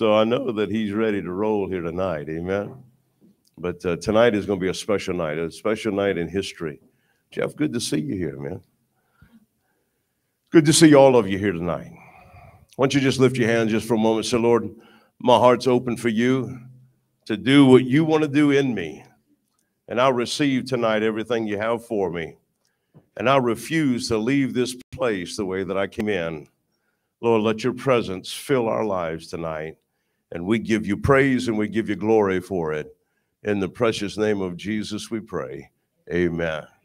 So I know that he's ready to roll here tonight. Amen. But uh, tonight is going to be a special night, a special night in history. Jeff, good to see you here, man. Good to see all of you here tonight. Why don't you just lift your hands just for a moment? Say, Lord, my heart's open for you to do what you want to do in me. And I'll receive tonight everything you have for me. And I refuse to leave this place the way that I came in. Lord, let your presence fill our lives tonight. And we give you praise and we give you glory for it. In the precious name of Jesus, we pray. Amen.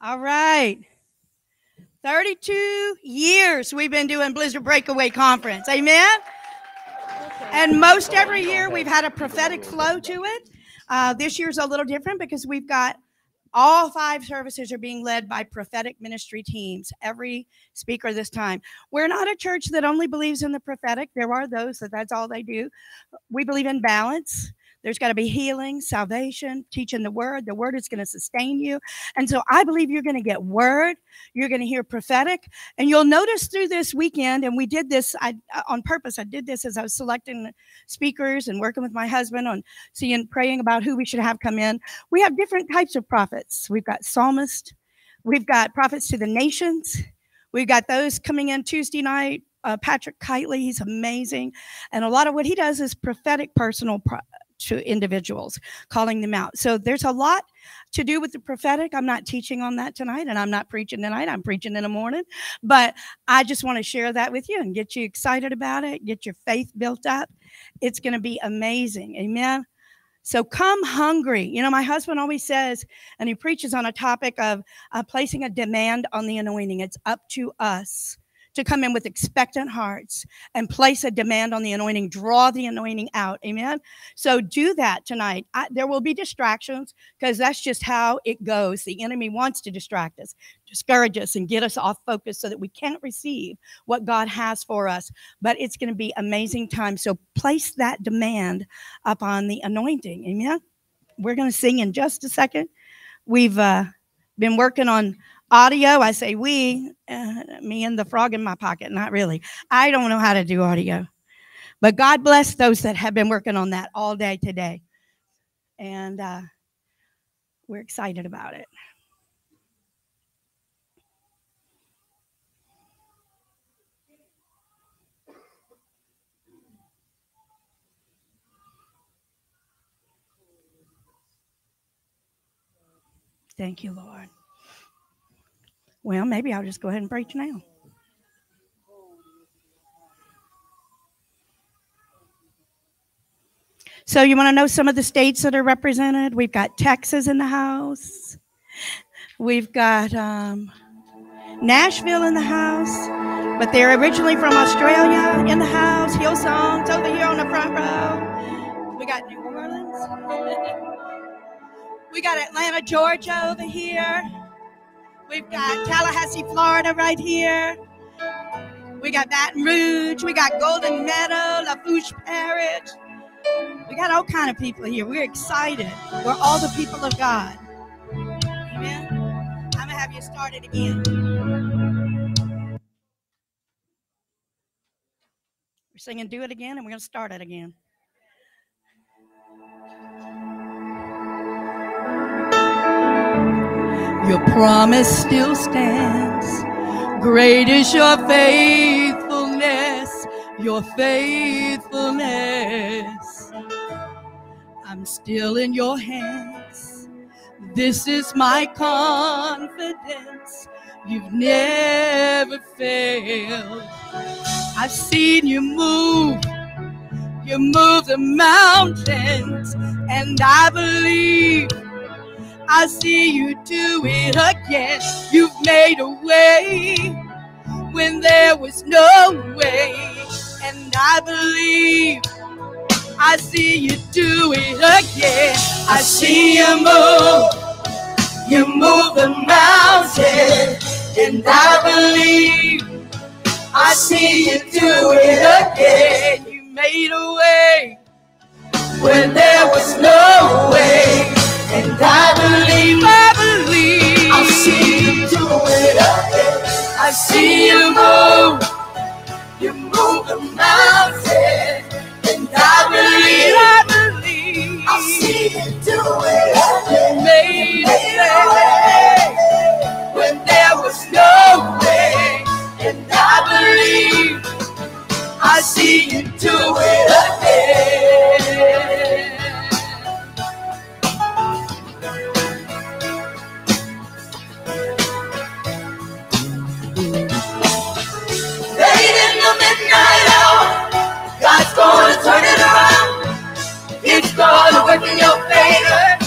All right. 32 years we've been doing Blizzard Breakaway Conference. Amen. And most every year we've had a prophetic flow to it. Uh, this year's a little different because we've got all five services are being led by prophetic ministry teams. Every speaker this time. We're not a church that only believes in the prophetic. There are those that that's all they do. We believe in balance. There's got to be healing, salvation, teaching the word. The word is going to sustain you. And so I believe you're going to get word. You're going to hear prophetic. And you'll notice through this weekend, and we did this I, on purpose. I did this as I was selecting speakers and working with my husband on seeing, praying about who we should have come in. We have different types of prophets. We've got psalmists. We've got prophets to the nations. We've got those coming in Tuesday night. Uh, Patrick Kitely, he's amazing. And a lot of what he does is prophetic personal pro- to individuals, calling them out. So there's a lot to do with the prophetic. I'm not teaching on that tonight, and I'm not preaching tonight. I'm preaching in the morning. But I just want to share that with you and get you excited about it, get your faith built up. It's going to be amazing. Amen. So come hungry. You know, my husband always says, and he preaches on a topic of uh, placing a demand on the anointing. It's up to us to come in with expectant hearts and place a demand on the anointing, draw the anointing out. Amen. So do that tonight. I, there will be distractions because that's just how it goes. The enemy wants to distract us, discourage us, and get us off focus so that we can't receive what God has for us. But it's going to be amazing time. So place that demand upon the anointing. Amen. We're going to sing in just a second. We've uh, been working on Audio, I say we, uh, me and the frog in my pocket. Not really. I don't know how to do audio. But God bless those that have been working on that all day today. And uh, we're excited about it. Thank you, Lord. Well, maybe I'll just go ahead and preach now. So, you want to know some of the states that are represented? We've got Texas in the house. We've got um, Nashville in the house, but they're originally from Australia in the house. Hillsong's over here on the front row. We got New Orleans. we got Atlanta, Georgia over here. We've got Tallahassee, Florida right here. We got Baton Rouge. We got Golden Meadow, Lafourche Parish. We got all kind of people here. We're excited. We're all the people of God. Amen. I'm to have you start it again. We're singing Do It Again, and we're to start it again. Your promise still stands. Great is your faithfulness, your faithfulness. I'm still in your hands. This is my confidence. You've never failed. I've seen you move. You move the mountains, and I believe I see you do it again. You've made a way when there was no way. And I believe I see you do it again. I see you move. You move the mountain. And I believe I see you do it again. You made a way when there was no way. And I believe, I believe, I see you do it again. I see you move, you move the mountain. And I believe, I believe, I see you do it again. You made it when there was no way. And I believe, I see you do it again. God's gonna turn it around. He's gonna work in your favor.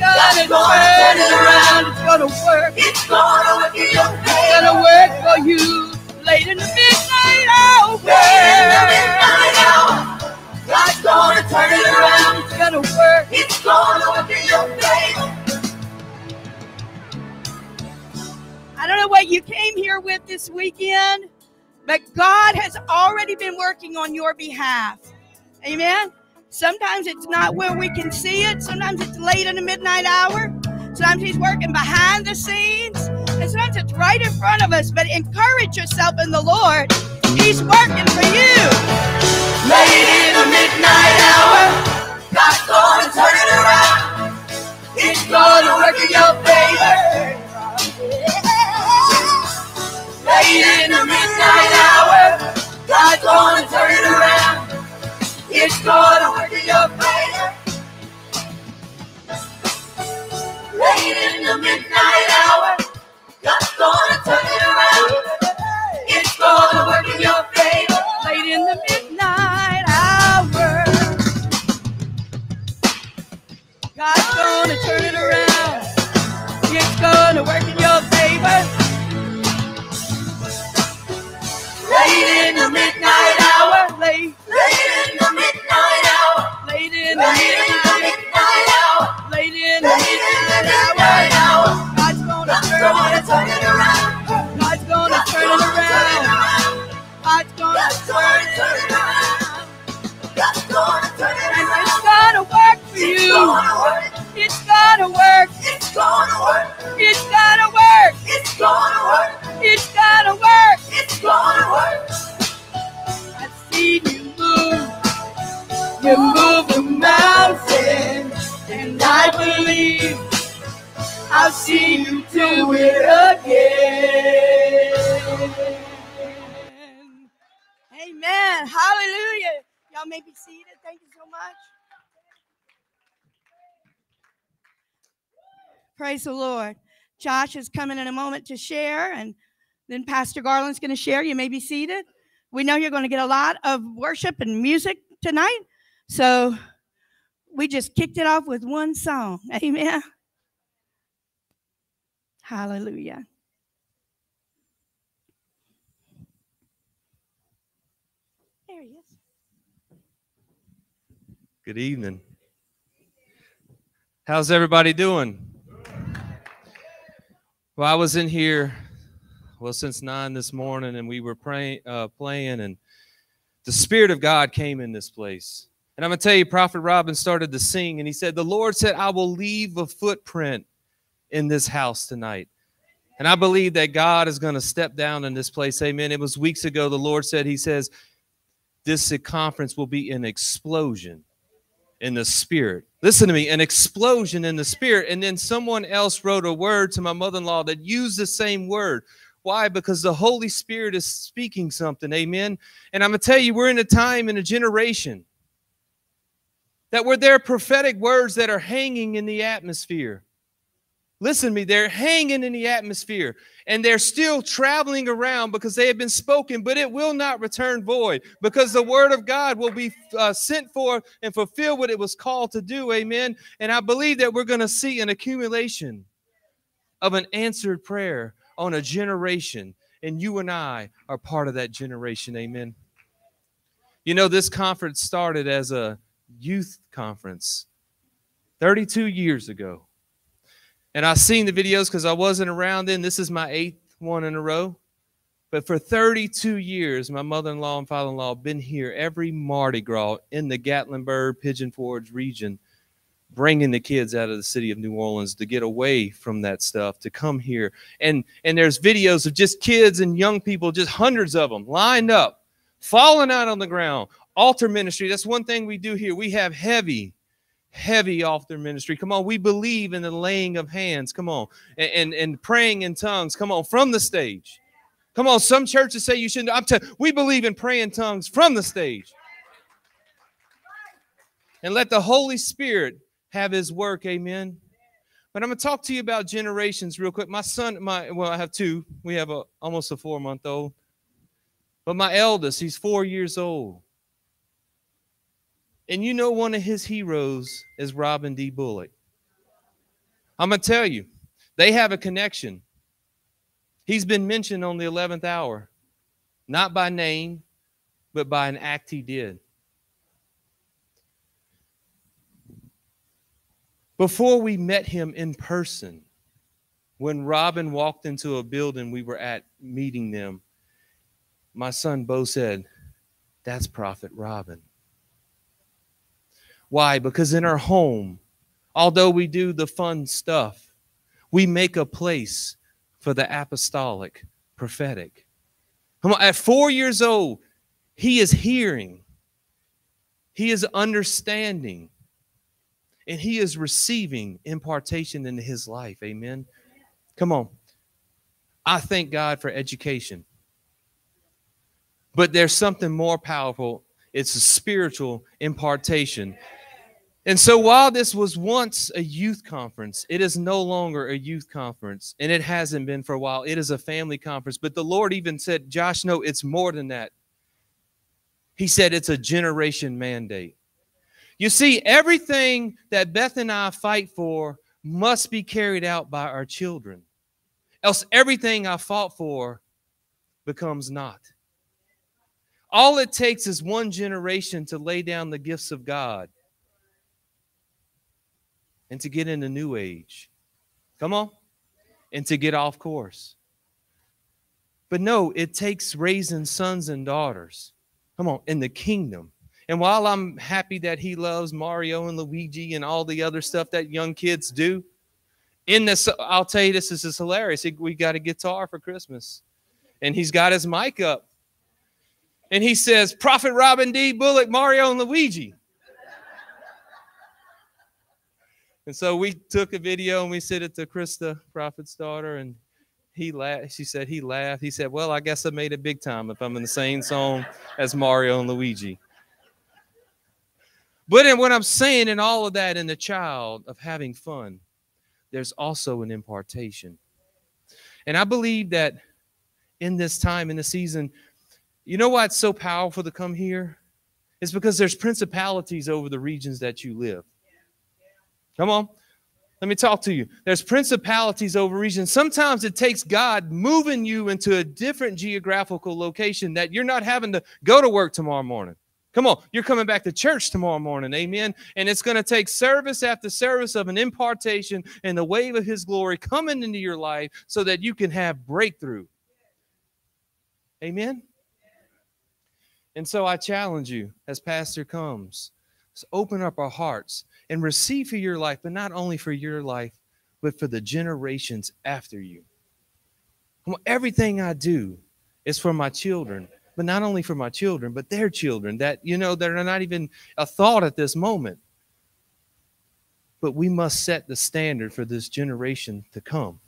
God's gonna turn it around. It's gonna work. It's gonna work for you. This weekend, but God has already been working on your behalf. Amen. Sometimes it's not where we can see it. Sometimes it's late in the midnight hour. Sometimes He's working behind the scenes. And sometimes it's right in front of us. But encourage yourself in the Lord. He's working for you. Late in the midnight hour. God's gonna turn it around. It's gonna work in your favor. Late in the midnight hour. God's gonna turn it around. It's gonna work in your favor. Late in the midnight hour. God's gonna turn it around. It's gonna work in your favor. Late in the midnight hour. God's gonna turn it around. It's gonna work in your favor. The midnight hour. Late, Late in the midnight hour. late in the Late in the midnight, hour. late in the Late in the midnight hour. God's gonna turn it around. God's gonna turn it gonna turn it around. God's gonna turn it around. around. God's gonna turn it And it's gonna work for you. It's gonna work. It's gonna work. It's gonna work. It's gonna work. It's gonna work. It's gonna work. I've seen you move. You move the mountain. And I believe I'll see you do it again. Amen. Hallelujah. Y'all may be seated. Thank you so much. Praise the Lord. Josh is coming in a moment to share, and then Pastor Garland's going to share. You may be seated. We know you're going to get a lot of worship and music tonight. So we just kicked it off with one song. Amen. Hallelujah. There he is. Good evening. How's everybody doing? Well, I was in here well since nine this morning, and we were praying, uh, playing, and the Spirit of God came in this place. And I'm gonna tell you, Prophet Robin started to sing, and he said, "The Lord said, I will leave a footprint in this house tonight." And I believe that God is going to step down in this place. Amen. It was weeks ago. The Lord said, He says, this conference will be an explosion in the spirit. Listen to me, an explosion in the spirit. And then someone else wrote a word to my mother in law that used the same word. Why? Because the Holy Spirit is speaking something. Amen. And I'm going to tell you, we're in a time in a generation that where there are prophetic words that are hanging in the atmosphere. Listen to me, they're hanging in the atmosphere and they're still traveling around because they have been spoken, but it will not return void because the word of God will be uh, sent forth and fulfill what it was called to do. Amen. And I believe that we're going to see an accumulation of an answered prayer on a generation, and you and I are part of that generation. Amen. You know, this conference started as a youth conference 32 years ago. And I've seen the videos because I wasn't around then. This is my eighth one in a row. But for 32 years, my mother in law and father in law have been here every Mardi Gras in the Gatlinburg, Pigeon Forge region, bringing the kids out of the city of New Orleans to get away from that stuff, to come here. And, and there's videos of just kids and young people, just hundreds of them lined up, falling out on the ground. Altar ministry, that's one thing we do here. We have heavy, heavy altar ministry. Come on, we believe in the laying of hands. Come on, and, and, and praying in tongues. Come on, from the stage. Come on, some churches say you shouldn't. I'm we believe in praying tongues from the stage. And let the Holy Spirit have his work. Amen. But I'm gonna talk to you about generations real quick. My son, my well, I have two. We have a almost a four month old. But my eldest, he's four years old. And you know, one of his heroes is Robin D. Bullock. I'm going to tell you, they have a connection. He's been mentioned on the 11th hour, not by name, but by an act he did. Before we met him in person, when Robin walked into a building we were at meeting them, my son Bo said, That's Prophet Robin. Why? Because in our home, although we do the fun stuff, we make a place for the apostolic, prophetic. Come on, at four years old, he is hearing, he is understanding, and he is receiving impartation into his life. Amen. Come on. I thank God for education. But there's something more powerful. It's a spiritual impartation and so while this was once a youth conference, it is no longer a youth conference, and it hasn't been for a while. It is a family conference. But the Lord even said, Josh, no, it's more than that. He said it's a generation mandate. You see, everything that Beth and I fight for must be carried out by our children. Else, everything I fought for becomes not. All it takes is one generation to lay down the gifts of God and to get in a new age. Come on. And to get off course. But no, it takes raising sons and daughters. Come on, in the kingdom. And while I'm happy that he loves Mario and Luigi and all the other stuff that young kids do, in this, I'll tell you, this, is hilarious. We got a guitar for Christmas, and he's got his mic up. And he says, Prophet Robin D. Bullock, Mario, and Luigi. And so we took a video and we sent it to Krista, prophet's daughter, and he laughed. She said he laughed. He said, "Well, I guess I made it big time if I'm in the same song as Mario and Luigi." But in what I'm saying in all of that, in the child of having fun, there's also an impartation. And I believe that in this time, in the season, you know why it's so powerful to come here? It's because there's principalities over the regions that you live. Come on. Let me talk to you. There's principalities over regions. Sometimes it takes God moving you into a different geographical location that you're not having to go to work tomorrow morning. Come on, you're coming back to church tomorrow morning. Amen. And it's going to take service after service of an impartation and the wave of his glory coming into your life so that you can have breakthrough. Amen. And so I challenge you as Pastor comes, open up our hearts and receive for your life, but not only for your life, but for the generations after you. Everything I do is for my children, but not only for my children, but their children that, you know, that are not even a thought at this moment. But we must set the standard for this generation to come.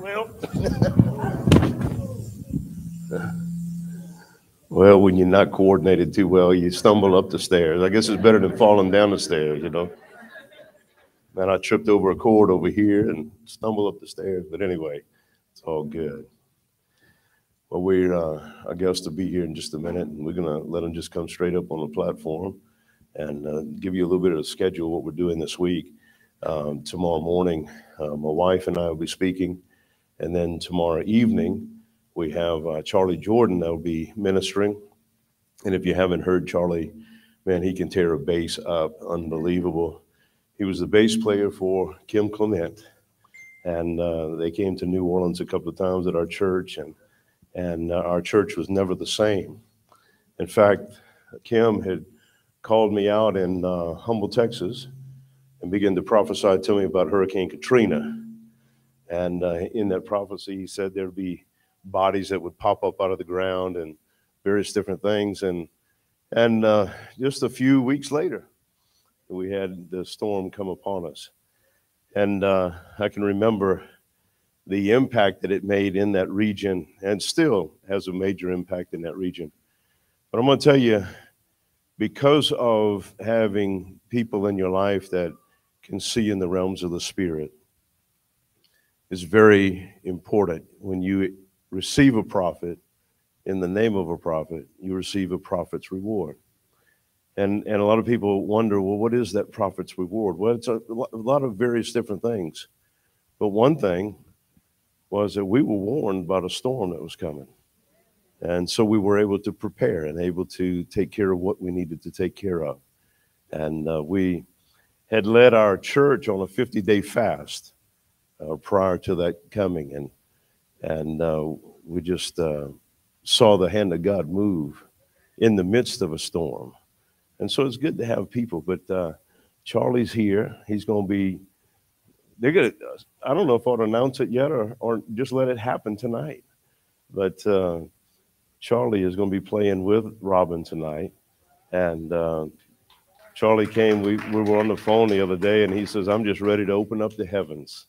Well, Well, when you're not coordinated too well, you stumble up the stairs. I guess it's better than falling down the stairs, you know. Man, I tripped over a cord over here and stumbled up the stairs. But anyway, it's all good. Well, we're uh, our guests to be here in just a minute, and we're gonna let them just come straight up on the platform and uh, give you a little bit of a schedule what we're doing this week. Um, tomorrow morning, uh, my wife and I will be speaking, and then tomorrow evening we have uh, Charlie Jordan that will be ministering. And if you haven't heard Charlie, man, he can tear a bass up, unbelievable. He was the bass player for Kim Clement, and uh, they came to New Orleans a couple of times at our church, and and uh, our church was never the same. In fact, Kim had called me out in uh, Humble, Texas, and began to prophesy to me about Hurricane Katrina. And uh, in that prophecy, he said there'd be bodies that would pop up out of the ground and various different things. And and uh, just a few weeks later, we had the storm come upon us. And uh, I can remember the impact that it made in that region and still has a major impact in that region. But I'm going to tell you, because of having people in your life that can see in the realms of the spirit, is very important when you receive a prophet in the name of a prophet, you receive a prophet's reward. And, and a lot of people wonder, well, what is that prophet's reward? Well, it's a, a lot of various different things. But one thing was that we were warned about a storm that was coming. And so we were able to prepare and able to take care of what we needed to take care of. And uh, we had led our church on a 50 day fast uh, prior to that coming. And, and uh, we just uh, saw the hand of God move in the midst of a storm. And so it's good to have people. But uh, Charlie's here. He's going to be, they're to, I don't know if I'll announce it yet or, or just let it happen tonight. But uh, Charlie is going to be playing with Robin tonight. And uh, Charlie came, we, we were on the phone the other day, and he says, I'm just ready to open up the heavens.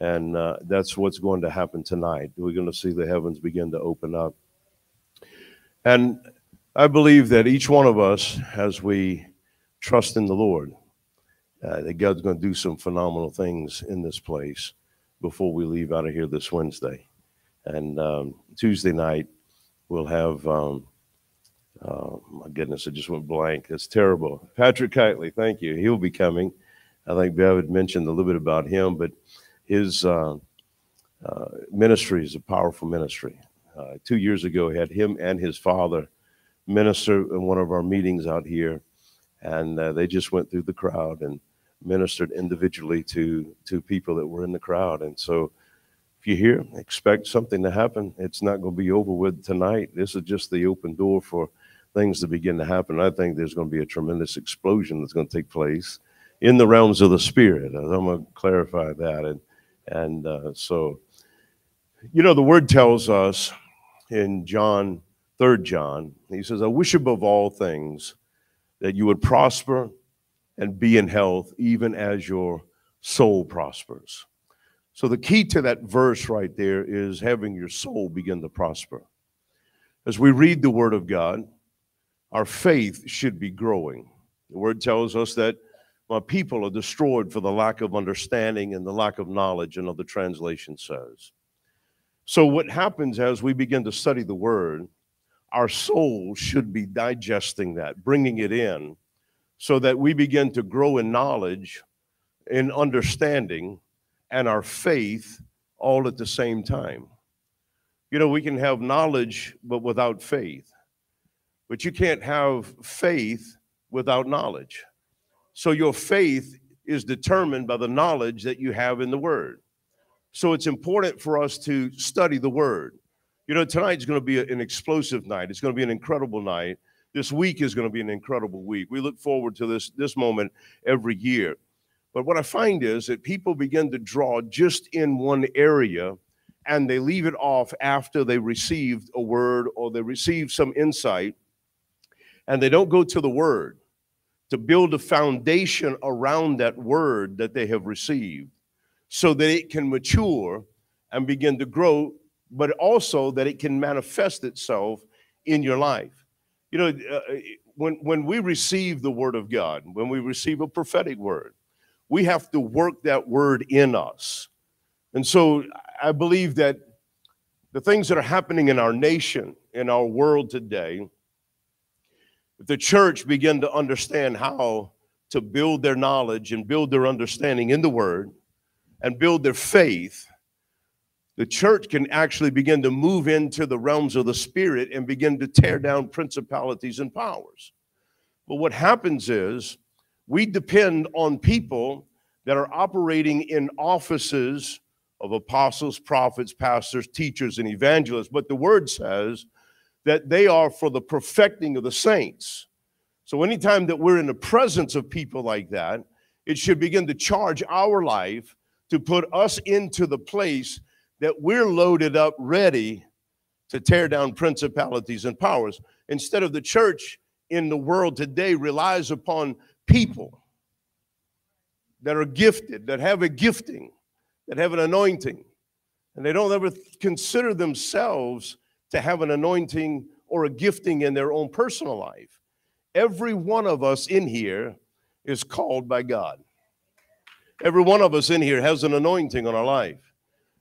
And uh, that's what's going to happen tonight. We're going to see the heavens begin to open up. And I believe that each one of us, as we trust in the Lord, uh, that God's going to do some phenomenal things in this place before we leave out of here this Wednesday. And um, Tuesday night, we'll have, um, oh my goodness, it just went blank. It's terrible. Patrick Kitely, thank you. He'll be coming. I think Bev had mentioned a little bit about him, but his uh, uh, ministry is a powerful ministry. Uh, two years ago, had him and his father minister in one of our meetings out here, and uh, they just went through the crowd and ministered individually to to people that were in the crowd. And so, if you're here, expect something to happen. It's not going to be over with tonight. This is just the open door for things to begin to happen. I think there's going to be a tremendous explosion that's going to take place in the realms of the spirit. I'm going to clarify that, and and uh, so, you know, the word tells us in John Third John, he says, I wish above all things that you would prosper and be in health, even as your soul prospers. So, the key to that verse right there is having your soul begin to prosper. As we read the Word of God, our faith should be growing. The Word tells us that my people are destroyed for the lack of understanding and the lack of knowledge, another translation says. So, what happens as we begin to study the Word, our soul should be digesting that, bringing it in, so that we begin to grow in knowledge, in understanding, and our faith all at the same time. You know, we can have knowledge but without faith, but you can't have faith without knowledge. So your faith is determined by the knowledge that you have in the Word. So it's important for us to study the Word. You know, tonight's going to be an explosive night. It's going to be an incredible night. This week is going to be an incredible week. We look forward to this this moment every year. But what I find is that people begin to draw just in one area and they leave it off after they received a word or they receive some insight and they don't go to the word to build a foundation around that word that they have received so that it can mature and begin to grow but also that it can manifest itself in your life. You know, uh, when, when we receive the word of God, when we receive a prophetic word, we have to work that word in us. And so I believe that the things that are happening in our nation, in our world today, if the church begin to understand how to build their knowledge and build their understanding in the word and build their faith, the church can actually begin to move into the realms of the spirit and begin to tear down principalities and powers. But what happens is we depend on people that are operating in offices of apostles, prophets, pastors, teachers, and evangelists. But the word says that they are for the perfecting of the saints. So anytime that we're in the presence of people like that, it should begin to charge our life to put us into the place that we're loaded up ready to tear down principalities and powers. Instead of the church in the world today relies upon people that are gifted, that have a gifting, that have an anointing, and they don't ever consider themselves to have an anointing or a gifting in their own personal life. Every one of us in here is called by God. Every one of us in here has an anointing on our life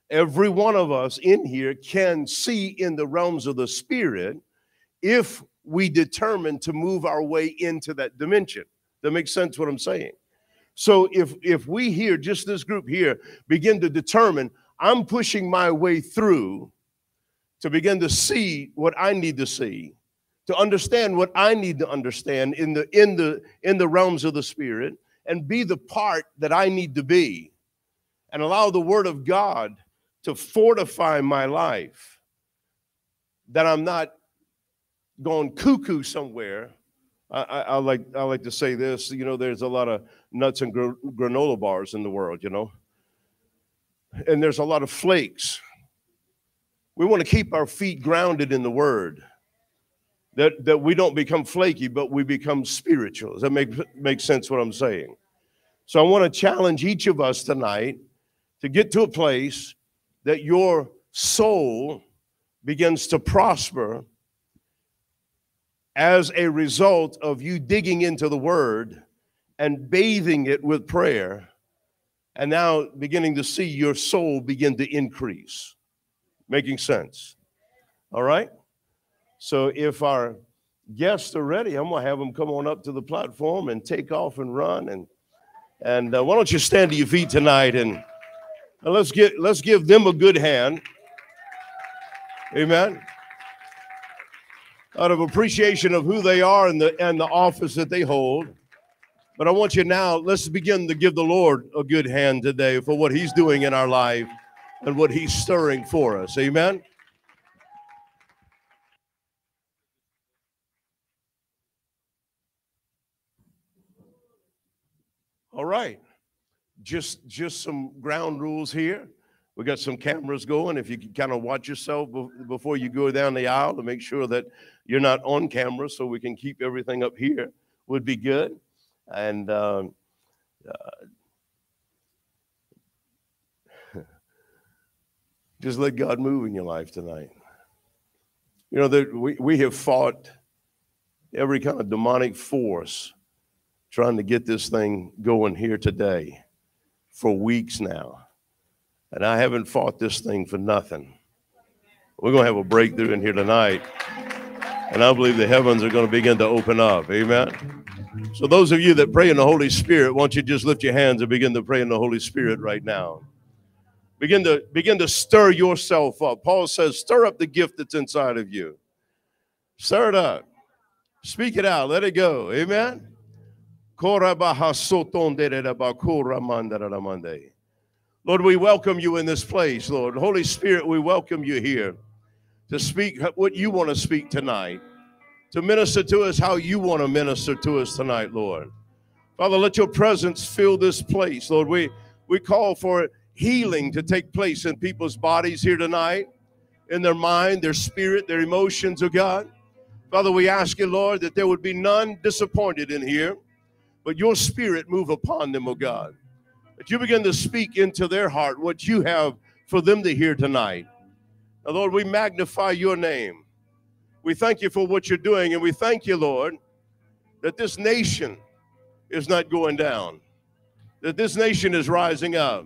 every one of us in here can see in the realms of the spirit if we determine to move our way into that dimension. That makes sense what I'm saying. So if if we here, just this group here, begin to determine I'm pushing my way through to begin to see what I need to see, to understand what I need to understand in the in the in the realms of the spirit and be the part that I need to be and allow the word of God to fortify my life that I'm not going cuckoo somewhere. I, I, I like I like to say this. You know, there's a lot of nuts and gr- granola bars in the world. You know, and there's a lot of flakes. We want to keep our feet grounded in the Word. That that we don't become flaky, but we become spiritual. Does that make make sense? What I'm saying. So I want to challenge each of us tonight to get to a place that your soul begins to prosper as a result of you digging into the word and bathing it with prayer, and now beginning to see your soul begin to increase. Making sense? All right? So if our guests are ready, I'm going to have them come on up to the platform and take off and run. And, and uh, why don't you stand to your feet tonight and, and let's, get, let's give them a good hand. Amen out of appreciation of who they are and the and the office that they hold. But I want you now, let's begin to give the Lord a good hand today for what He's doing in our life and what He's stirring for us. Amen. All right. Just just some ground rules here. We got some cameras going. If you can kind of watch yourself before you go down the aisle to make sure that you're not on camera, so we can keep everything up here, would be good. And um, uh, just let God move in your life tonight. You know that we, we have fought every kind of demonic force trying to get this thing going here today for weeks now and I haven't fought this thing for nothing. We're going to have a breakthrough in here tonight. And I believe the heavens are going to begin to open up. Amen. So, those of you that pray in the Holy Spirit, why don't you just lift your hands and begin to pray in the Holy Spirit right now? Begin to begin to stir yourself up. Paul says, stir up the gift that's inside of you. Stir it up. Speak it out. Let it go. Amen. Lord, we welcome you in this place, Lord. Holy Spirit, we welcome you here to speak what you want to speak tonight, to minister to us how you want to minister to us tonight, Lord. Father, let your presence fill this place, Lord. We, we call for healing to take place in people's bodies here tonight, in their mind, their spirit, their emotions, oh God. Father, we ask you, Lord, that there would be none disappointed in here, but your spirit move upon them, oh God that you begin to speak into their heart what you have for them to hear tonight. Now, Lord, we magnify your name. We thank you for what you're doing, and we thank you, Lord, that this nation is not going down, that this nation is rising up,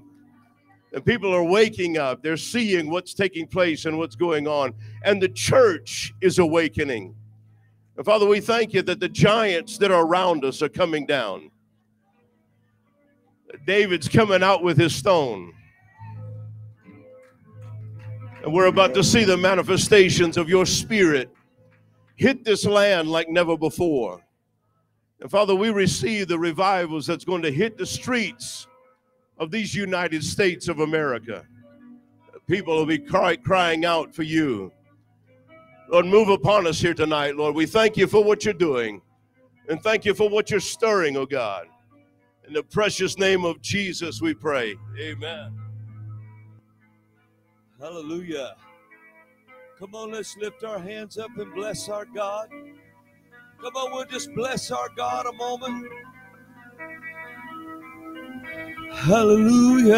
and people are waking up. They're seeing what's taking place and what's going on, and the church is awakening. Father, we thank you that the giants that are around us are coming down. David's coming out with his stone. And we're about to see the manifestations of your spirit hit this land like never before. And Father, we receive the revivals that's going to hit the streets of these United States of America. People will be cry, crying out for you. Lord, move upon us here tonight, Lord. We thank you for what you're doing and thank you for what you're stirring, oh God. In the precious name of Jesus, we pray. Amen. Hallelujah. Come on, let's lift our hands up and bless our God. Come on, we'll just bless our God a moment. Hallelujah.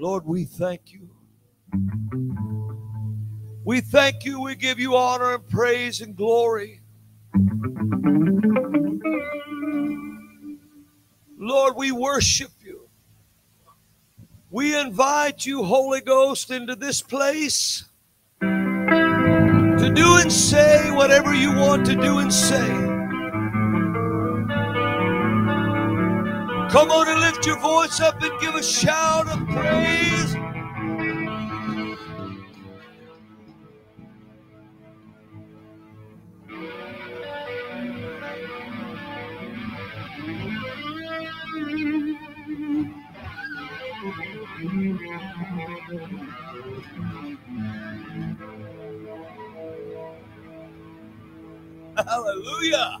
Lord, we thank you. We thank you. We give you honor and praise and glory. Lord, we worship you. We invite you, Holy Ghost, into this place to do and say whatever you want to do and say. Come on and lift your voice up and give a shout of praise. Hallelujah.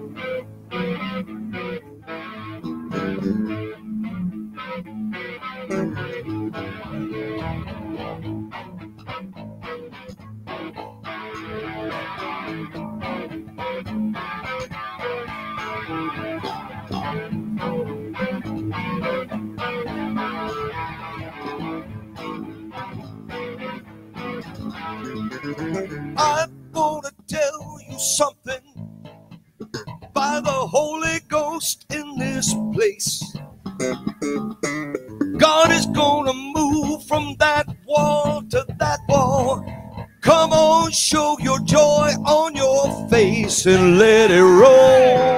I'm gonna tell you something by the Holy Ghost in this place. God is gonna move from that wall to that wall. Come on, show your joy on your face and let it roll.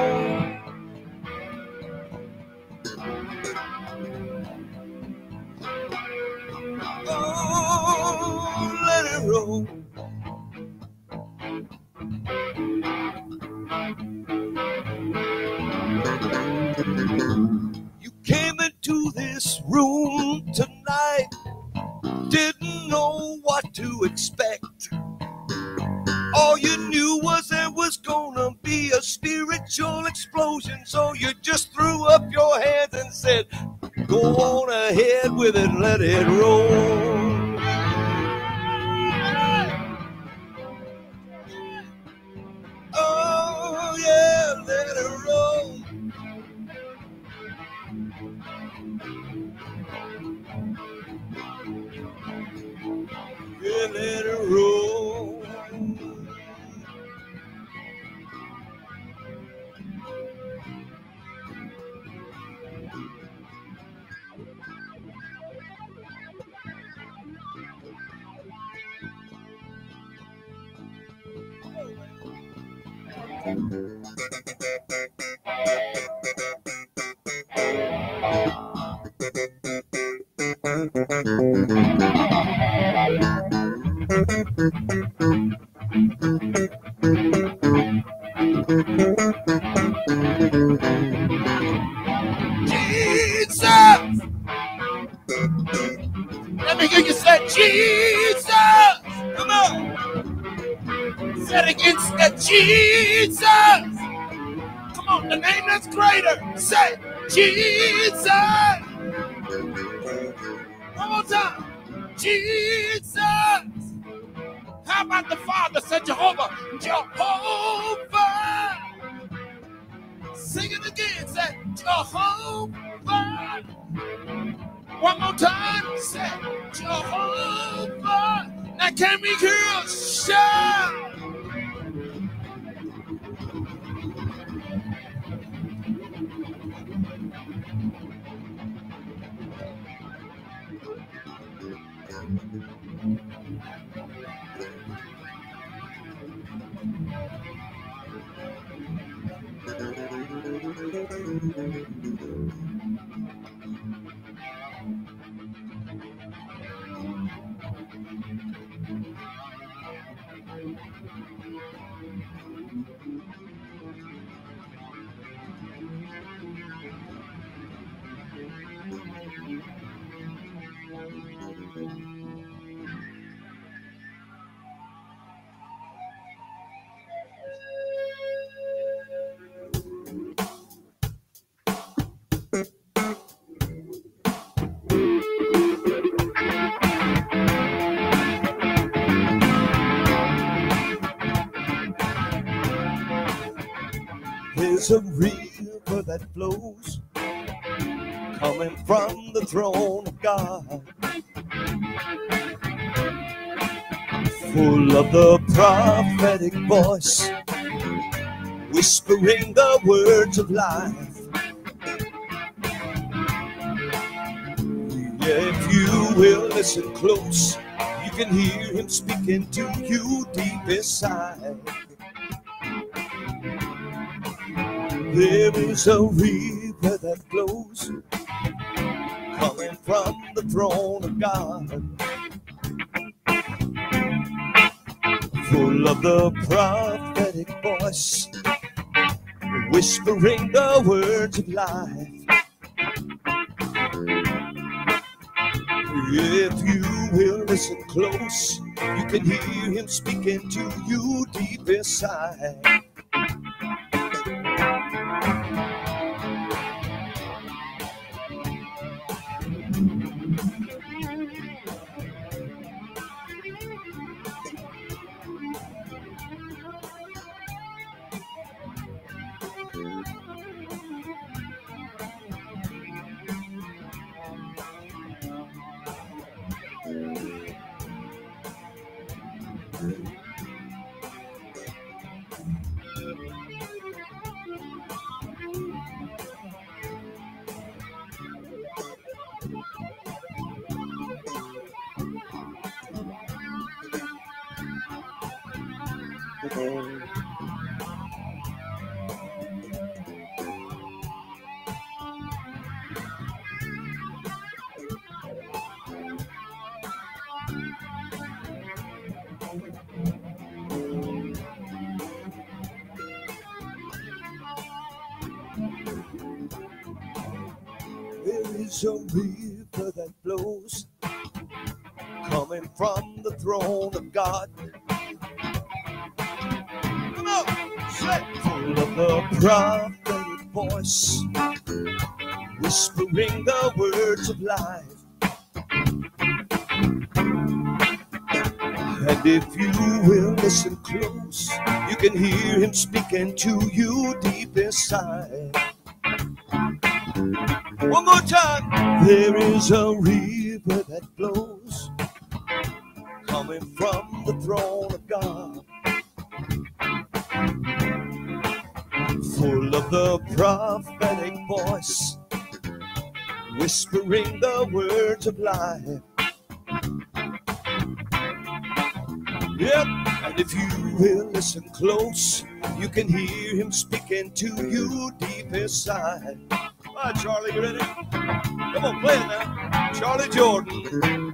Yeah, Is a river that flows coming from the throne of God. Full of the prophetic voice, whispering the words of life. If you will listen close, you can hear him speaking to you deep inside. There is a river that flows coming from the throne of God. Full of the prophetic voice, whispering the words of life. If you will listen close, you can hear him speaking to you deep inside. Thank you. There is a river that flows coming from the throne of God. Full of a prophetic voice, whispering the words of life. And if you will listen close, you can hear him speaking to you deep inside. One more time. There is a river that flows coming from the throne of God. Full of the prophetic voice, whispering the words of life. Yep, and if you will listen close, you can hear him speaking to you deep inside. All right, Charlie, you ready? Come on, play it now. Charlie Jordan.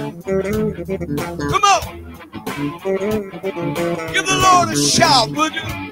Come on. Give the Lord a shout, would you?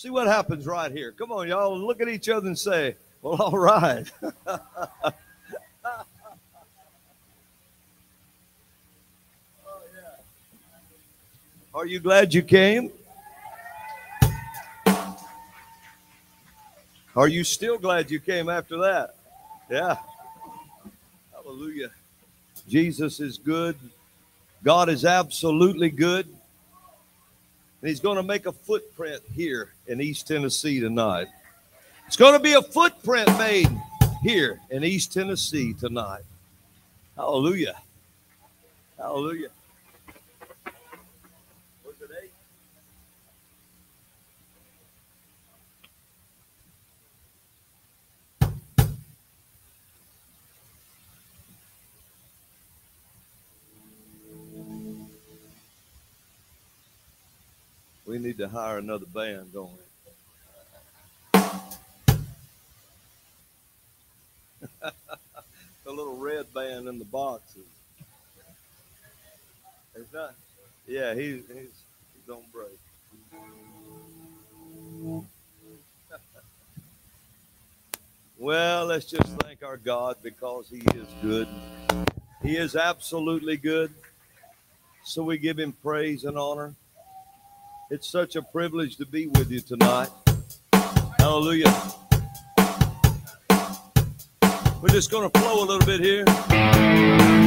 See what happens right here. Come on, y'all. Look at each other and say, Well, all right. Are you glad you came? Are you still glad you came after that? Yeah. Hallelujah. Jesus is good. God is absolutely good. And he's going to make a footprint here in East Tennessee tonight. It's going to be a footprint made here in East Tennessee tonight. Hallelujah. Hallelujah. Need to hire another band, we? the little red band in the boxes. It's not. Yeah, he's he's he's on break. Well, let's just thank our God because He is good. He is absolutely good. So we give Him praise and honor. It's such a privilege to be with you tonight. Hallelujah. We're just going to flow a little bit here.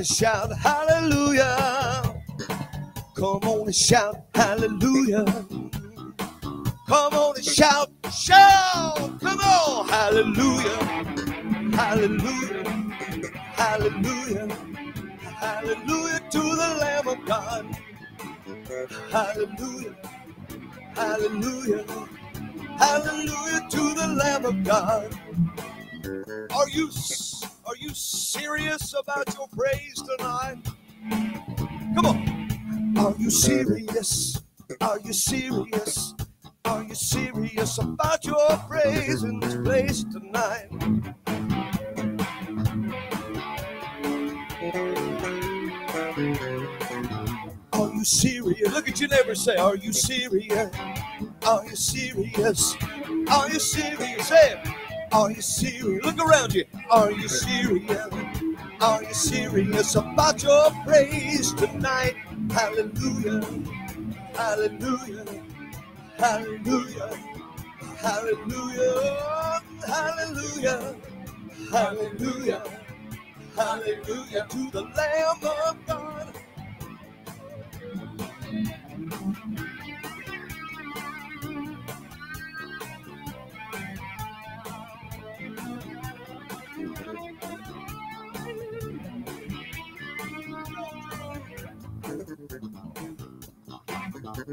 And shout hallelujah. Come on and shout hallelujah. Come on and shout, shout. Come on, hallelujah. Hallelujah. Hallelujah. Hallelujah to the Lamb of God. Hallelujah. Hallelujah. Hallelujah to the Lamb of God. Are you are you serious about your praise tonight? Come on. Are you serious? Are you serious? Are you serious about your praise in this place tonight? Are you serious? Look at your neighbor say, Are you serious? Are you serious? Are you serious? Say it. Are you serious? Look around you. Are you serious? Are you serious about your praise tonight? Hallelujah. Hallelujah. Hallelujah. Hallelujah. Hallelujah. Hallelujah. Hallelujah to the Lamb of God. Hey,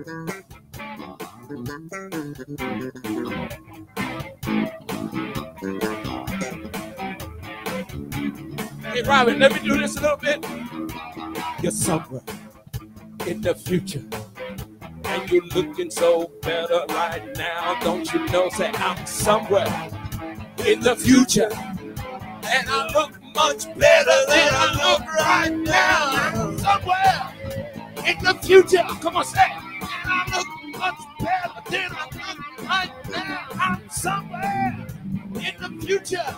Robin, let me do this a little bit. You're somewhere in the future, and you're looking so better right now. Don't you know? Say, I'm somewhere in the future. And I look much better than I look right now. I'm somewhere in the future. Come on, say. I look much better than I look right now. I'm somewhere in the future.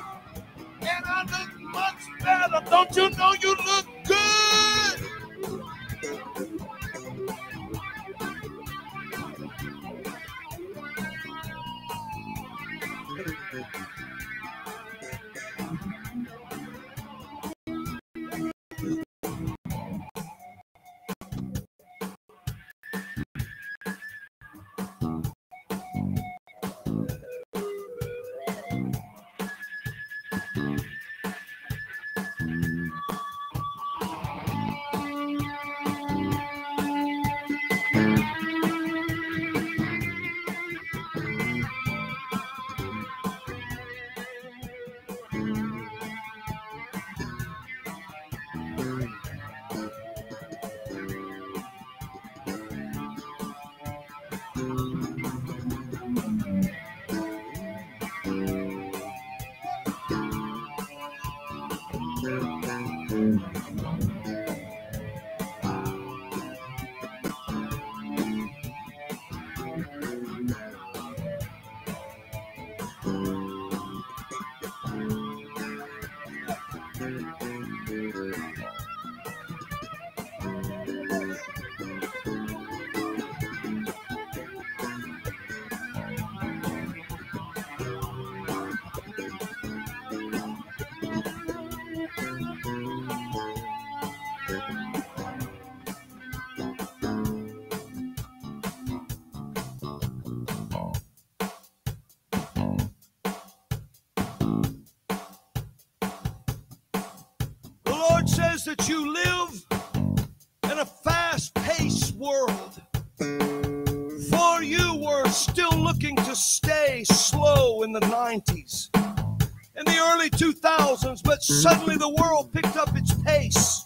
And I look much better. Don't you know you look good? Suddenly the world picked up its pace.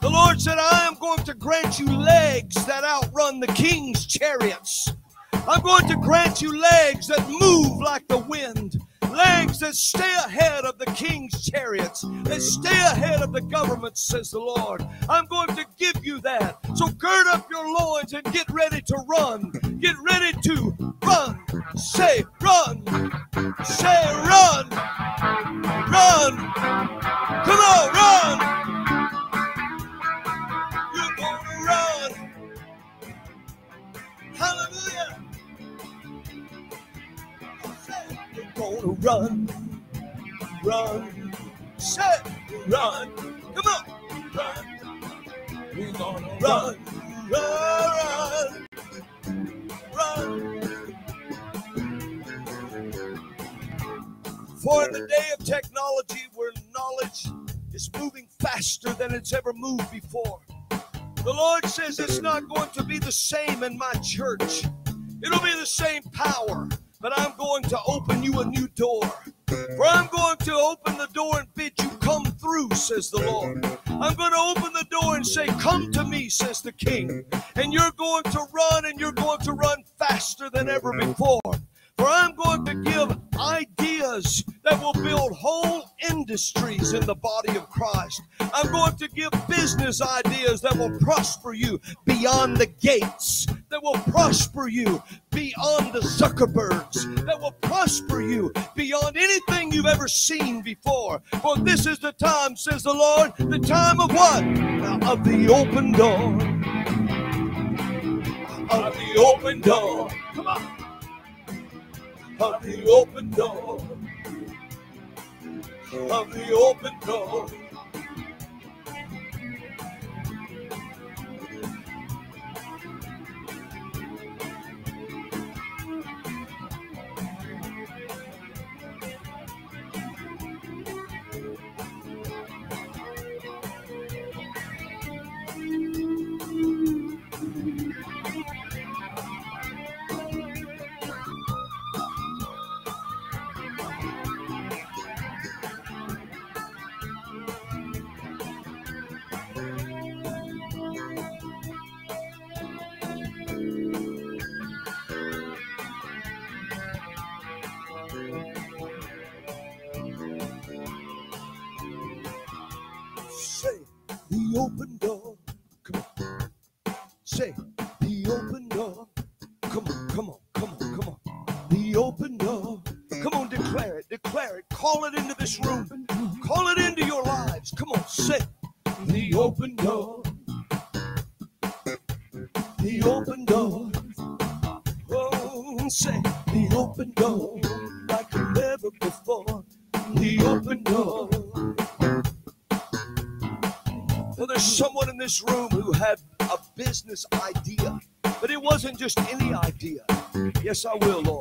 The Lord said, I am going to grant you legs that outrun the king's chariots. I'm going to grant you legs that move like the wind, legs that stay ahead of the king's chariots, that stay ahead of the government, says the Lord. I'm going to give you that. So gird up your loins and get ready to run. Get ready to run. Say, run. Say, run. Run. Come on, run. You're going to run. Hallelujah. To run. Run. Say, run. Come on. Run. We're to run, run. Run. Run. For in the day of technology where knowledge is moving faster than it's ever moved before, the Lord says it's not going to be the same in my church. It'll be the same power, but I'm going to open you a new door. For I'm going to open the door and bid you come through, says the Lord. I'm going to open the door and say, Come to me, says the King. And you're going to run and you're going to run faster than ever before. For I'm going to give ideas that will build whole industries in the body of Christ. I'm going to give business ideas that will prosper you beyond the gates, that will prosper you beyond the Zuckerbergs, that will prosper you beyond anything you've ever seen before. For this is the time, says the Lord, the time of what? Of the open door. Of the open door. Come on of the open door. Of the open door. Open I will, Lord.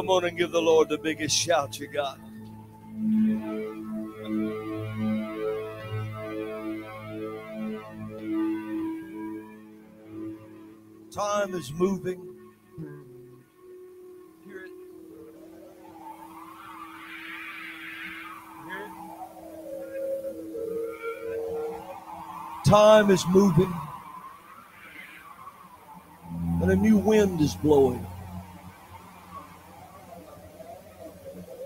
Come on and give the Lord the biggest shout you got. Time is moving. Hear it. Hear it. Time is moving. And a new wind is blowing.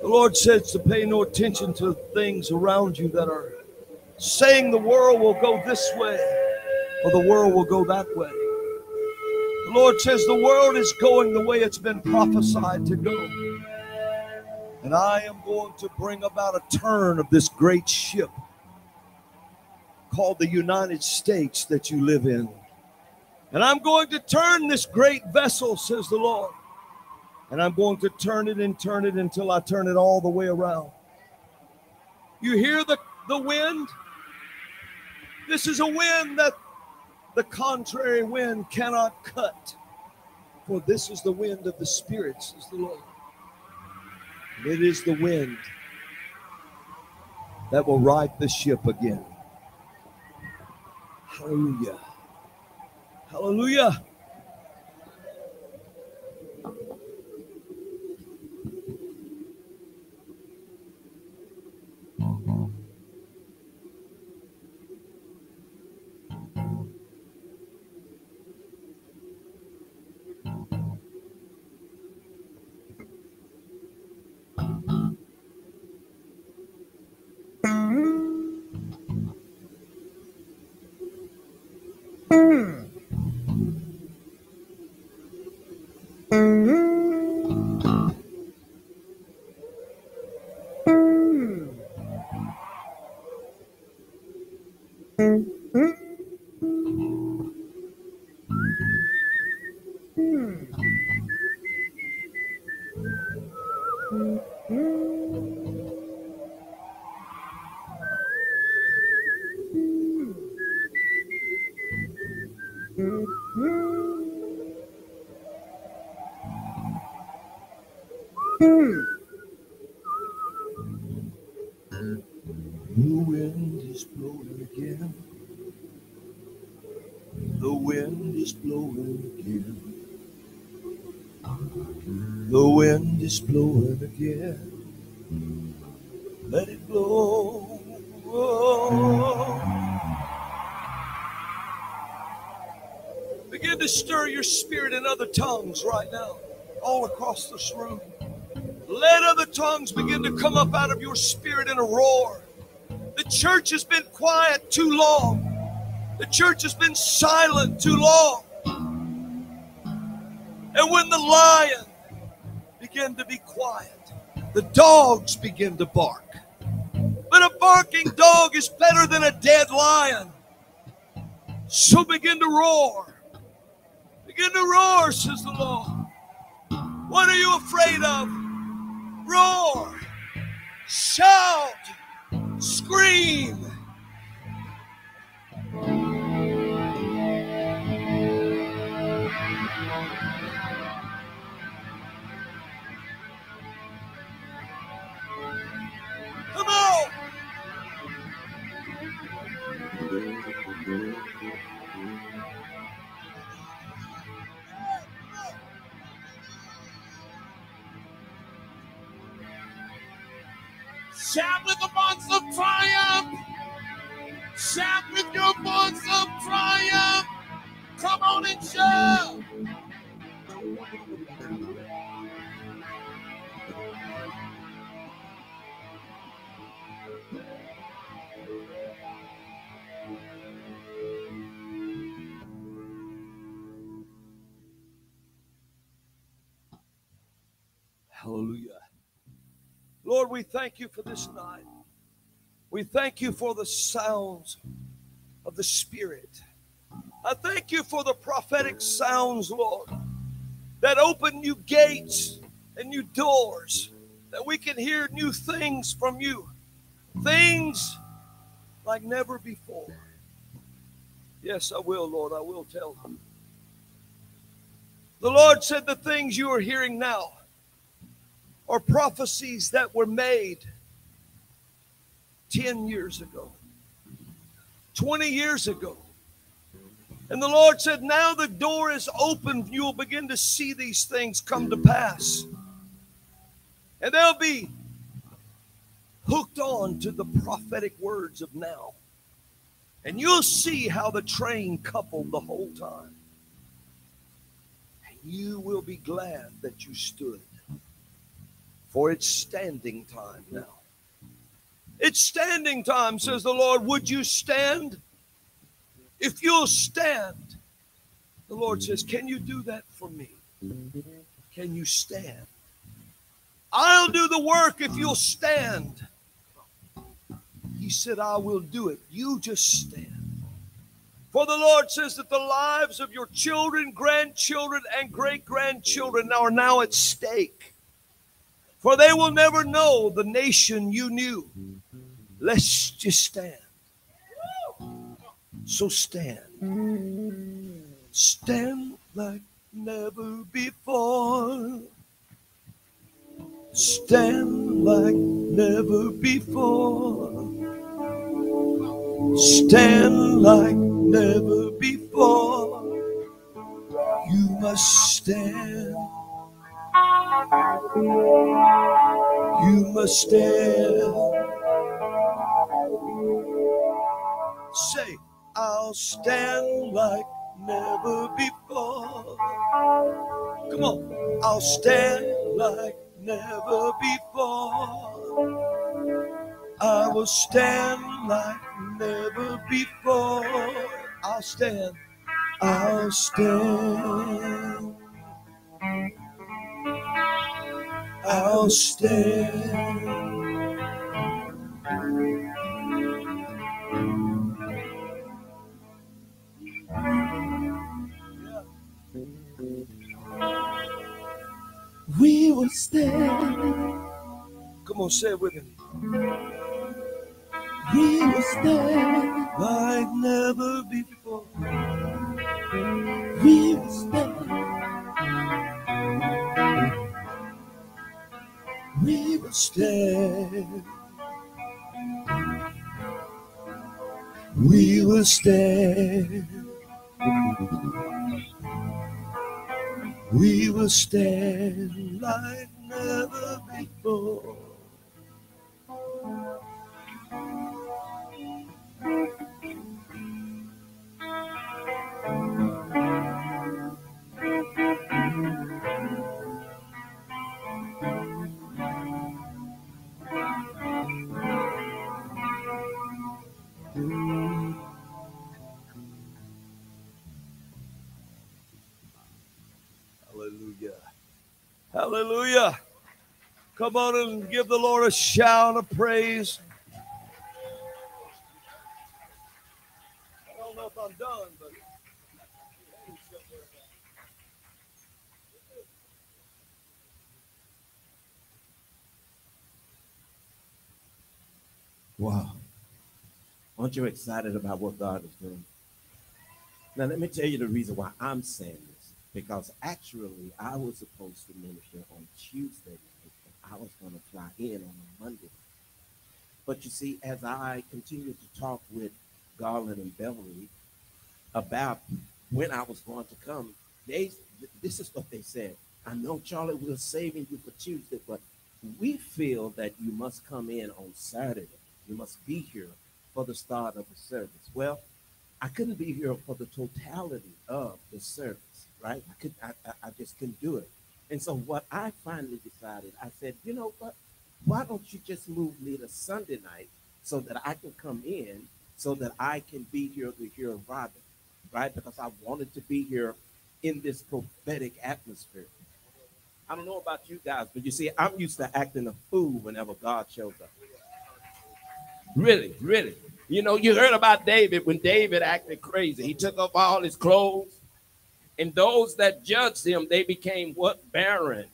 The Lord says to pay no attention to things around you that are saying the world will go this way or the world will go that way. The Lord says the world is going the way it's been prophesied to go. And I am going to bring about a turn of this great ship called the United States that you live in. And I'm going to turn this great vessel, says the Lord. And I'm going to turn it and turn it until I turn it all the way around. You hear the, the wind? This is a wind that the contrary wind cannot cut. For this is the wind of the Spirit, says the Lord. And it is the wind that will right the ship again. Hallelujah. Hallelujah. Mm-hmm. The is blowing again. Let it blow. Begin to stir your spirit in other tongues right now, all across this room. Let other tongues begin to come up out of your spirit in a roar. The church has been quiet too long. The church has been silent too long. The dogs begin to bark. But a barking dog is better than a dead lion. So begin to roar. Begin to roar, says the Lord. What are you afraid of? roar, shout, scream. We thank you for this night. We thank you for the sounds of the Spirit. I thank you for the prophetic sounds, Lord, that open new gates and new doors, that we can hear new things from you, things like never before. Yes, I will, Lord. I will tell them. The Lord said the things you are hearing now are prophecies that were made 10 years ago, 20 years ago. And the Lord said, Now the door is open. You'll begin to see these things come to pass. And they'll be hooked on to the prophetic words of now. And you'll see how the train coupled the whole time. And you will be glad that you stood for it's standing time now. It's standing time, says the Lord. Would you stand? If you'll stand, the Lord says, Can you do that for me? Can you stand? I'll do the work if you'll stand. He said, I will do it. You just stand. For the Lord says that the lives of your children, grandchildren, and great grandchildren are now at stake. For they will never know the nation you knew. Let's just stand. So stand. Stand like never before. Stand like never before. Stand like never before. You must stand. You must stand. Say, I'll stand like never before. Come on, I'll stand like never before. I will stand like never before. I'll stand. I'll stand. I'll stand. We will stand. Come on, say it with me. We will stand like never before. We will stand. We will stand. We will stand. We will stand like never before. Hallelujah. Come on and give the Lord a shout of praise. I don't know if I'm done, but. Wow. Aren't you excited about what God is doing? Now, let me tell you the reason why I'm saying this. Because actually, I was supposed to minister on Tuesday night, and I was going to fly in on a Monday. But you see, as I continued to talk with Garland and Beverly about when I was going to come, they this is what they said. I know, Charlie, we're saving you for Tuesday, but we feel that you must come in on Saturday. You must be here for the start of the service. Well, I couldn't be here for the totality of the service, right? I could, I, I, just couldn't do it. And so what I finally decided, I said, you know what? Why don't you just move me to Sunday night so that I can come in, so that I can be here to hear Robin, right? Because I wanted to be here in this prophetic atmosphere. I don't know about you guys, but you see, I'm used to acting a fool whenever God shows up. Really, really. You know, you heard about David when David acted crazy. He took off all his clothes, and those that judged him, they became what? Barren.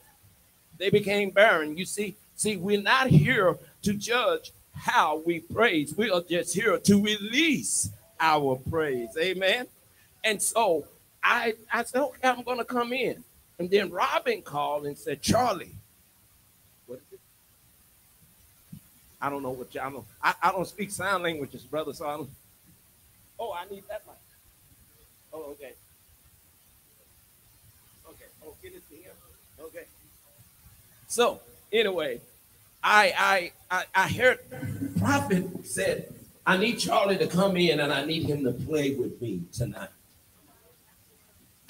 They became barren. You see, see, we're not here to judge how we praise. We are just here to release our praise. Amen. And so I, I said, okay, I'm gonna come in. And then Robin called and said, Charlie, what is it? I don't know what you, I don't I, I don't speak sign languages, brother. So I don't. Oh, I need that mic. Oh. Okay. Oh, get it to him. Okay. So anyway, I I I, I heard prophet said, I need Charlie to come in and I need him to play with me tonight.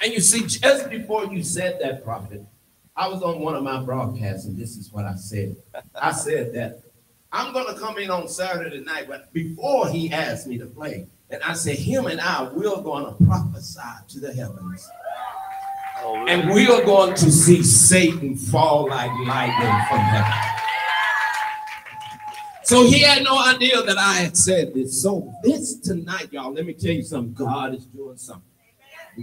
And you see, just before you said that, prophet, I was on one of my broadcasts, and this is what I said. I said that I'm to come in on Saturday night, but before he asked me to play, and I said, him and I, we're to prophesy to the heavens. And we are going to see Satan fall like lightning from heaven. So he had no idea that I had said this. So this tonight, y'all, let me tell you something. God is doing something.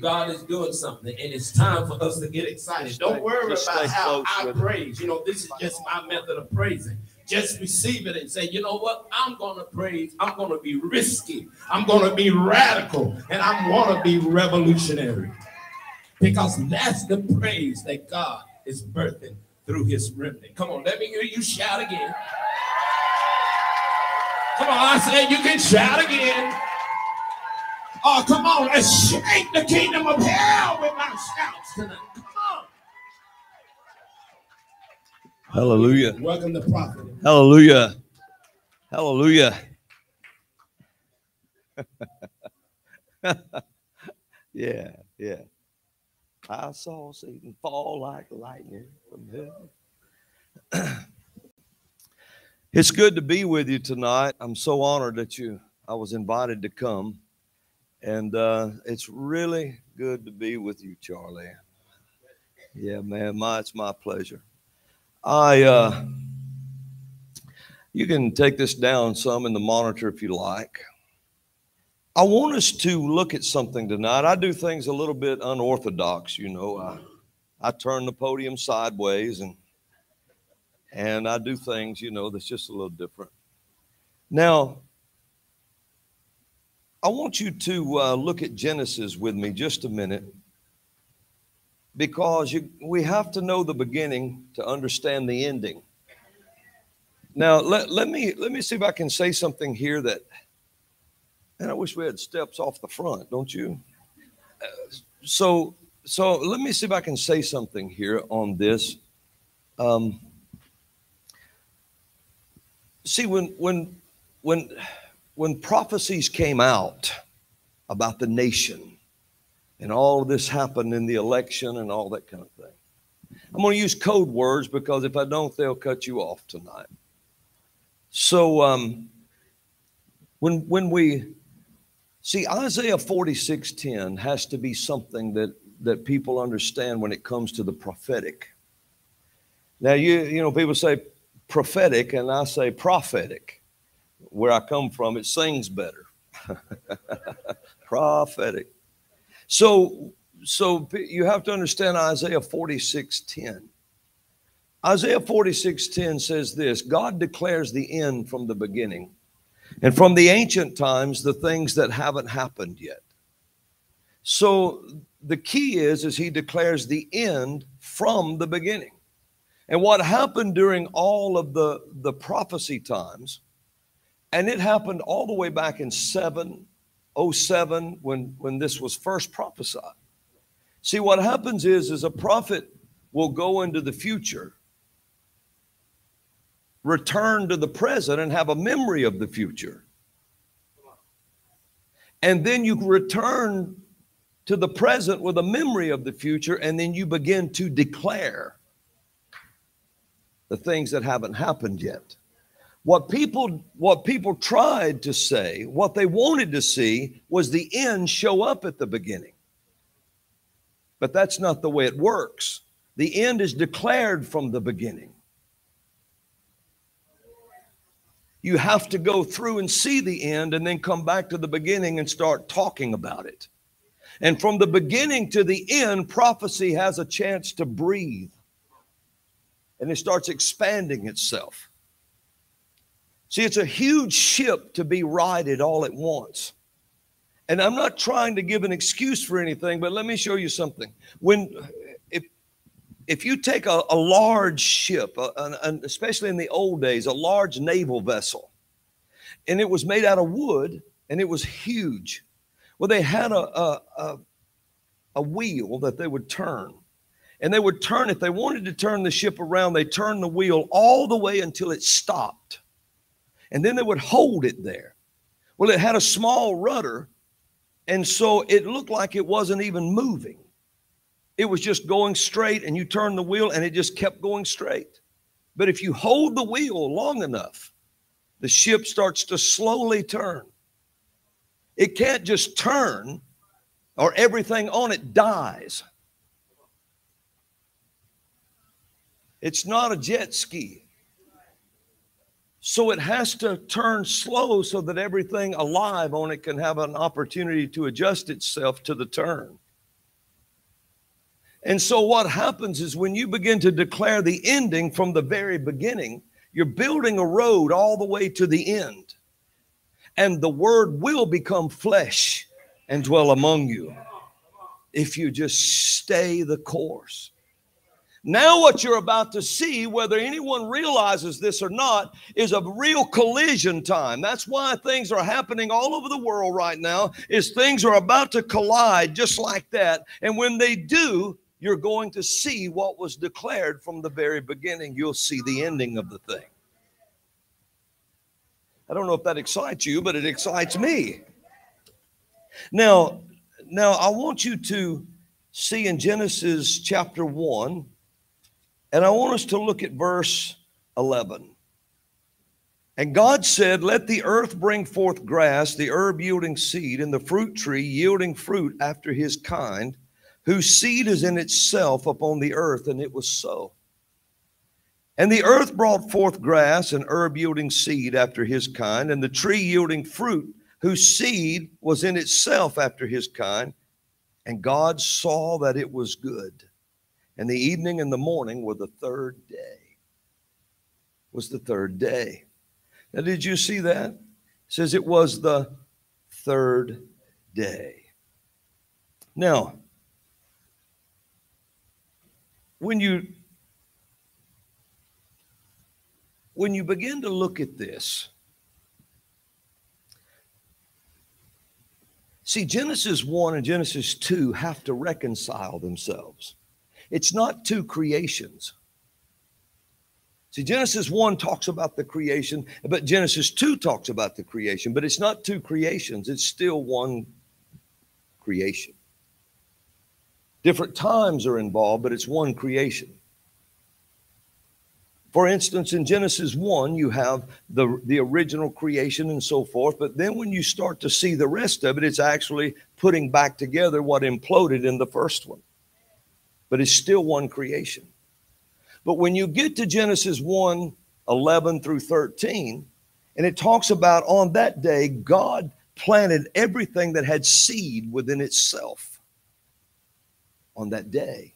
God is doing something, and it's time for us to get excited. Just Don't worry about stay how close I with praise. You know, this is just my method of praising. Just receive it and say, you know what? I'm gonna praise. I'm gonna be risky. I'm gonna be radical, and I want to be revolutionary because that's the praise that God is birthing through His remnant. Come on, let me hear you shout again. Come on, I said you can shout again. Oh, come on, let's shake the kingdom of hell with my shouts tonight. Come on. Hallelujah. Welcome to prophet. Hallelujah. Hallelujah. yeah, yeah. I saw Satan fall like lightning from heaven. it's good to be with you tonight. I'm so honored that you I was invited to come. And uh, it's really good to be with you, Charlie. Yeah, man, my it's my pleasure. I uh you can take this down some in the monitor if you like. I want us to look at something tonight. I do things a little bit unorthodox, you know. I, I turn the podium sideways and and I do things, you know, that's just a little different. Now, I want you to uh, look at Genesis with me just a minute because you, we have to know the beginning to understand the ending. Now, let, let me let me see if I can say something here that, and I wish we had steps off the front, don't you? Uh, so so let me see if I can say something here on this. Um, see, when when when when prophecies came out about the nation and all of this happened in the election and all that kind of thing. I'm going to use code words because if I don't, they'll cut you off tonight. So um, when when we see Isaiah 46:10 has to be something that that people understand when it comes to the prophetic. Now you you know people say prophetic and I say prophetic. Where I come from, it sings better. prophetic. So so you have to understand Isaiah 46:10. Isaiah 46:10 says this, God declares the end from the beginning. And from the ancient times the things that haven't happened yet. So the key is is he declares the end from the beginning. And what happened during all of the the prophecy times and it happened all the way back in 707 when when this was first prophesied. See what happens is is a prophet will go into the future return to the present and have a memory of the future. And then you return to the present with a memory of the future, and then you begin to declare the things that haven't happened yet. What people what people tried to say, what they wanted to see was the end show up at the beginning. But that's not the way it works. The end is declared from the beginning. You have to go through and see the end and then come back to the beginning and start talking about it. And from the beginning to the end, prophecy has a chance to breathe and it starts expanding itself. See, it's a huge ship to be righted all at once. And I'm not trying to give an excuse for anything, but let me show you something. When if you take a, a large ship, uh, an- an- especially in the old days, a large naval vessel, and it was made out of wood and it was huge. Well, they had a, a, a, a wheel that they would turn. And they would turn, if they wanted to turn the ship around, they turned the wheel all the way until it stopped. And then they would hold it there. Well, it had a small rudder, and so it looked like it wasn't even moving. It was just going straight, and you turn the wheel, and it just kept going straight. But if you hold the wheel long enough, the ship starts to slowly turn. It can't just turn, or everything on it dies. It's not a jet ski. So it has to turn slow so that everything alive on it can have an opportunity to adjust itself to the turn. And so what happens is when you begin to declare the ending from the very beginning, you're building a road all the way to the end. And the word will become flesh and dwell among you if you just stay the course. Now, what you're about to see, whether anyone realizes this or not, is a real collision time. That's why things are happening all over the world right now, is things are about to collide just like that. And when they do, you're going to see what was declared from the very beginning. You'll see the ending of the thing. I don't know if that excites you, but it excites me. Now, now I want you to see in Genesis chapter 1, and I want us to look at verse 11. And God said, Let the earth bring forth grass, the herb yielding seed, and the fruit tree yielding fruit after his kind, whose seed is in itself upon the earth. And it was so. And the earth brought forth grass and herb yielding seed after his kind, and the tree yielding fruit, whose seed was in itself after his kind. And God saw that it was good. And the evening and the morning were the third day. Was the third day. Now, did you see that? It says it was the third day. Now, when you when you begin to look at this, see, Genesis 1 and Genesis 2 have to reconcile themselves. It's not two creations. See, Genesis 1 talks about the creation, but Genesis 2 talks about the creation, but it's not two creations, it's still one creation. Different times are involved, but it's one creation. For instance, in Genesis 1, you have the, the original creation and so forth. But then when you start to see the rest of it, it's actually putting back together what imploded in the first one. But it's still one creation. But when you get to Genesis 1 11 through 13, and it talks about on that day, God planted everything that had seed within itself on that day.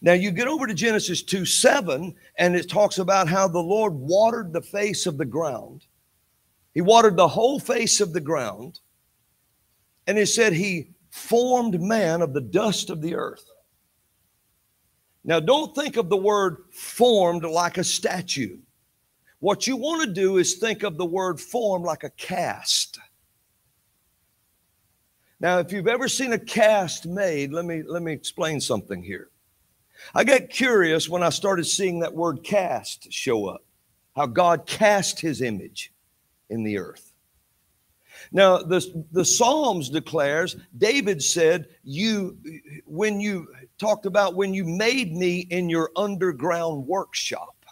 Now you get over to Genesis 2 7, and it talks about how the Lord watered the face of the ground. He watered the whole face of the ground. And it said he formed man of the dust of the earth. Now, don't think of the word formed like a statue. What you want to do is think of the word form like a cast. Now, if you've ever seen a cast made, let me let me explain something here. I got curious when I started seeing that word cast show up, how God cast his image in the earth. Now, the, the Psalms declares, David said, You when you talked about when you made me in your underground workshop.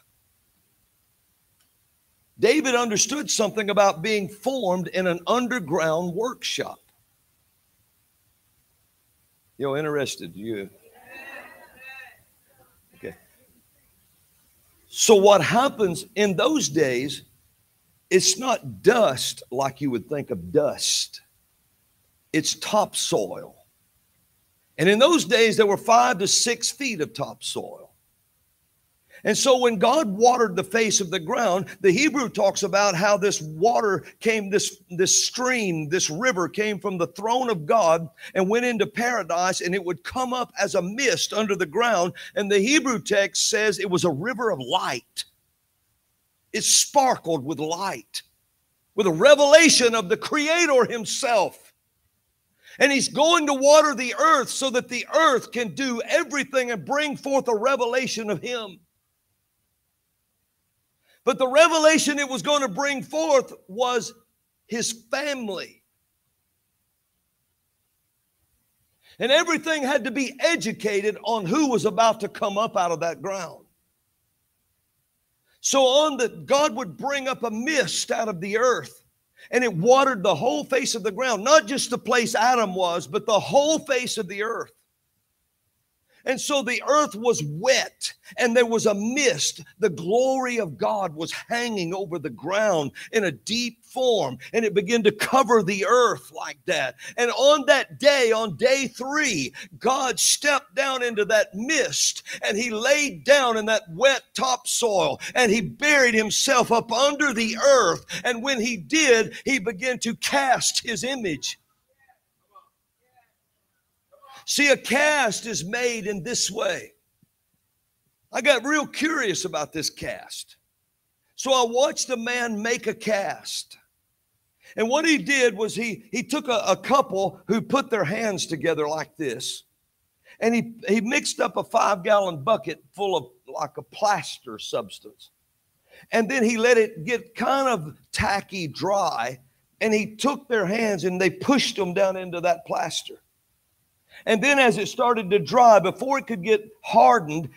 David understood something about being formed in an underground workshop. You are interested? You Okay. So, what happens in those days, it's not dust like you would think of dust, it's topsoil. And in those days, there were five to six feet of topsoil. And so when God watered the face of the ground, the Hebrew talks about how this water came, this, this stream, this river came from the throne of God and went into paradise, and it would come up as a mist under the ground. And the Hebrew text says it was a river of light. It sparkled with light, with a revelation of the Creator Himself. And he's going to water the earth so that the earth can do everything and bring forth a revelation of Him. But the revelation it was going to bring forth was his family. And everything had to be educated on who was about to come up out of that ground. So on that God would bring up a mist out of the earth and it watered the whole face of the ground, not just the place Adam was, but the whole face of the earth. And so the earth was wet and there was a mist. The glory of God was hanging over the ground in a deep form and it began to cover the earth like that. And on that day, on day three, God stepped down into that mist and he laid down in that wet topsoil and he buried himself up under the earth. And when he did, he began to cast his image. See, a cast is made in this way. I got real curious about this cast. So I watched a man make a cast. And what he did was he, he took a, a couple who put their hands together like this, and he, he mixed up a five gallon bucket full of like a plaster substance. And then he let it get kind of tacky dry, and he took their hands and they pushed them down into that plaster. And then as it started to dry, before it could get hardened,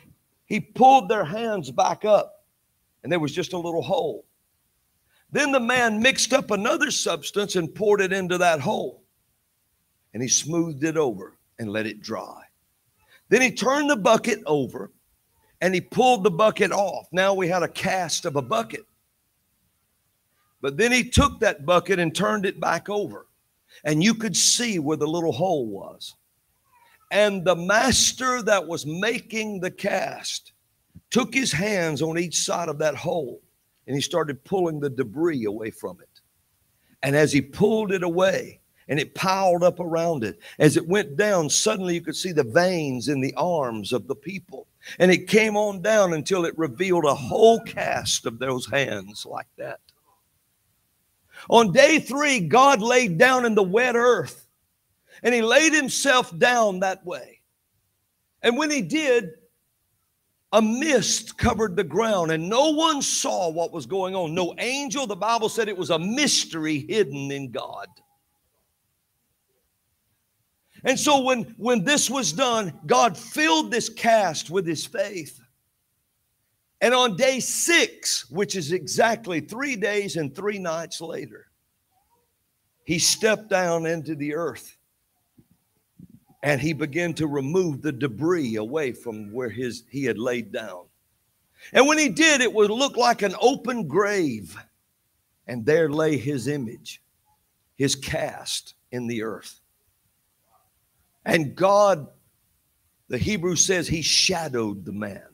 he pulled their hands back up and there was just a little hole. Then the man mixed up another substance and poured it into that hole. And he smoothed it over and let it dry. Then he turned the bucket over and he pulled the bucket off. Now we had a cast of a bucket. But then he took that bucket and turned it back over. And you could see where the little hole was. And the master that was making the cast took his hands on each side of that hole and he started pulling the debris away from it. And as he pulled it away, and it piled up around it. As it went down, suddenly you could see the veins in the arms of the people. And it came on down until it revealed a whole cast of those hands like that. On day three, God laid down in the wet earth and he laid himself down that way. And when he did, a mist covered the ground and no one saw what was going on. No angel, the Bible said it was a mystery hidden in God. And so when, when this was done, God filled this cast with his faith. And on day six, which is exactly three days and three nights later, he stepped down into the earth and he began to remove the debris away from where his he had laid down. And when he did, it would look like an open grave. And there lay his image, his cast in the earth. And God, the Hebrew says, he shadowed the man.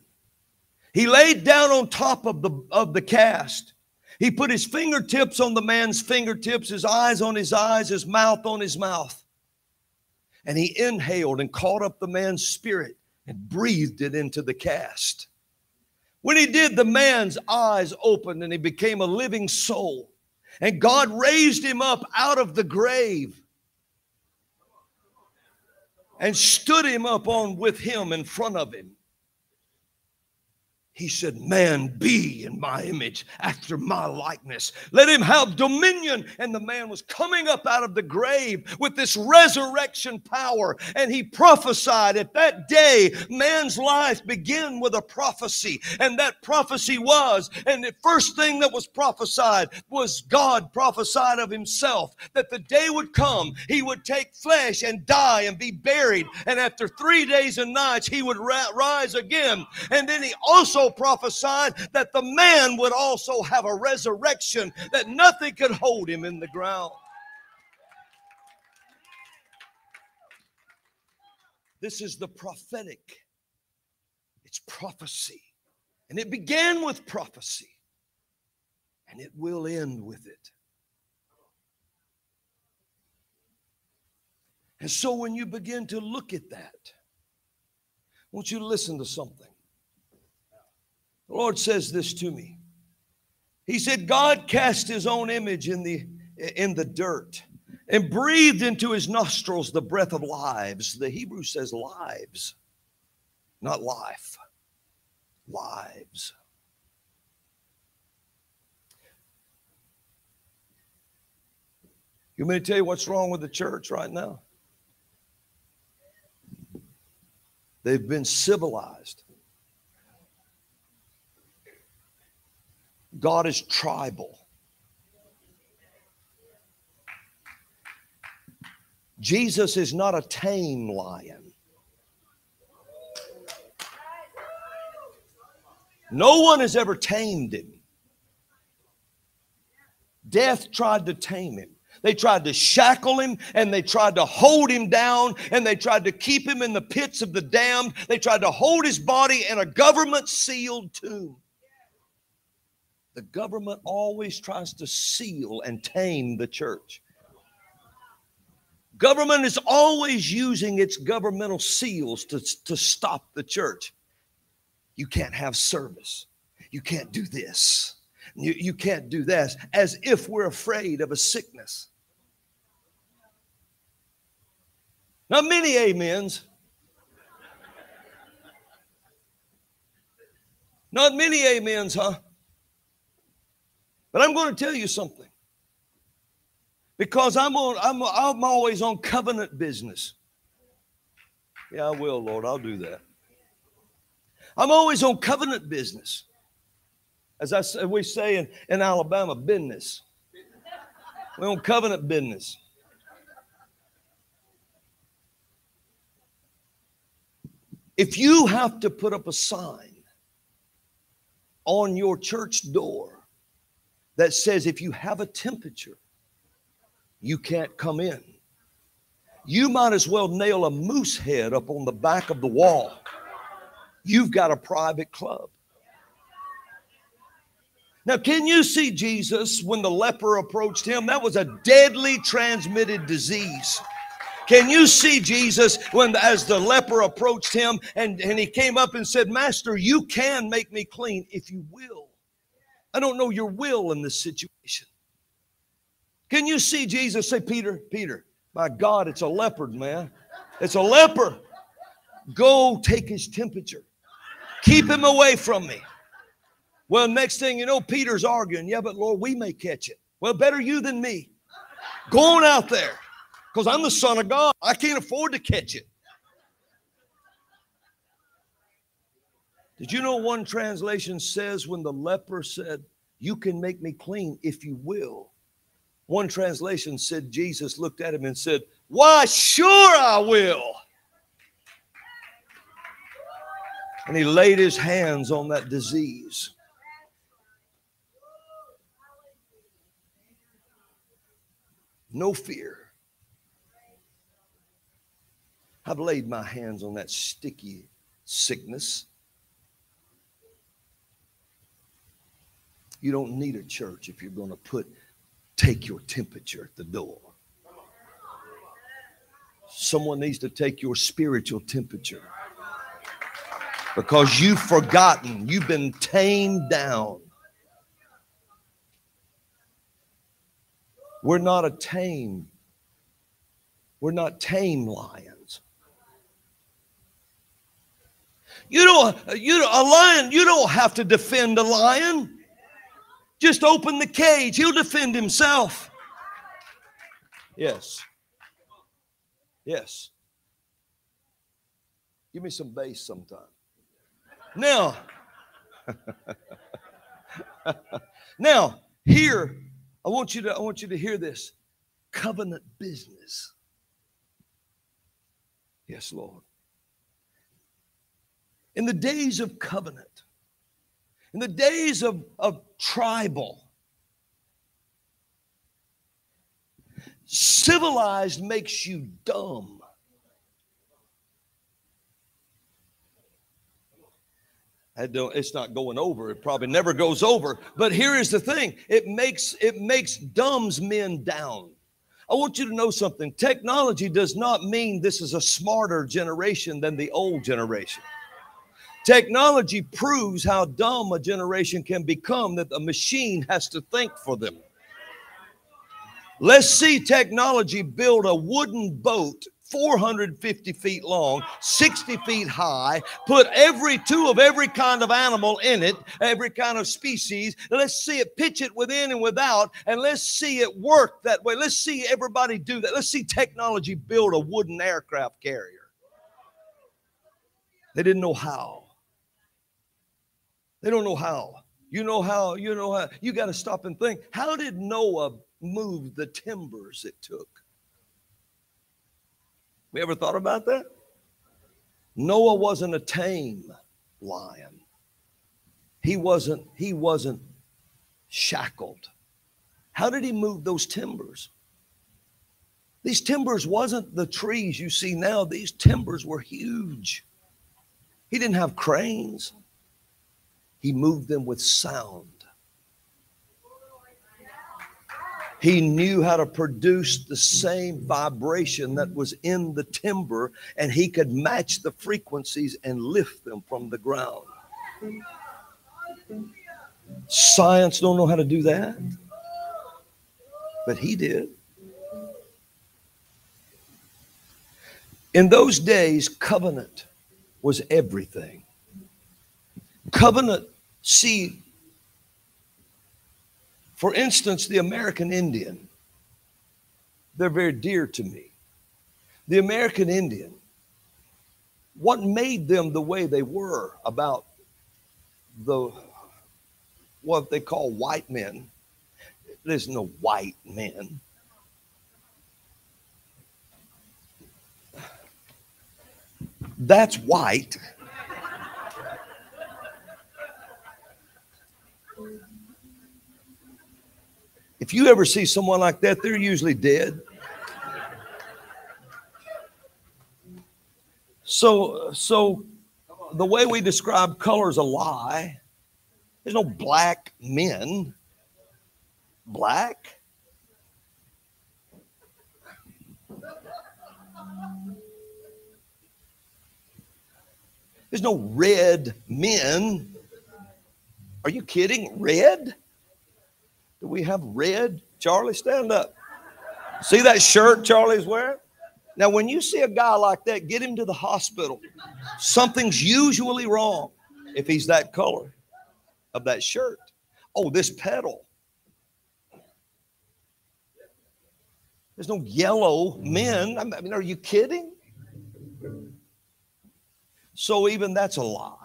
He laid down on top of the, of the cast. He put his fingertips on the man's fingertips, his eyes on his eyes, his mouth on his mouth and he inhaled and caught up the man's spirit and breathed it into the cast. When he did, the man's eyes opened and he became a living soul. And God raised him up out of the grave and stood him up on with him in front of him. He said, Man be in my image after my likeness. Let him have dominion. And the man was coming up out of the grave with this resurrection power. And he prophesied at that day, man's life began with a prophecy. And that prophecy was, and the first thing that was prophesied was God prophesied of himself that the day would come, he would take flesh and die and be buried. And after three days and nights, he would rise again. And then he also also prophesied that the man would also have a resurrection, that nothing could hold him in the ground. This is the prophetic, it's prophecy. And it began with prophecy, and it will end with it. And so when you begin to look at that, I want you to listen to something. The Lord says this to me. He said, God cast his own image in the, in the dirt and breathed into his nostrils the breath of lives. The Hebrew says lives, not life, lives. You may tell you what's wrong with the church right now? They've been civilized. God is tribal. Jesus is not a tame lion. No one has ever tamed him. Death tried to tame him. They tried to shackle him and they tried to hold him down and they tried to keep him in the pits of the damned. They tried to hold his body in a government sealed tomb. The government always tries to seal and tame the church. Government is always using its governmental seals to, to stop the church. You can't have service. You can't do this. You, you can't do that, as if we're afraid of a sickness. Not many amens. Not many amens, huh? But I'm going to tell you something. Because I'm on I'm, I'm always on covenant business. Yeah, I will, Lord. I'll do that. I'm always on covenant business. As I we say in, in Alabama, business. We're on covenant business. If you have to put up a sign on your church door that says if you have a temperature, you can't come in, you might as well nail a moose head up on the back of the wall. You've got a private club. Now, can you see Jesus when the leper approached him? That was a deadly transmitted disease. Can you see Jesus when, as the leper approached him and, and he came up and said, Master, you can make me clean if you will. I don't know your will in this situation. Can you see Jesus say, Peter, Peter, my God, it's a leopard, man. It's a leper. Go take his temperature. Keep him away from me. Well, next thing you know, Peter's arguing. Yeah, but Lord, we may catch it. Well, better you than me. Go on out there because I'm the Son of God. I can't afford to catch it. Did you know one translation says when the leper said, You can make me clean if you will? One translation said Jesus looked at him and said, Why, sure I will. And he laid his hands on that disease. No fear. I've laid my hands on that sticky sickness. You don't need a church if you're going to put take your temperature at the door. Someone needs to take your spiritual temperature because you've forgotten, you've been tamed down. We're not a tame, we're not tame lions. You don't, you don't, a lion, you don't have to defend a lion. Just open the cage, he'll defend himself. Yes. Yes. Give me some bass sometime. Now, now, here I want you to, I want you to hear this. Covenant business. Yes, Lord. In the days of covenant, in the days of, of tribal, civilized makes you dumb. It's not going over. It probably never goes over. But here is the thing: it makes it makes dumbs men down. I want you to know something. Technology does not mean this is a smarter generation than the old generation. Technology proves how dumb a generation can become that a machine has to think for them. Let's see technology build a wooden boat 450 feet long, 60 feet high, put every two of every kind of animal in it, every kind of species. Let's see it pitch it within and without, and let's see it work that way. Let's see everybody do that. Let's see technology build a wooden aircraft carrier. They didn't know how. They don't know how. You know how, you know how. You got to stop and think. How did Noah move the timbers it took? We ever thought about that? Noah wasn't a tame lion. He wasn't, he wasn't shackled. How did he move those timbers? These timbers wasn't the trees you see now. These timbers were huge. He didn't have cranes. He moved them with sound. He knew how to produce the same vibration that was in the timber, and he could match the frequencies and lift them from the ground. Science don't know how to do that, but he did. In those days, covenant was everything. Covenant, see, for instance, the American Indian, they're very dear to me. The American Indian, what made them the way they were about the what they call white men? There's no white men. That's white. If you ever see someone like that, they're usually dead. So, so the way we describe color is a lie. There's no black men. Black? There's no red men. Are you kidding? Red? Do we have red? Charlie, stand up. See that shirt Charlie's wearing? Now, when you see a guy like that, get him to the hospital. Something's usually wrong if he's that color of that shirt. Oh, this pedal. There's no yellow men. I mean, are you kidding? So even that's a lie.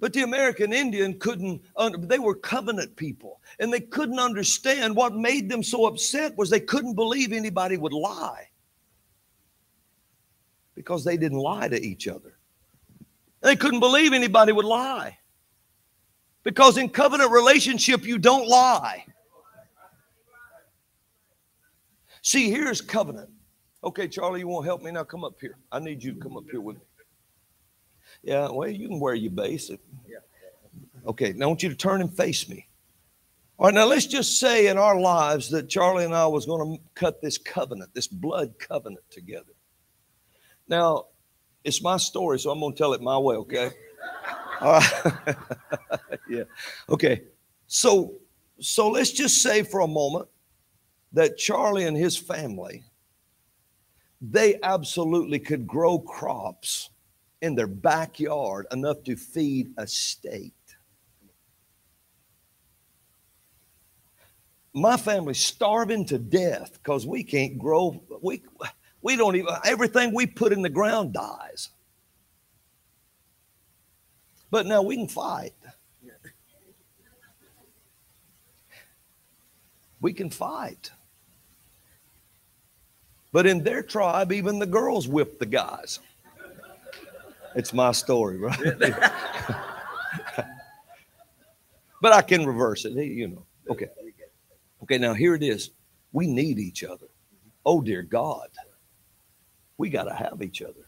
But the American Indian couldn't, they were covenant people, and they couldn't understand what made them so upset was they couldn't believe anybody would lie because they didn't lie to each other. They couldn't believe anybody would lie because in covenant relationship, you don't lie. See, here's covenant. Okay, Charlie, you want to help me now? Come up here. I need you to come up here with me. Yeah, well, you can wear your base. Okay, now I want you to turn and face me. All right, now let's just say in our lives that Charlie and I was going to cut this covenant, this blood covenant together. Now, it's my story, so I'm going to tell it my way, okay? All right. yeah. Okay. So, so let's just say for a moment that Charlie and his family, they absolutely could grow crops in their backyard enough to feed a state. My family's starving to death because we can't grow. We, we don't even, everything we put in the ground dies. But now we can fight. We can fight. But in their tribe, even the girls whip the guys. It's my story, right? but I can reverse it. You know. Okay. Okay, now here it is. We need each other. Oh, dear God. We got to have each other.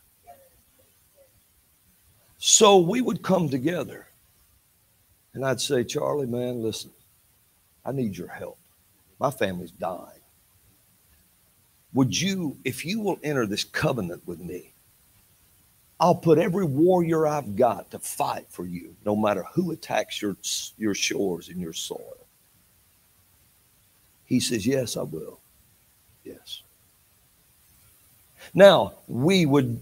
So we would come together and I'd say, Charlie, man, listen, I need your help. My family's dying. Would you, if you will enter this covenant with me, I'll put every warrior I've got to fight for you, no matter who attacks your, your shores and your soil. He says, Yes, I will. Yes. Now, we would,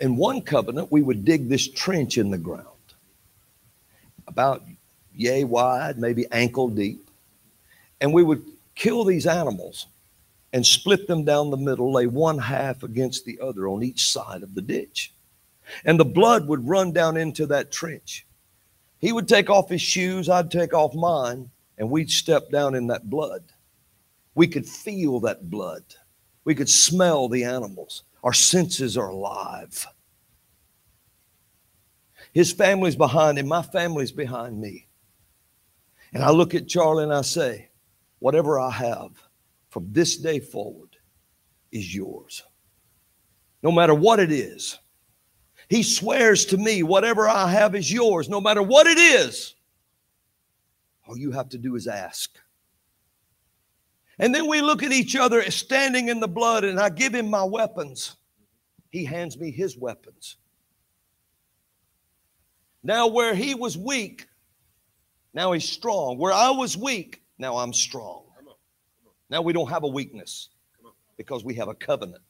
in one covenant, we would dig this trench in the ground, about yay wide, maybe ankle deep, and we would kill these animals and split them down the middle, lay one half against the other on each side of the ditch and the blood would run down into that trench. He would take off his shoes, I'd take off mine, and we'd step down in that blood. We could feel that blood. We could smell the animals. Our senses are alive. His family's behind him. My family's behind me. And I look at Charlie and I say, whatever I have from this day forward is yours. No matter what it is. He swears to me, whatever I have is yours, no matter what it is. All you have to do is ask. And then we look at each other standing in the blood, and I give him my weapons. He hands me his weapons. Now, where he was weak, now he's strong. Where I was weak, now I'm strong. Now we don't have a weakness because we have a covenant.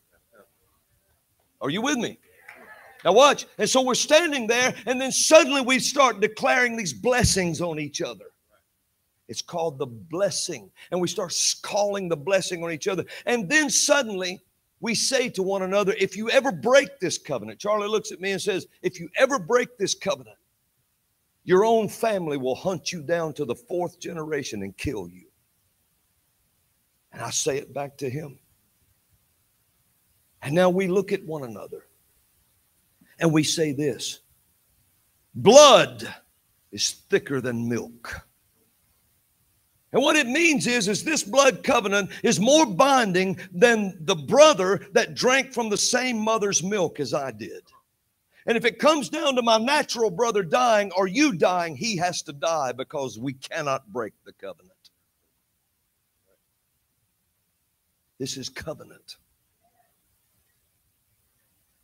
Are you with me? Now, watch. And so we're standing there, and then suddenly we start declaring these blessings on each other. It's called the blessing. And we start calling the blessing on each other. And then suddenly we say to one another, if you ever break this covenant, Charlie looks at me and says, if you ever break this covenant, your own family will hunt you down to the fourth generation and kill you. And I say it back to him. And now we look at one another and we say this blood is thicker than milk. And what it means is, is this blood covenant is more binding than the brother that drank from the same mother's milk as I did. And if it comes down to my natural brother dying or you dying, he has to die because we cannot break the covenant. This is covenant.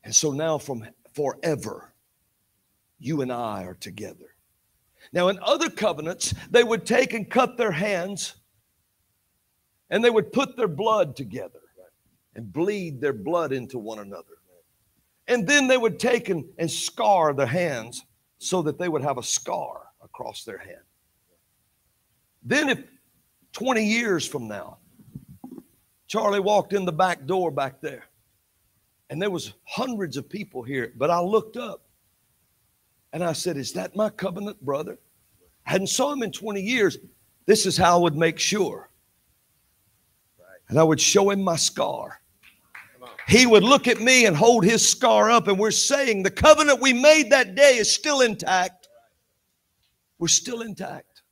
And so now, from forever, you and I are together. Now, in other covenants, they would take and cut their hands and they would put their blood together and bleed their blood into one another. And then they would take and, and scar their hands so that they would have a scar across their hand. Then, if 20 years from now, Charlie walked in the back door back there, and there was hundreds of people here, but I looked up and I said, Is that my covenant brother? I hadn't saw him in 20 years. This is how I would make sure. And I would show him my scar he would look at me and hold his scar up. And we're saying the covenant we made that day is still intact. We're still intact.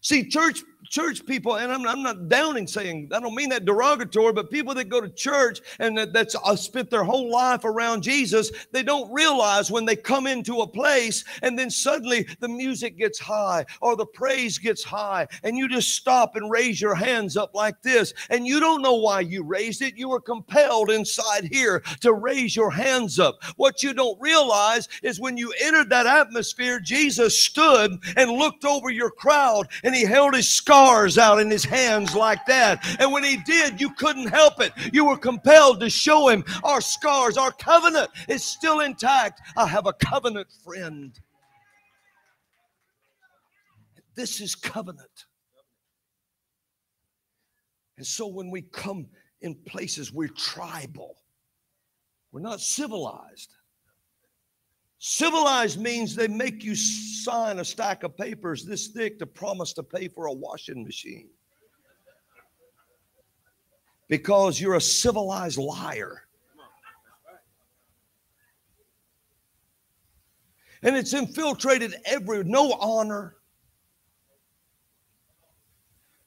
See, church church people, and I'm, I'm, not downing saying, I don't mean that derogatory, but people that go to church and that, that's uh, spent their whole life around Jesus, they don't realize when they come into a place and then suddenly the music gets high or the praise gets high and you just stop and raise your hands up like this. And you don't know why you raised it. You were compelled inside here to raise your hands up. What you don't realize is when you entered that atmosphere, Jesus stood and looked over your crowd and he held his scar scars out in his hands like that. And when he did, you couldn't help it. You were compelled to show him our scars. Our covenant is still intact. I have a covenant friend. This is covenant. And so when we come in places, we're tribal, we're not civilized. Civilized means they make you sign a stack of papers this thick to promise to pay for a washing machine. Because you're a civilized liar. And it's infiltrated every, no honor.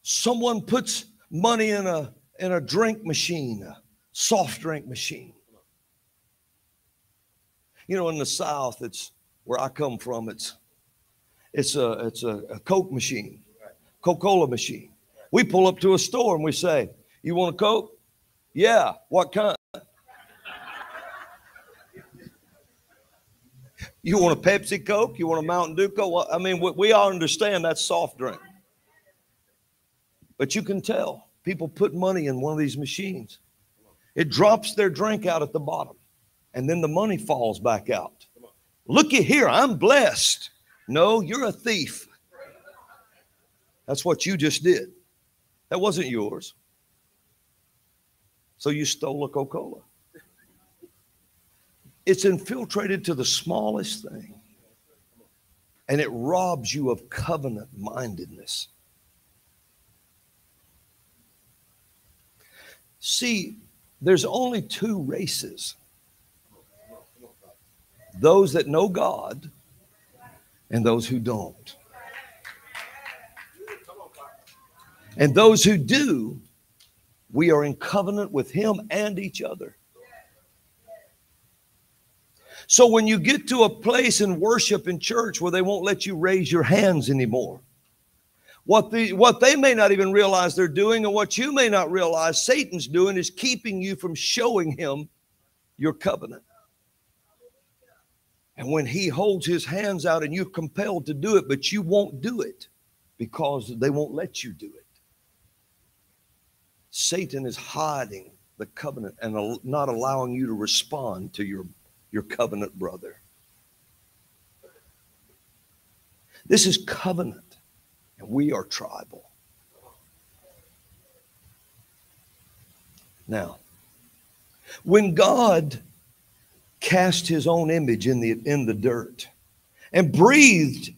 Someone puts money in a, in a drink machine, a soft drink machine. You know, in the South, it's where I come from. It's it's a it's a, a Coke machine, Coca-Cola machine. We pull up to a store and we say, "You want a Coke? Yeah. What kind? You want a Pepsi Coke? You want a Mountain Dew Coke? I mean, we, all understand that's soft drink. But you can tell people put money in one of these machines. It drops their drink out at the bottom and then the money falls back out. Looky here, I'm blessed. No, you're a thief. That's what you just did. That wasn't yours. So you stole a Coca Cola. It's infiltrated to the smallest thing, and it robs you of covenant mindedness. See, there's only two races those that know God and those who don't. And those who do, we are in covenant with Him and each other. So when you get to a place in worship in church where they won't let you raise your hands anymore, what the what they may not even realize they're doing, and what you may not realize Satan's doing is keeping you from showing him your covenant. And when he holds his hands out and you're compelled to do it, but you won't do it because they won't let you do it. Satan is hiding the covenant and not allowing you to respond to your, your covenant brother. This is covenant, and we are tribal. Now, when God cast his own image in the in the dirt and breathed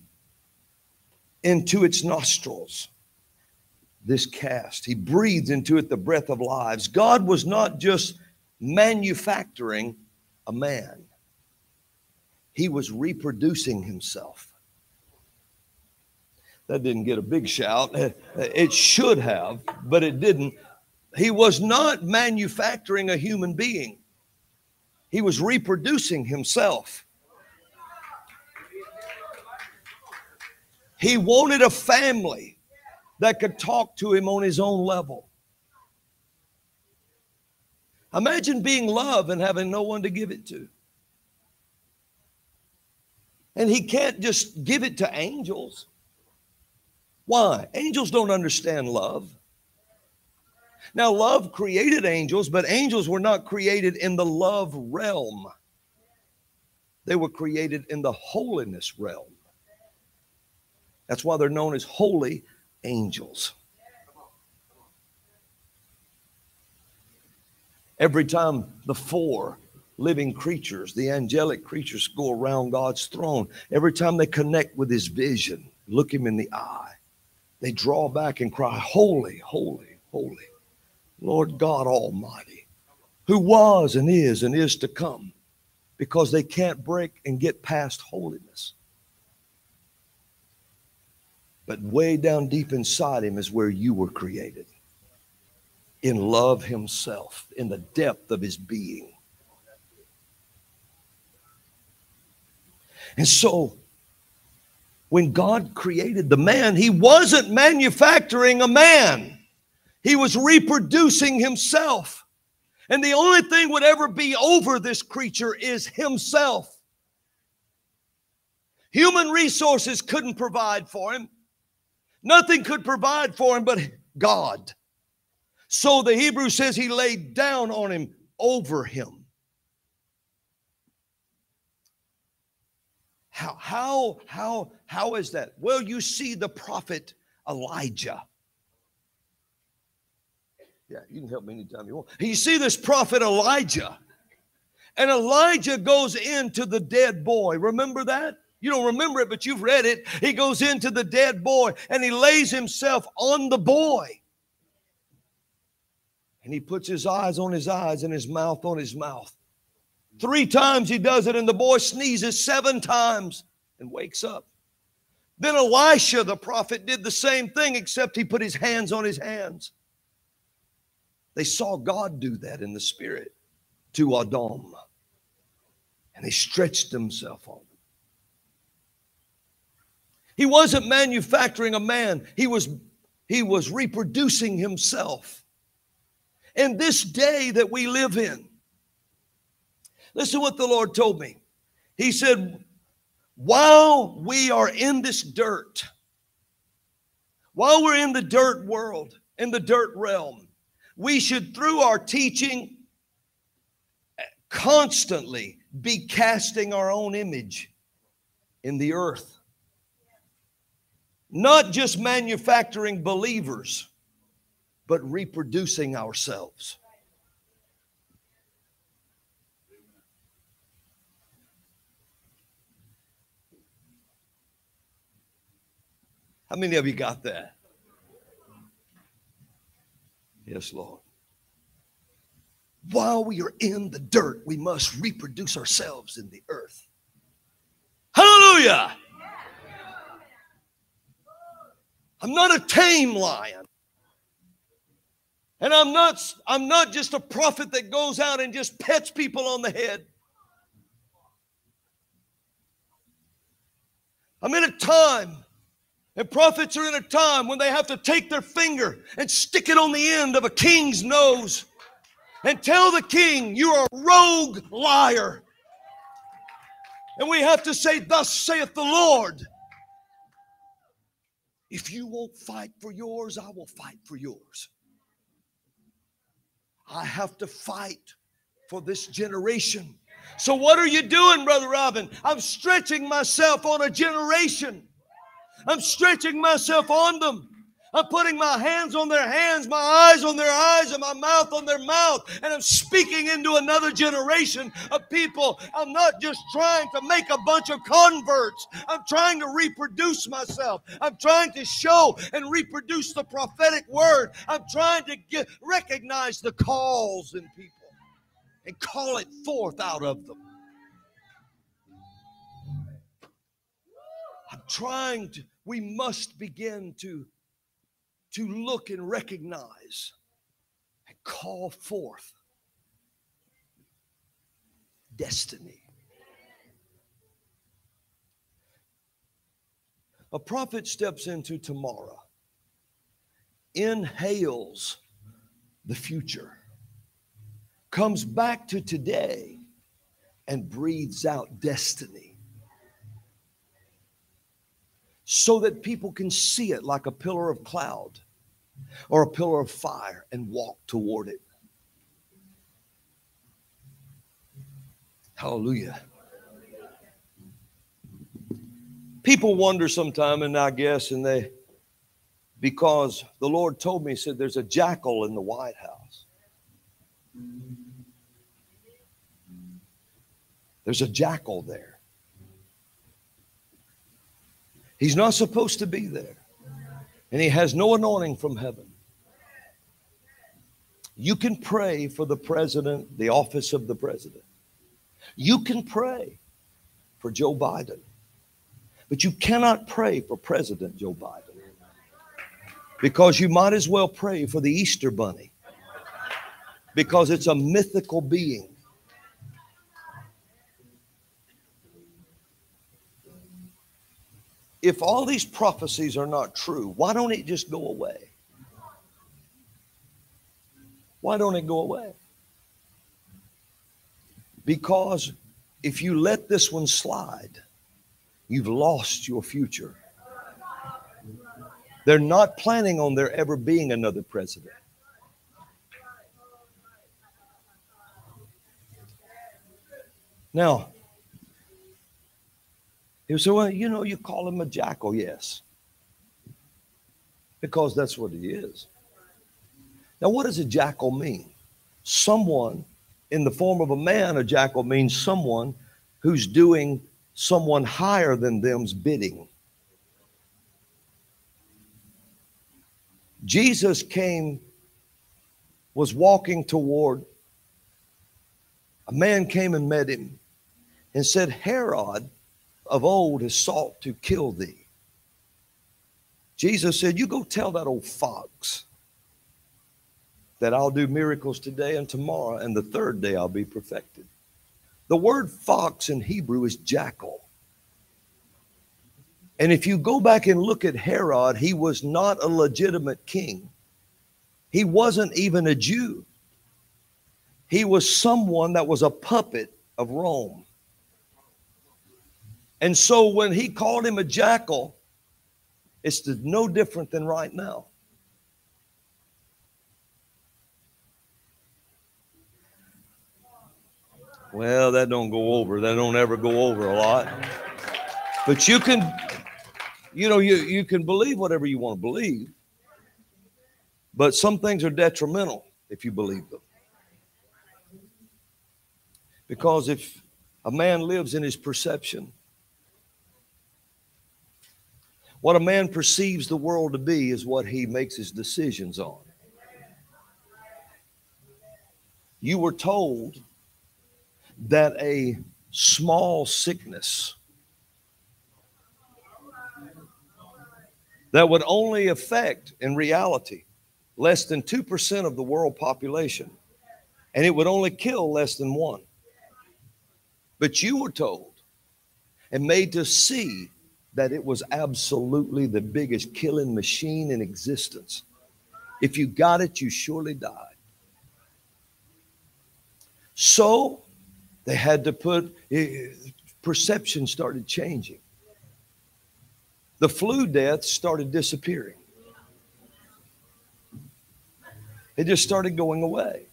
into its nostrils this cast. He breathed into it the breath of lives. God was not just manufacturing a man. He was reproducing himself. That didn't get a big shout. It should have but it didn't. He was not manufacturing a human being he was reproducing himself. He wanted a family that could talk to him on his own level. Imagine being loved and having no one to give it to. And he can't just give it to angels. Why? Angels don't understand love. Now, love created angels, but angels were not created in the love realm, they were created in the holiness realm. That's why they're known as holy angels. Every time the four living creatures, the angelic creatures, go around God's throne, every time they connect with his vision, look him in the eye, they draw back and cry, Holy, holy, holy. Lord God Almighty, who was and is and is to come, because they can't break and get past holiness. But way down deep inside him is where you were created in love himself, in the depth of his being. And so, when God created the man, he wasn't manufacturing a man. He was reproducing himself. And the only thing would ever be over this creature is himself. Human resources couldn't provide for him. Nothing could provide for him but God. So the Hebrew says he laid down on him over him. How, how, how, how is that? Well, you see the prophet Elijah. Yeah, you can help me anytime you want. You see this prophet Elijah, and Elijah goes into the dead boy. Remember that? You don't remember it, but you've read it. He goes into the dead boy and he lays himself on the boy. And he puts his eyes on his eyes and his mouth on his mouth. Three times he does it, and the boy sneezes seven times and wakes up. Then Elisha, the prophet, did the same thing, except he put his hands on his hands. They saw God do that in the spirit to Adam. And they stretched themselves on them. He wasn't manufacturing a man, he was, he was reproducing himself. In this day that we live in, listen what the Lord told me. He said, while we are in this dirt, while we're in the dirt world, in the dirt realm, we should, through our teaching, constantly be casting our own image in the earth. Not just manufacturing believers, but reproducing ourselves. How many of you got that? Yes, Lord. While we are in the dirt, we must reproduce ourselves in the earth. Hallelujah. I'm not a tame lion. And I'm not I'm not just a prophet that goes out and just pets people on the head. I'm in a time and prophets are in a time when they have to take their finger and stick it on the end of a king's nose and tell the king, You're a rogue liar. And we have to say, Thus saith the Lord. If you won't fight for yours, I will fight for yours. I have to fight for this generation. So, what are you doing, Brother Robin? I'm stretching myself on a generation. I'm stretching myself on them. I'm putting my hands on their hands, my eyes on their eyes, and my mouth on their mouth. And I'm speaking into another generation of people. I'm not just trying to make a bunch of converts, I'm trying to reproduce myself. I'm trying to show and reproduce the prophetic word. I'm trying to get, recognize the calls in people and call it forth out of them. Trying to, we must begin to to look and recognize and call forth destiny. A prophet steps into tomorrow, inhales the future, comes back to today, and breathes out destiny so that people can see it like a pillar of cloud or a pillar of fire and walk toward it. Hallelujah. People wonder sometime, and I guess, and they, because the Lord told me, He said, there's a jackal in the White House. There's a jackal there. He's not supposed to be there and he has no anointing from heaven. You can pray for the president, the office of the president. You can pray for Joe Biden, but you cannot pray for President Joe Biden because you might as well pray for the Easter Bunny because it's a mythical being. If all these prophecies are not true, why don't it just go away? Why don't it go away? Because if you let this one slide, you've lost your future. They're not planning on there ever being another president. Now, he said, Well, you know, you call him a jackal, yes. Because that's what he is. Now, what does a jackal mean? Someone in the form of a man, a jackal means someone who's doing someone higher than them's bidding. Jesus came, was walking toward, a man came and met him and said, Herod of old has sought to kill thee. Jesus said, You go tell that old fox that I'll do miracles today and tomorrow, and the third day I'll be perfected. The word fox in Hebrew is jackal. And if you go back and look at Herod, he was not a legitimate king. He wasn't even a Jew. He was someone that was a puppet of Rome. And so when he called him a jackal, it's no different than right now. Well, that don't go over. That don't ever go over a lot. But you can, you know, you, you can believe whatever you want to believe. But some things are detrimental if you believe them. Because if a man lives in his perception, what a man perceives the world to be is what he makes his decisions on. You were told that a small sickness that would only affect, in reality, less than 2% of the world population, and it would only kill less than one. But you were told and made to see that it was absolutely the biggest killing machine in existence. If you got it, you surely died. So they had to put, eh, perception started changing. The flu deaths started disappearing. It just started going away.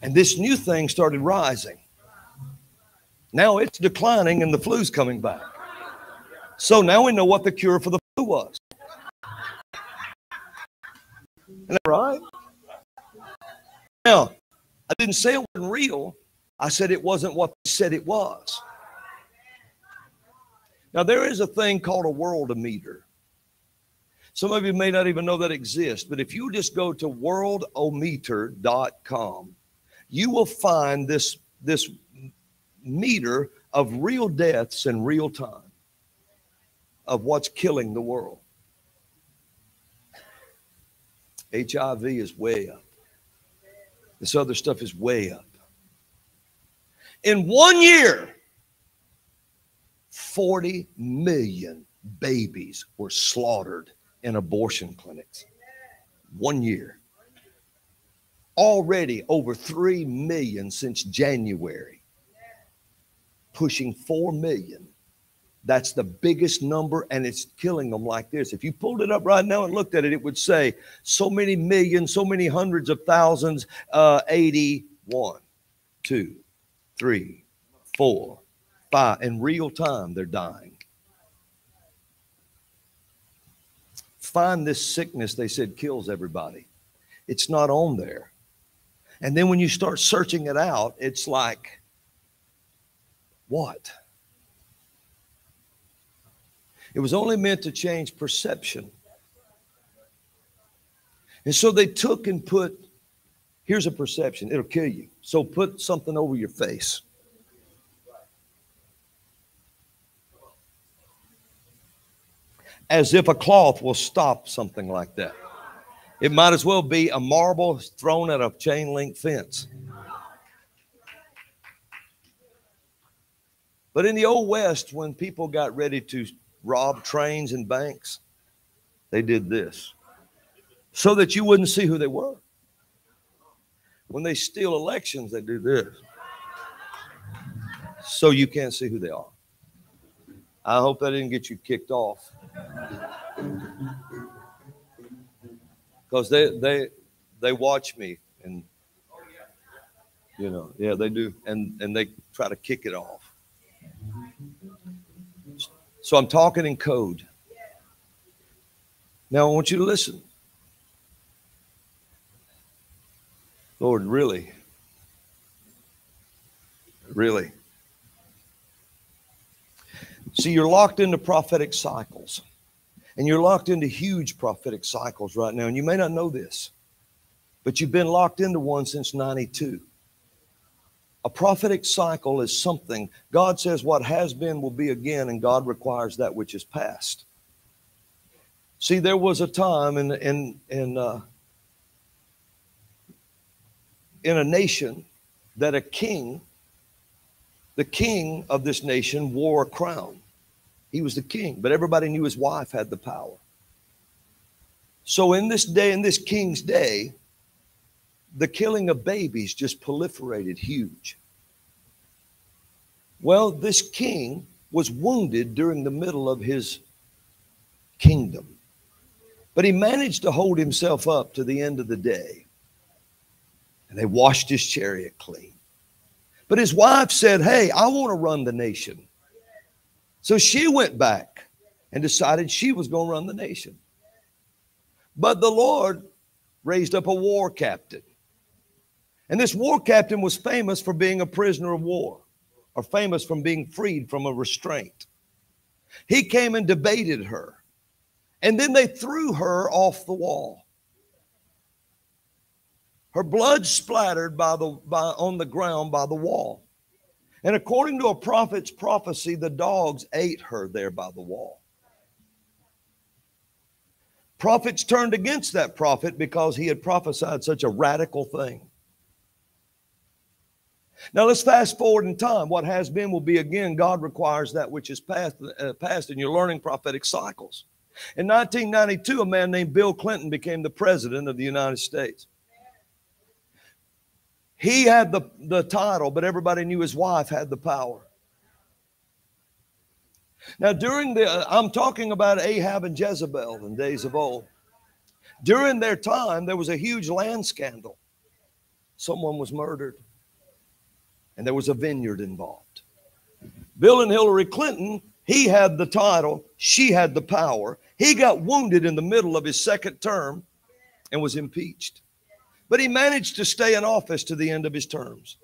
And this new thing started rising. Now it's declining and the flu's coming back. So now we know what the cure for the flu was. Isn't that right? Now, I didn't say it wasn't real. I said it wasn't what they said it was. Now, there is a thing called a worldometer. Some of you may not even know that exists, but if you just go to worldometer.com, you will find this, this meter of real deaths in real time of what's killing the world. HIV is way up. This other stuff is way up. In one year, 40 million babies were slaughtered in abortion clinics. One year. Already over 3 million since January, pushing 4 million. That's the biggest number, and it's killing them like this. If you pulled it up right now and looked at it, it would say so many millions, so many hundreds of thousands, uh, 81, 2, 3, 4, 5. In real time, they're dying. Find this sickness, they said, kills everybody. It's not on there. And then when you start searching it out, it's like, what? It was only meant to change perception. And so they took and put, here's a perception, it'll kill you. So put something over your face. As if a cloth will stop something like that. It might as well be a marble thrown at a chain link fence. But in the old West, when people got ready to rob trains and banks, they did this so that you wouldn't see who they were. When they steal elections, they do this so you can't see who they are. I hope that didn't get you kicked off. Because they they they watch me and you know, yeah, they do. And and they try to kick it off. So I'm talking in code. Now I want you to listen. Lord, really? Really? See, you're locked into prophetic cycles. And you're locked into huge prophetic cycles right now. And you may not know this, but you've been locked into one since 92. A prophetic cycle is something God says what has been will be again, and God requires that which is past. See, there was a time in in in uh, in a nation that a king, the king of this nation, wore a crown. He was the king, but everybody knew his wife had the power. So in this day, in this king's day, the killing of babies just proliferated huge. Well, this king was wounded during the middle of his kingdom, but he managed to hold himself up to the end of the day. And they washed his chariot clean. But his wife said, Hey, I want to run the nation. So she went back and decided she was going to run the nation. But the Lord raised up a war captain and this war captain was famous for being a prisoner of war or famous from being freed from a restraint. He came and debated her. And then they threw her off the wall. Her blood splattered by the, by, on the ground by the wall. And according to a prophet's prophecy, the dogs ate her there by the wall. Prophets turned against that prophet because he had prophesied such a radical thing. Now let's fast forward in time. What has been will be again. God requires that which is past, uh, past and you're learning prophetic cycles. In 1992, a man named Bill Clinton became the president of the United States. He had the, the title, but everybody knew his wife had the power. Now, during the, uh, I'm talking about Ahab and Jezebel in days of old. During their time, there was a huge land scandal. Someone was murdered, and there was a vineyard involved. Bill and Hillary Clinton, he had the title, she had the power. He got wounded in the middle of his second term and was impeached. But he managed to stay in office to the end of his terms.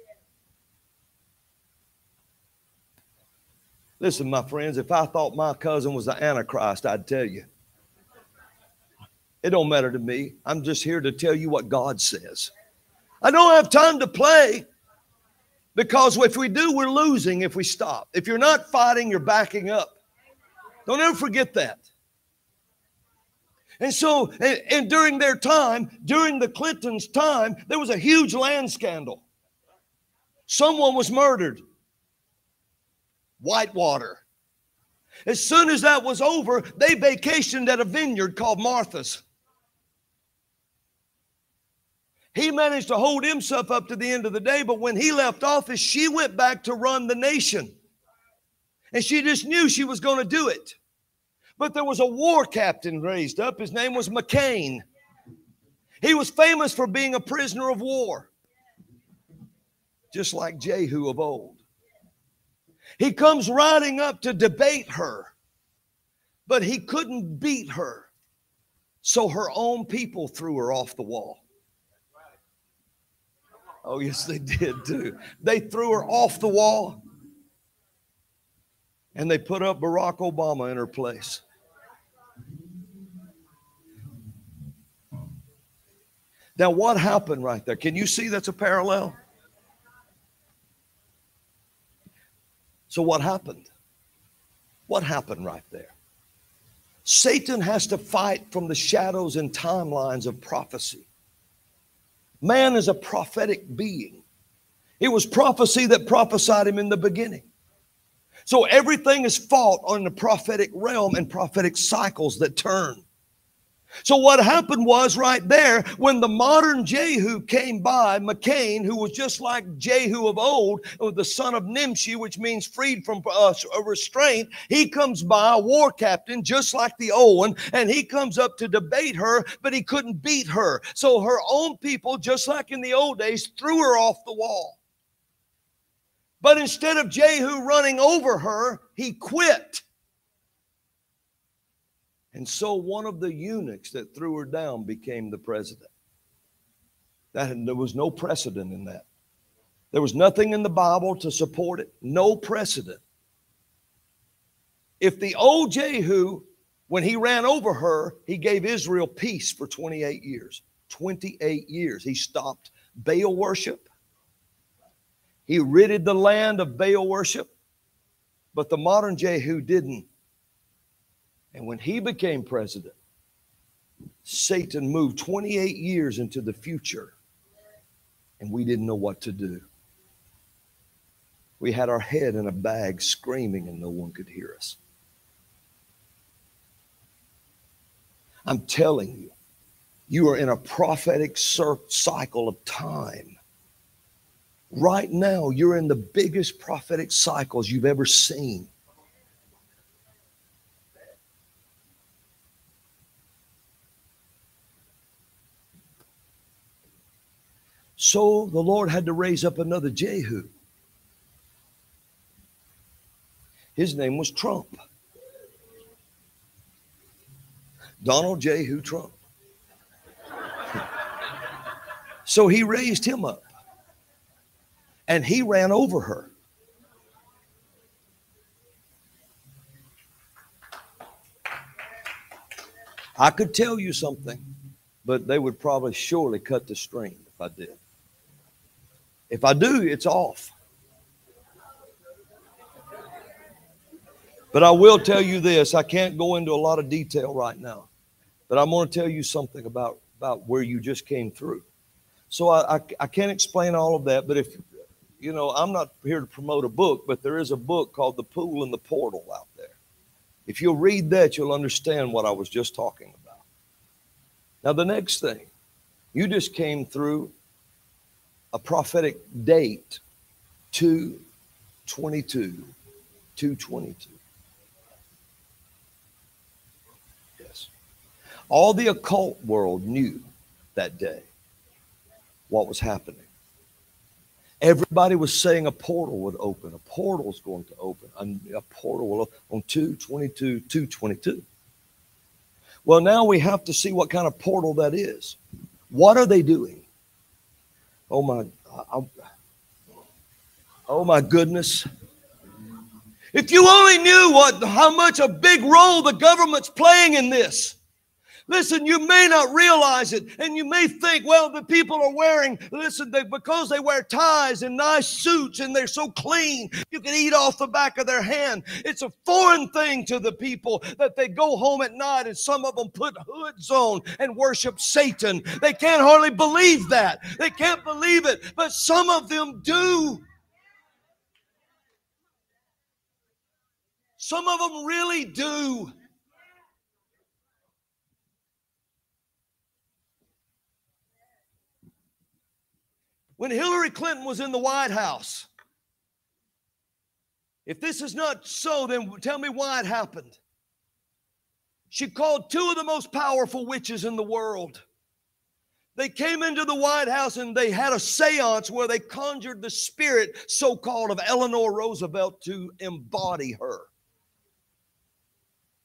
Listen, my friends, if I thought my cousin was the Antichrist, I'd tell you. It don't matter to me. I'm just here to tell you what God says. I don't have time to play because if we do, we're losing if we stop. If you're not fighting, you're backing up. Don't ever forget that. And so, and, and, during their time, during the Clintons' time, there was a huge land scandal. Someone was murdered. Whitewater. As soon as that was over, they vacationed at a vineyard called Martha's. He managed to hold himself up to the end of the day, but when he left office, she went back to run the nation. And she just knew she was going to do it. But there was a war captain raised up. His name was McCain. He was famous for being a prisoner of war, just like Jehu of old. He comes riding up to debate her, but he couldn't beat her. So her own people threw her off the wall. Oh, yes, they did too. They threw her off the wall and they put up Barack Obama in her place. Now, what happened right there? Can you see that's a parallel? So, what happened? What happened right there? Satan has to fight from the shadows and timelines of prophecy. Man is a prophetic being. It was prophecy that prophesied him in the beginning. So everything is fought on the prophetic realm and prophetic cycles that turn. So what happened was right there when the modern Jehu came by, McCain, who was just like Jehu of old, the son of Nimshi, which means freed from uh, restraint, he comes by, a war captain, just like the old one, and he comes up to debate her, but he couldn't beat her. So her own people, just like in the old days, threw her off the wall. But instead of Jehu running over her, he quit. And so one of the eunuchs that threw her down became the president. That, there was no precedent in that. There was nothing in the Bible to support it, no precedent. If the old Jehu, when he ran over her, he gave Israel peace for 28 years. 28 years. He stopped Baal worship. He ridded the land of Baal worship. But the modern Jehu didn't. And when he became president, Satan moved 28 years into the future, and we didn't know what to do. We had our head in a bag screaming, and no one could hear us. I'm telling you, you are in a prophetic cycle of time. Right now, you're in the biggest prophetic cycles you've ever seen. So the Lord had to raise up another Jehu. His name was Trump. Donald Jehu Trump. so he raised him up and he ran over her. I could tell you something, but they would probably surely cut the string if I did. If I do, it's off. But I will tell you this I can't go into a lot of detail right now. But I'm going to tell you something about, about where you just came through. So I, I, I can't explain all of that, but if, you know, I'm not here to promote a book, but there is a book called The Pool and the Portal out there. If you'll read that, you'll understand what I was just talking about. Now, the next thing, you just came through a prophetic date 222. 222. Yes. All the occult world knew that day what was happening. Everybody was saying a portal would open. A portal is going to open. A, a portal will open on 222, 222. Well, now we have to see what kind of portal that is. What are they doing? Oh my, I, oh my goodness. If you only knew what how much a big role the government's playing in this. Listen, you may not realize it, and you may think, well, the people are wearing, listen, they, because they wear ties and nice suits and they're so clean, you can eat off the back of their hand. It's a foreign thing to the people that they go home at night and some of them put hoods on and worship Satan. They can't hardly believe that. They can't believe it, but some of them do. Some of them really do. When Hillary Clinton was in the White House, if this is not so, then tell me why it happened. She called two of the most powerful witches in the world. They came into the White House and they had a seance where they conjured the spirit, so called, of Eleanor Roosevelt to embody her.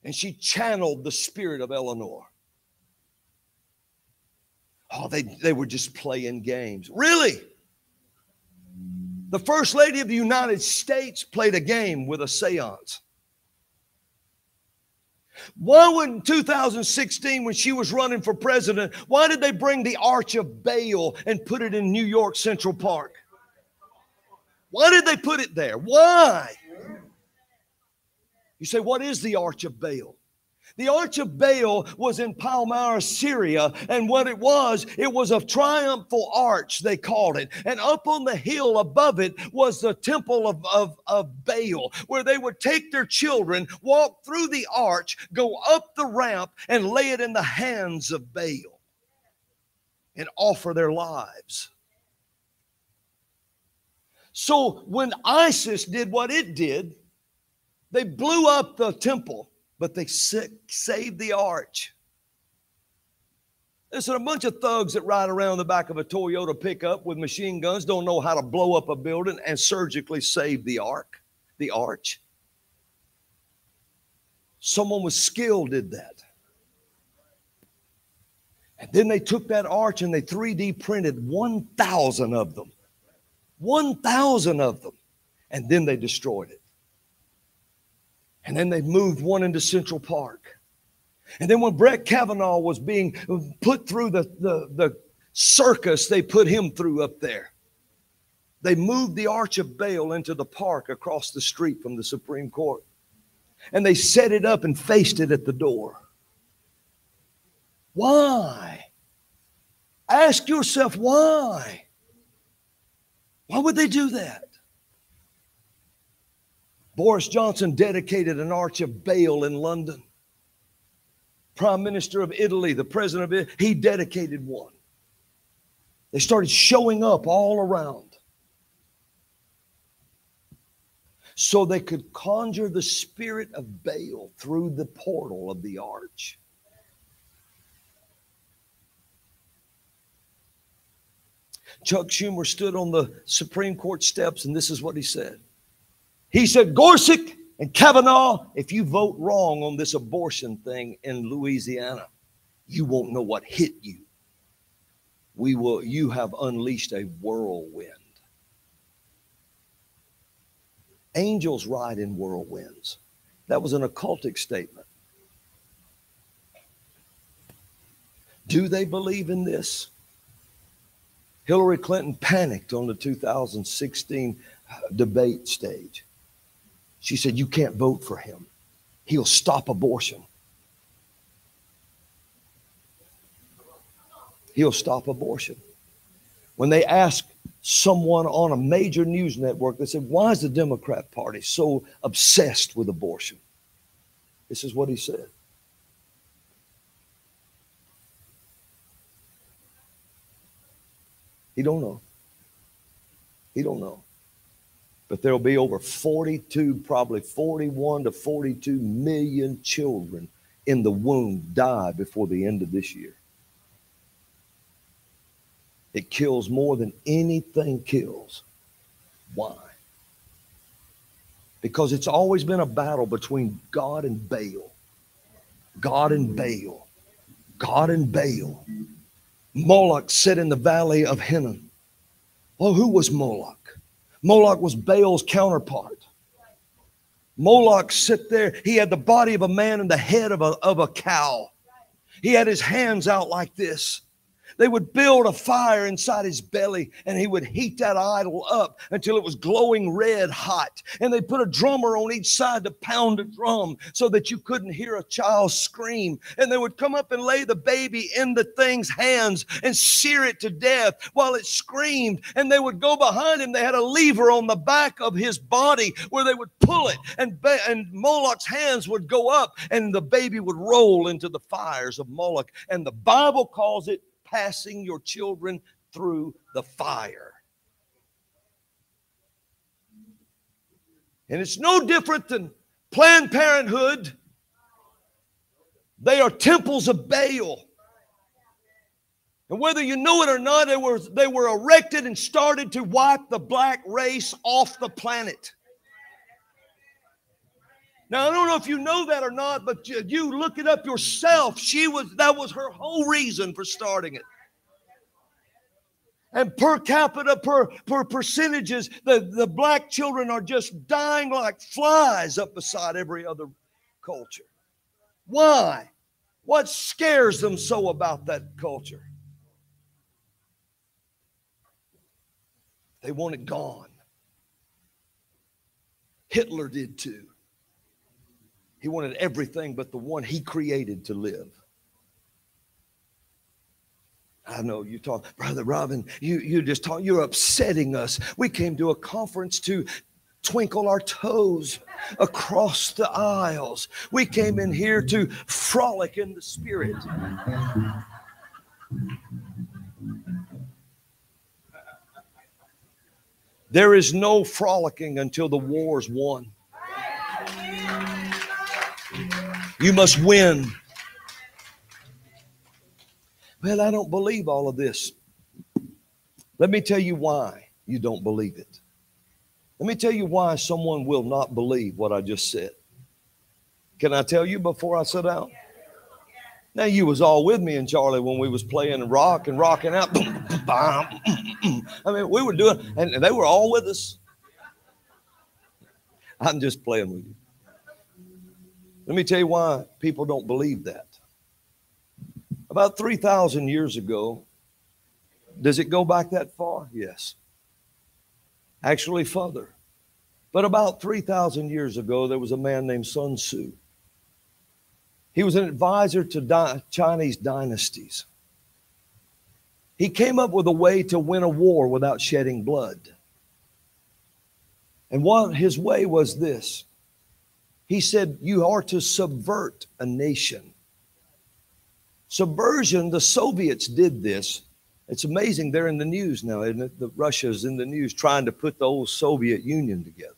And she channeled the spirit of Eleanor. Oh, they, they were just playing games. Really? The First Lady of the United States played a game with a seance. Why would in 2016, when she was running for president, why did they bring the Arch of Baal and put it in New York Central Park? Why did they put it there? Why? You say, what is the Arch of Baal? The Arch of Baal was in Palmyra, Syria, and what it was, it was a triumphal arch, they called it. And up on the hill above it was the temple of, of, of Baal, where they would take their children, walk through the arch, go up the ramp, and lay it in the hands of Baal and offer their lives. So when ISIS did what it did, they blew up the temple but they saved the arch. Listen, a bunch of thugs that ride around the back of a Toyota pickup with machine guns don't know how to blow up a building and surgically save the ark, the arch. Someone with skill did that. And then they took that arch and they 3D printed 1,000 of them. 1,000 of them. And then they destroyed it. And then they moved one into Central Park. And then when Brett Kavanaugh was being put through the, the, the circus they put him through up there, they moved the Arch of Baal into the park across the street from the Supreme Court. And they set it up and faced it at the door. Why? Ask yourself why. Why would they do that? Boris Johnson dedicated an Arch of Baal in London. Prime Minister of Italy, the President of Italy, he dedicated one. They started showing up all around so they could conjure the spirit of Baal through the portal of the arch. Chuck Schumer stood on the Supreme Court steps, and this is what he said he said, Gorsuch and Kavanaugh, if you vote wrong on this abortion thing in Louisiana, you won't know what hit you. We will, you have unleashed a whirlwind. Angels ride in whirlwinds. That was an occultic statement. Do they believe in this? Hillary Clinton panicked on the 2016 debate stage. She said, You can't vote for him. He'll stop abortion. he'll stop abortion. When they asked someone on a major news network, they said, Why is the Democrat Party so obsessed with abortion? This is what he said. He don't know. He don't know. But there'll be over 42, probably 41 to 42 million children in the womb die before the end of this year. It kills more than anything kills. Why? Because it's always been a battle between God and Baal. God and Baal. God and Baal. Moloch sat in the valley of Hinnom. Well, who was Moloch? Moloch was Baal's counterpart. Moloch sit there. He had the body of a man and the head of a, of a cow. He had his hands out like this. They would build a fire inside his belly and he would heat that idol up until it was glowing red hot. And they put a drummer on each side to pound a drum so that you couldn't hear a child scream. And they would come up and lay the baby in the thing's hands and sear it to death while it screamed. And they would go behind him. They had a lever on the back of his body where they would pull it and, ba- and Moloch's hands would go up and the baby would roll into the fires of Moloch. And the Bible calls it passing your children through the fire. And it's no different than Planned Parenthood. They are temples of Baal. And whether you know it or not, they were, they were erected and started to wipe the black race off the planet. Now I don't know if you know that or not, but you, you look it up yourself. She was that was her whole reason for starting it. And per capita, per, per percentages, the, the black children are just dying like flies up beside every other culture. Why? What scares them so about that culture? They want it gone. Hitler did too. He wanted everything but the one he created to live. I know you talk, Brother Robin, you, you just talk, you're upsetting us. We came to a conference to twinkle our toes across the aisles. We came in here to frolic in the spirit. There is no frolicking until the war's won. You must win. Well, I don't believe all of this. Let me tell you why you don't believe it. Let me tell you why someone will not believe what I just said. Can I tell you before I sit down? Now you was all with me and Charlie when we was playing rock and rocking out. I mean, we were doing, and they were all with us. I'm just playing with you. Let me tell you why people don't believe that. About 3,000 years ago, does it go back that far? Yes. Actually, further. But about 3,000 years ago, there was a man named Sun Tzu. He was an advisor to di- Chinese dynasties. He came up with a way to win a war without shedding blood. And what his way was this he said, You are to subvert a nation. Subversion, the Soviets did this. It's amazing they're in the news now, isn't it? The Russia's in the news trying to put the old Soviet Union together.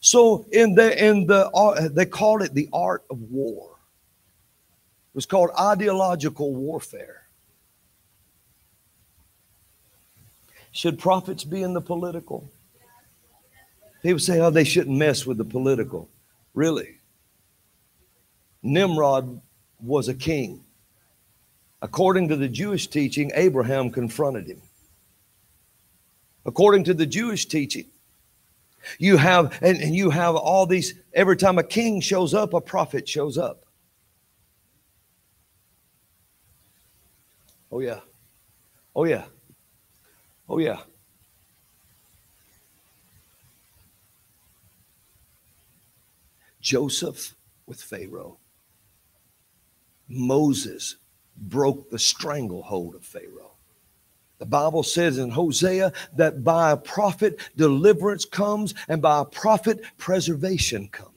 So in the in the uh, they called it the art of war. It was called ideological warfare. Should prophets be in the political? People say, oh, they shouldn't mess with the political. Really? Nimrod was a king. According to the Jewish teaching, Abraham confronted him. According to the Jewish teaching, you have, and, and you have all these, every time a king shows up, a prophet shows up. Oh, yeah. Oh, yeah. Oh, yeah. Joseph with Pharaoh, Moses broke the stranglehold of Pharaoh. The Bible says in Hosea that by a prophet deliverance comes and by a prophet preservation comes.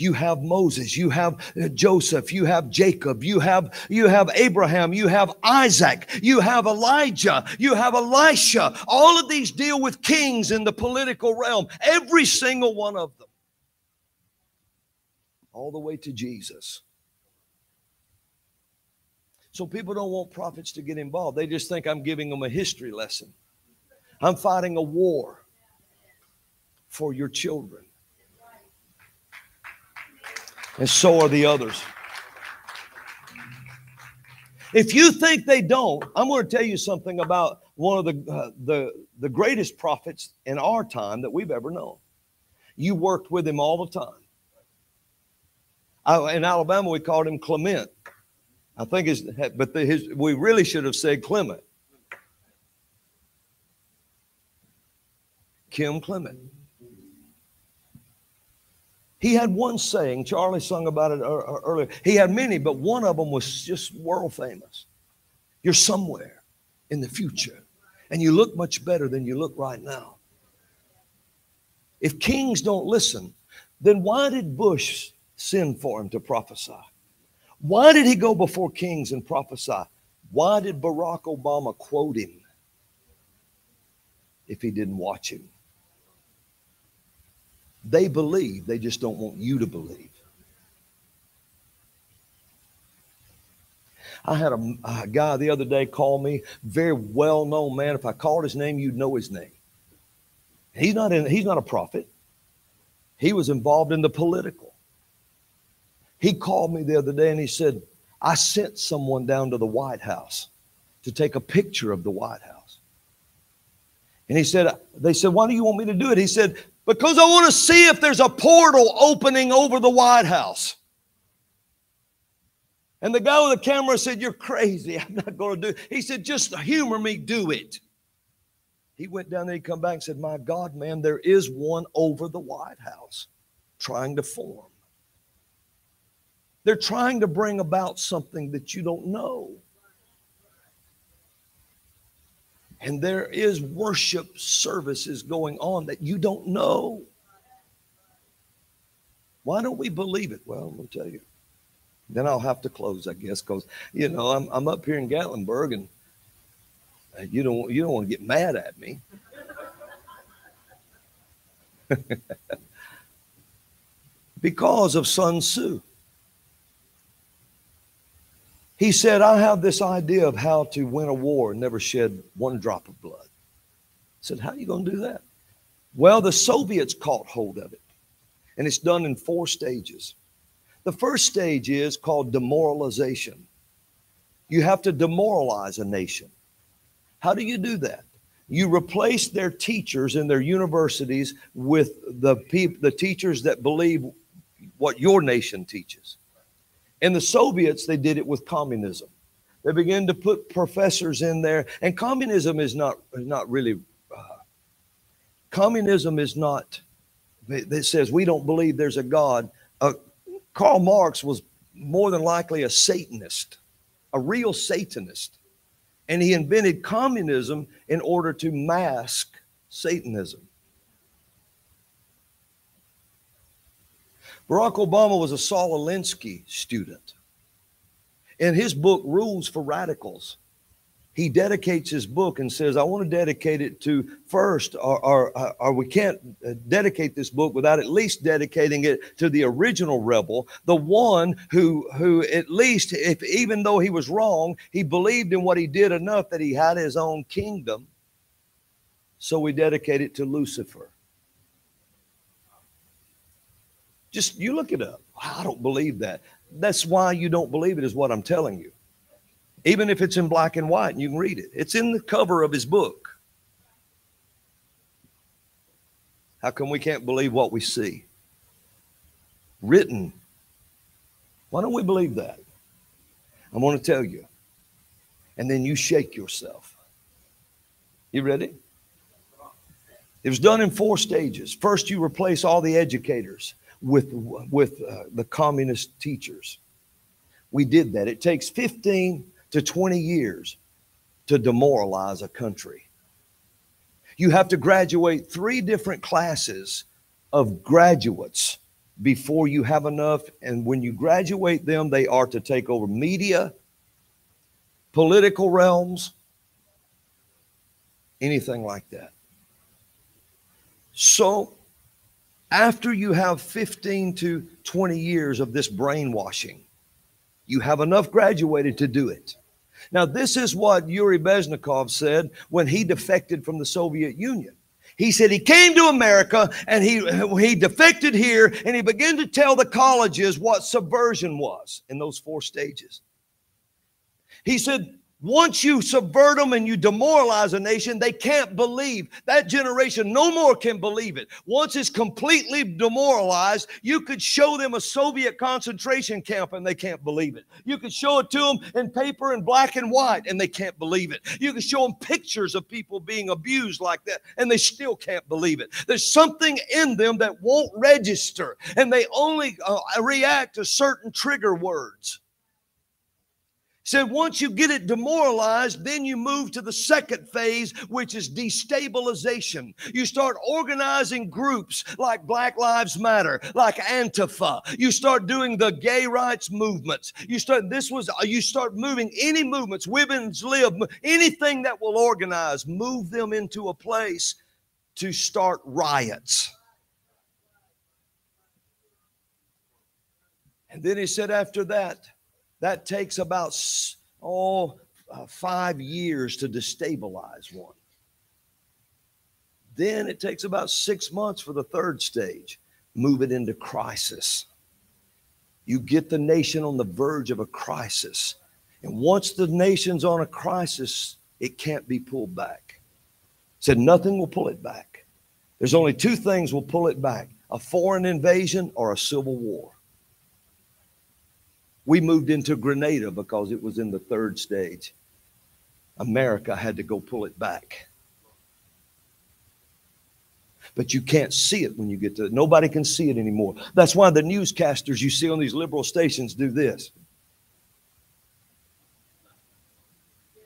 You have Moses, you have uh, Joseph, you have Jacob, you have you have Abraham, you have Isaac, you have Elijah, you have Elisha. All of these deal with kings in the political realm. Every single one of them. All the way to Jesus. So people don't want prophets to get involved. They just think I'm giving them a history lesson. I'm fighting a war for your children. And so are the others. If you think they don't, I'm going to tell you something about one of the, uh, the, the greatest prophets in our time that we've ever known. You worked with him all the time. I, in Alabama, we called him Clement. I think his, but the, his, we really should have said Clement. Kim Clement. He had one saying, Charlie sung about it uh, uh, earlier. He had many, but one of them was just world famous. You're somewhere in the future, and you look much better than you look right now. If kings don't listen, then why did Bush send for him to prophesy? Why did he go before kings and prophesy? Why did Barack Obama quote him if he didn't watch him? They believe, they just don't want you to believe. I had a, a, guy the other day call me, very well known man. If I called his name, you'd know his name. He's not in, he's not a prophet. He was involved in the political. He called me the other day and he said, I sent someone down to the White House to take a picture of the White House. And he said, They said, Why do you want me to do it? He said, Because I want to see if there's a portal opening over the White House. And the guy with the camera said, You're crazy. I'm not going to do it. He said, Just humor me, do it. He went down there, he come back and said, My God, man, there is one over the White House trying to form. They're trying to bring about something that you don't know. And there is worship services going on that you don't know. Why don't we believe it? Well, I'm going to tell you. Then I'll have to close, I guess, because you know I'm, I'm up here in Gatlinburg, and uh, you don't you don't want to get mad at me. because of Sun Tzu. He said, I have this idea of how to win a war and never shed one drop of blood. I said, How are you going to do that? Well, the Soviets caught hold of it, and it's done in four stages. The first stage is called demoralization. You have to demoralize a nation. How do you do that? You replace their teachers in their universities with the, peop- the teachers that believe what your nation teaches. In the Soviets, they did it with communism. They began to put professors in there, and communism is not is not really. Uh, communism is not. It says we don't believe there's a God. Uh, Karl Marx was more than likely a Satanist, a real Satanist, and he invented communism in order to mask Satanism. Barack Obama was a Saul Alinsky student. In his book, Rules for Radicals, he dedicates his book and says, I want to dedicate it to first, or, or, or, we can't uh, dedicate this book without at least dedicating it to the original rebel, the one who, who at least, if even though he was wrong, he believed in what he did enough that he had his own kingdom. So we dedicate it to Lucifer. Just you look it up. I don't believe that. That's why you don't believe it, is what I'm telling you. Even if it's in black and white and you can read it, it's in the cover of his book. How come we can't believe what we see? Written. Why don't we believe that? I want to tell you. And then you shake yourself. You ready? It was done in four stages. First, you replace all the educators with, with uh, the communist teachers. we did that. It takes 15 to 20 years to demoralize a country. You have to graduate three different classes of graduates before you have enough. And when you graduate them, they are to take over media, political realms, anything like that. So, after you have 15 to 20 years of this brainwashing, you have enough graduated to do it. Now, this is what Yuri Bezmenov said when he defected from the Soviet Union. He said he came to America and he, he defected here and he began to tell the colleges what subversion was in those four stages. He said, once you subvert them and you demoralize a nation, they can't believe. That generation no more can believe it. Once it's completely demoralized, you could show them a Soviet concentration camp and they can't believe it. You could show it to them in paper in black and white and they can't believe it. You could show them pictures of people being abused like that and they still can't believe it. There's something in them that won't register and they only uh, react to certain trigger words said once you get it demoralized, then you move to the second phase, which is destabilization. You start organizing groups like Black Lives Matter, like Antifa. You start doing the gay rights movements. You start, this was, you start moving any movements, women's lib, anything that will organize, move them into a place to start riots. And then he said, after that, that takes about oh uh, five years to destabilize one. Then it takes about six months for the third stage. Move it into crisis. You get the nation on the verge of a crisis. And once the nation's on a crisis, it can't be pulled back. Said nothing will pull it back. There's only two things will pull it back a foreign invasion or a civil war. We moved into Grenada because it was in the third stage. America had to go pull it back. But you can't see it when you get to it. Nobody can see it anymore. That's why the newscasters you see on these liberal stations do this.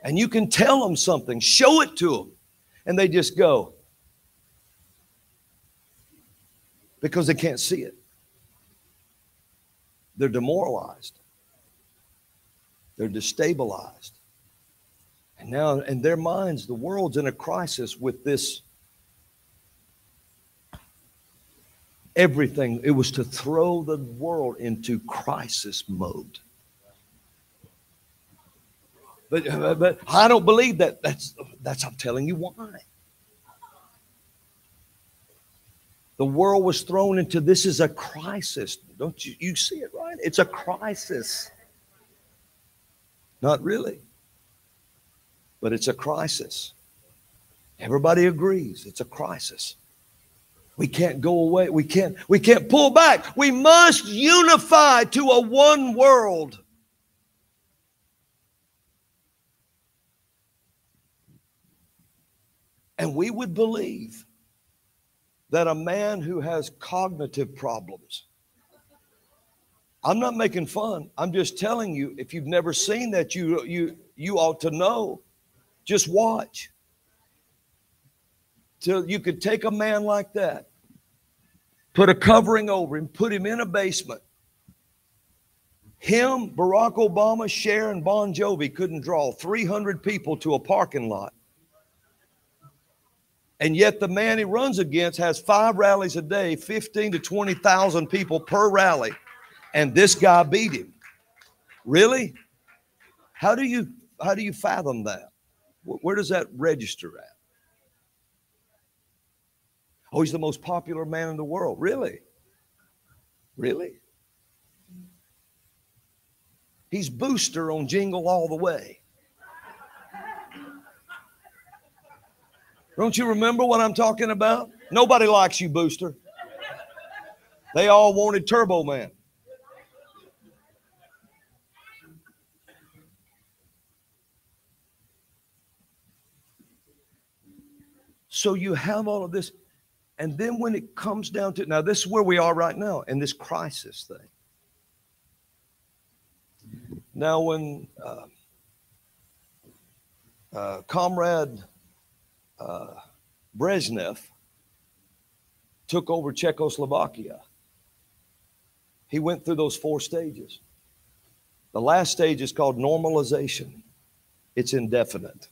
And you can tell them something, show it to them, and they just go because they can't see it. They're demoralized. They're destabilized. And now, in their minds, the world's in a crisis with this. Everything, it was to throw the world into crisis mode. But, but I don't believe that. That's, that's, I'm telling you why. The world was thrown into this is a crisis. Don't you, you see it, right? It's a crisis. Not really. But it's a crisis. Everybody agrees it's a crisis. We can't go away. We can't we can't pull back. We must unify to a one world. And we would believe that a man who has cognitive problems I'm not making fun. I'm just telling you, if you've never seen that, you you you ought to know. Just watch. Till you could take a man like that, put a covering over him, put him in a basement. Him, Barack Obama, Cher, and Bon Jovi couldn't draw 300 people to a parking lot. And yet the man he runs against has five rallies a day, 15 to 20,000 people per rally and this guy beat him. Really? How do you how do you fathom that? Where does that register at? Oh, he's the most popular man in the world. Really? Really? He's booster on Jingle All the Way. Don't you remember what I'm talking about? Nobody likes you, Booster. They all wanted Turbo Man. So you have all of this. And then when it comes down to now, this is where we are right now in this crisis thing. Now, when uh, uh, Comrade uh, Brezhnev took over Czechoslovakia, he went through those four stages. The last stage is called normalization, it's indefinite.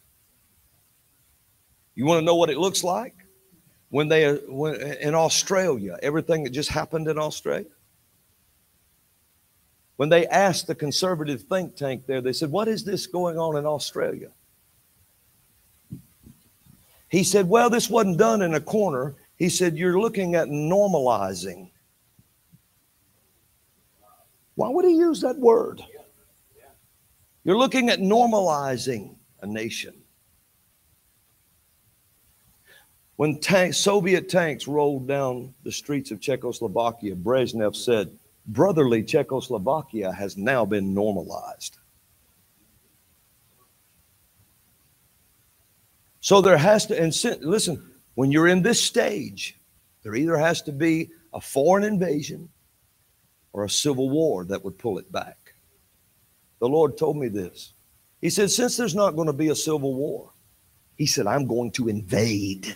You want to know what it looks like? When they when, in Australia, everything that just happened in Australia. When they asked the conservative think tank there, they said, What is this going on in Australia? He said, Well, this wasn't done in a corner. He said, You're looking at normalizing. Why would he use that word? You're looking at normalizing a nation. When tank, Soviet tanks rolled down the streets of Czechoslovakia, Brezhnev said, Brotherly Czechoslovakia has now been normalized. So there has to, and listen, when you're in this stage, there either has to be a foreign invasion or a civil war that would pull it back. The Lord told me this. He said, Since there's not going to be a civil war, He said, I'm going to invade.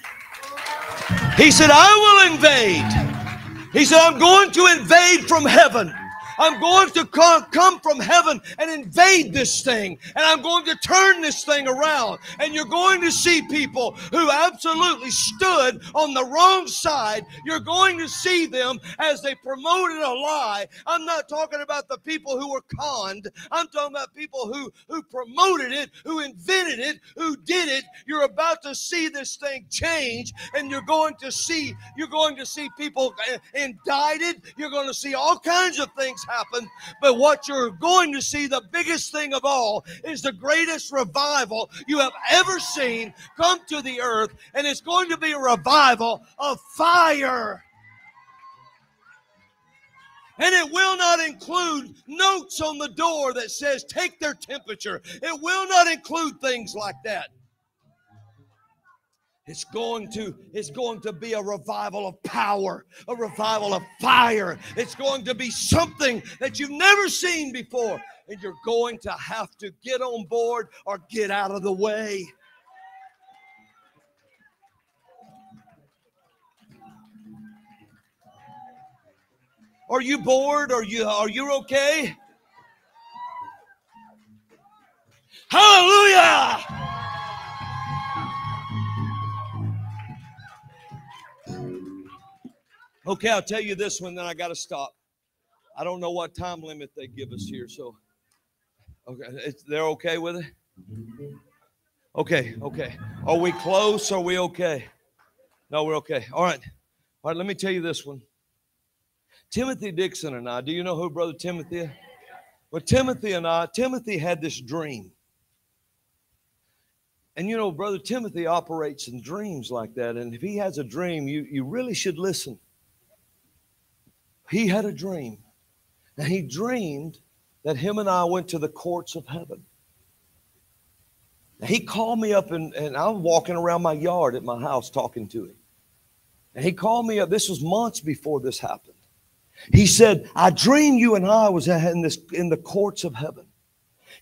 He said, I will invade. He said, I'm going to invade from heaven. I'm going to come from heaven and invade this thing. And I'm going to turn this thing around. And you're going to see people who absolutely stood on the wrong side. You're going to see them as they promoted a lie. I'm not talking about the people who were conned. I'm talking about people who, who promoted it, who invented it, who did it. You're about to see this thing change. And you're going to see, you're going to see people uh, indicted. You're going to see all kinds of things happen. But what you're going to see, the biggest thing of all, is the greatest revival you have ever seen come to the earth. And it's going to be a revival of fire. And it will not include notes on the door that says take their temperature. It will not include things like that. It's going to it's going to be a revival of power, a revival of fire. It's going to be something that you've never seen before and you're going to have to get on board or get out of the way. Are you bored? Are you are you okay? Hallelujah! Okay, I'll tell you this one, then I got to stop. I don't know what time limit they give us here, so okay, they're okay with it. Okay, okay. Are we close? Are we okay? No, we're okay. All right, all right. Let me tell you this one. Timothy Dixon and I. Do you know who Brother Timothy is? Well, Timothy and I. Timothy had this dream. And you know, Brother Timothy operates in dreams like that. And if he has a dream, you, you really should listen he had a dream. And he dreamed that him and I went to the courts of heaven. He called me up and, and I was walking around my yard at my house talking to him. And he called me up. This was months before this happened. He said, I dreamed you and I was in this in the courts of heaven.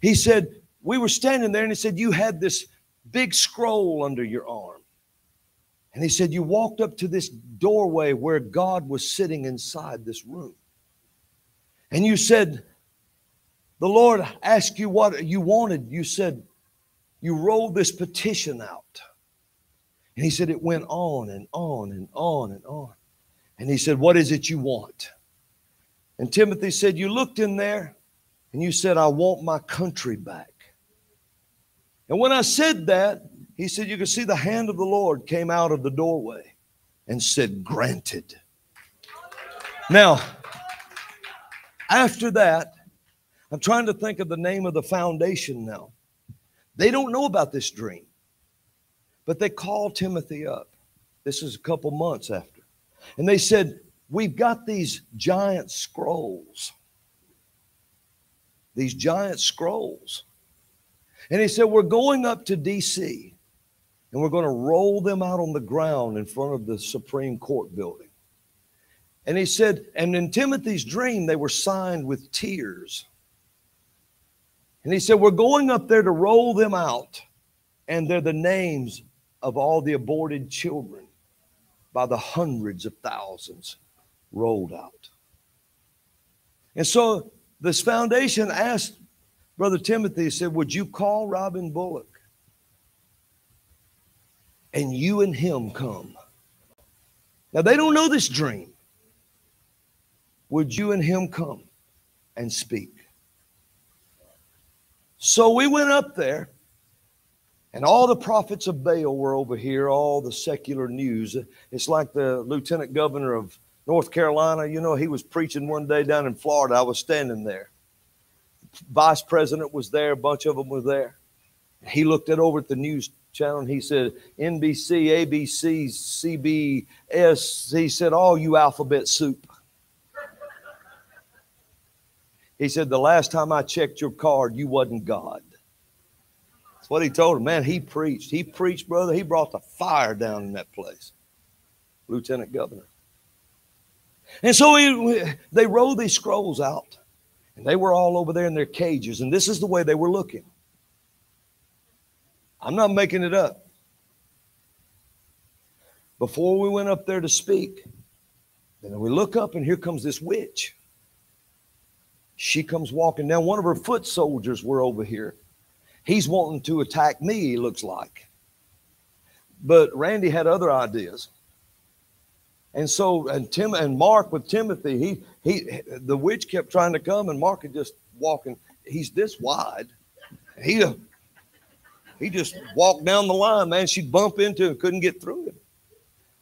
He said, we were standing there and he said, You had this big scroll under your arm. And he said, You walked up to this doorway where God was sitting inside this room. And you said, The Lord asked you what you wanted. You said, You rolled this petition out. And he said, It went on and on and on and on. And he said, What is it you want? And Timothy said, You looked in there and you said, I want my country back. And when I said that, he said, You can see the hand of the Lord came out of the doorway and said, Granted. Now, after that, I'm trying to think of the name of the foundation now. They don't know about this dream, but they called Timothy up. This is a couple months after. And they said, We've got these giant scrolls. These giant scrolls. And he said, We're going up to DC and we're going to roll them out on the ground in front of the Supreme Court building. And he said, and in Timothy's dream, they were signed with tears. And he said, We're going up there to roll them out. And they're the names of all the aborted children by the hundreds of thousands rolled out. And so this foundation asked Brother Timothy, he said, Would you call Robin Bullock? And you and him come. Now they don't know this dream. Would you and him come and speak? So we went up there, and all the prophets of Baal were over here, all the secular news. It's like the lieutenant governor of North Carolina. You know, he was preaching one day down in Florida. I was standing there. Vice president was there, a bunch of them were there. He looked it over at the news channel and he said, NBC, ABC, CBS. He said, All you alphabet soup. He said, The last time I checked your card, you wasn't God. That's what he told him. Man, he preached. He preached, brother. He brought the fire down in that place. Lieutenant Governor. And so we, they rolled these scrolls out, and they were all over there in their cages, and this is the way they were looking. I'm not making it up. Before we went up there to speak, then we look up, and here comes this witch. She comes walking down. One of her foot soldiers were over here. He's wanting to attack me, he looks like. But Randy had other ideas. And so, and Tim and Mark with Timothy, he he the witch kept trying to come, and Mark had just walking. He's this wide. He he just walked down the line, man. She'd bump into him, couldn't get through him.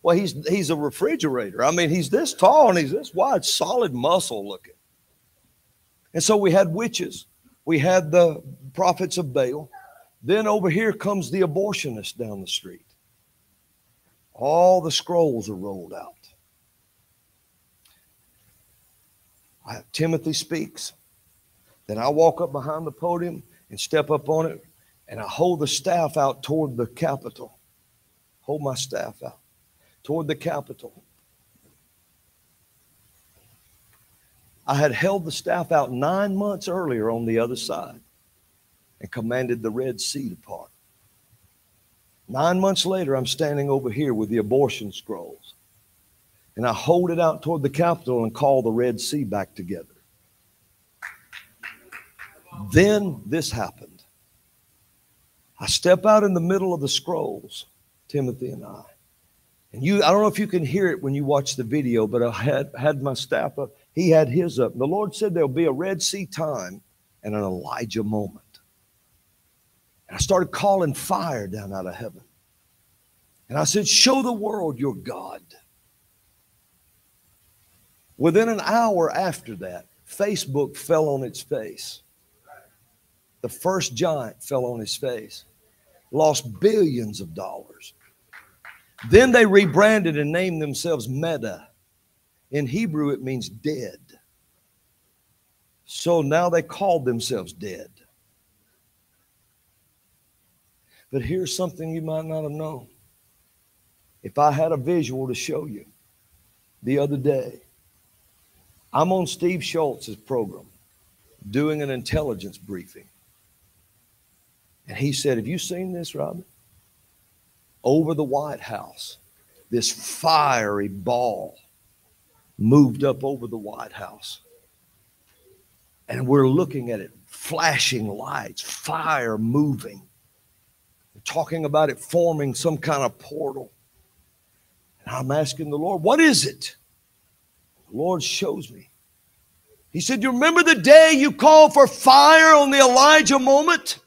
Well, he's he's a refrigerator. I mean, he's this tall and he's this wide, solid muscle looking. And so we had witches. We had the prophets of Baal. Then over here comes the abortionist down the street. All the scrolls are rolled out. I, Timothy speaks. Then I walk up behind the podium and step up on it, and I hold the staff out toward the Capitol. Hold my staff out toward the Capitol. I had held the staff out nine months earlier on the other side and commanded the Red Sea to part. Nine months later, I'm standing over here with the abortion scrolls. And I hold it out toward the Capitol and call the Red Sea back together. Then this happened. I step out in the middle of the scrolls, Timothy and I. And you, I don't know if you can hear it when you watch the video, but I had, had my staff up. He had his up. The Lord said there'll be a Red Sea time and an Elijah moment. And I started calling fire down out of heaven. And I said, Show the world your God. Within an hour after that, Facebook fell on its face. The first giant fell on his face, lost billions of dollars. Then they rebranded and named themselves Meta. In Hebrew, it means dead. So now they called themselves dead. But here's something you might not have known. If I had a visual to show you the other day, I'm on Steve Shultz's program doing an intelligence briefing. And he said, Have you seen this, Robin? Over the White House, this fiery ball moved up over the White House. And we're looking at it, flashing lights, fire moving. We're talking about it forming some kind of portal. And I'm asking the Lord, what is it? The Lord shows me. He said, You remember the day you called for fire on the Elijah moment?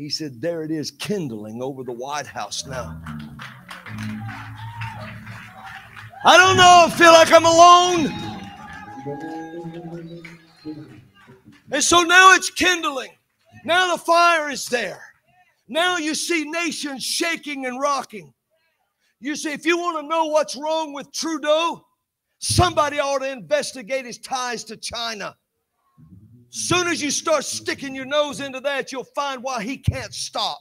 He said, There it is kindling over the White House now. I don't know, I feel like I'm alone. And so now it's kindling. Now the fire is there. Now you see nations shaking and rocking. You see, if you want to know what's wrong with Trudeau, somebody ought to investigate his ties to China. Soon as you start sticking your nose into that, you'll find why he can't stop.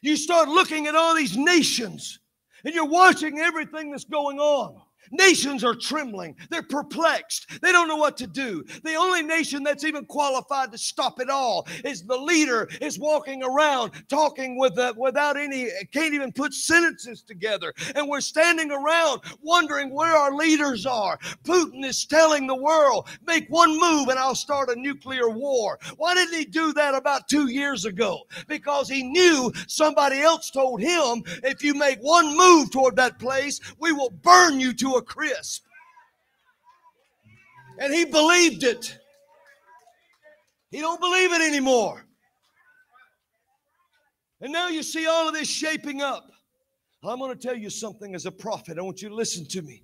You start looking at all these nations and you're watching everything that's going on. Nations are trembling. They're perplexed. They don't know what to do. The only nation that's even qualified to stop it all is the leader is walking around talking with uh, without any can't even put sentences together. And we're standing around wondering where our leaders are. Putin is telling the world, make one move and I'll start a nuclear war. Why didn't he do that about 2 years ago? Because he knew somebody else told him if you make one move toward that place, we will burn you to a crisp. And he believed it. He don't believe it anymore. And now you see all of this shaping up. I'm going to tell you something as a prophet. I want you to listen to me.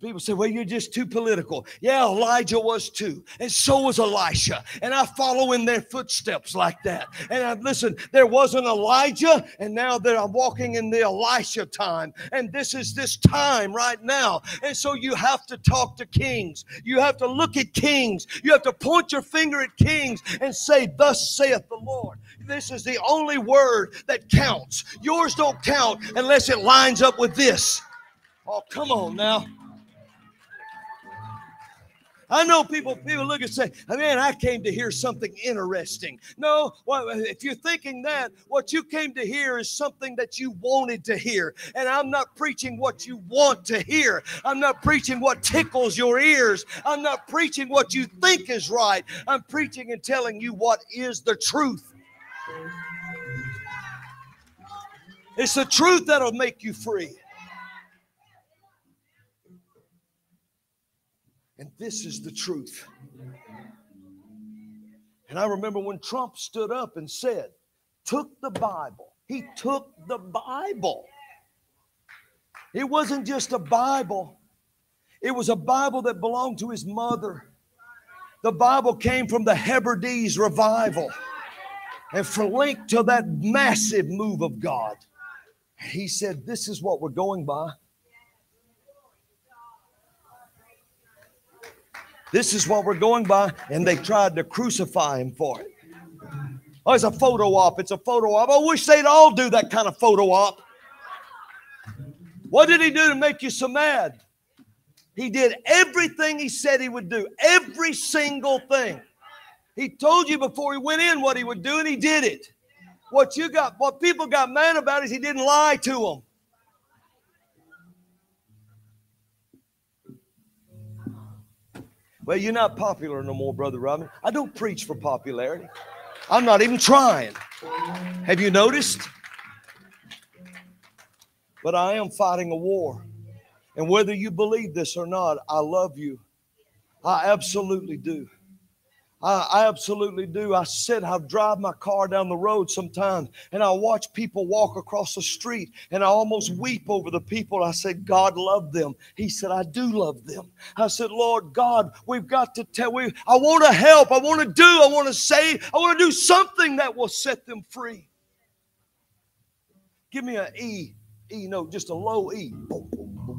People say, well, you're just too political. Yeah, Elijah was too. And so was Elisha. And I follow in their footsteps like that. And I listen, there was an Elijah, and now that I'm walking in the Elisha time. And this is this time right now. And so you have to talk to kings. You have to look at kings. You have to point your finger at kings and say, Thus saith the Lord. This is the only word that counts. Yours don't count unless it lines up with this. Oh, come on now. I know people people look and say, oh, "Man, I came to hear something interesting." No, well, if you're thinking that, what you came to hear is something that you wanted to hear. And I'm not preaching what you want to hear. I'm not preaching what tickles your ears. I'm not preaching what you think is right. I'm preaching and telling you what is the truth. It's the truth that'll make you free. And this is the truth. And I remember when Trump stood up and said, took the Bible. He took the Bible. It wasn't just a Bible, it was a Bible that belonged to his mother. The Bible came from the Hebrides revival and for linked to that massive move of God. He said, This is what we're going by. This is what we're going by. And they tried to crucify him for it. Oh, it's a photo op. It's a photo op. I wish they'd all do that kind of photo op. What did he do to make you so mad? He did everything he said he would do, every single thing. He told you before he went in what he would do, and he did it. What you got, what people got mad about is he didn't lie to them. Well, you're not popular no more, Brother Robin. I don't preach for popularity. I'm not even trying. Have you noticed? But I am fighting a war. And whether you believe this or not, I love you. I absolutely do. I, I absolutely do. I sit, I drive my car down the road sometimes and I watch people walk across the street and I almost weep over the people. I said, God loved them. He said, I do love them. I said, Lord God, we've got to tell, we, I want to help. I want to do, I want to say, I want to do something that will set them free. Give me an E, E note, just a low E. Boom, boom.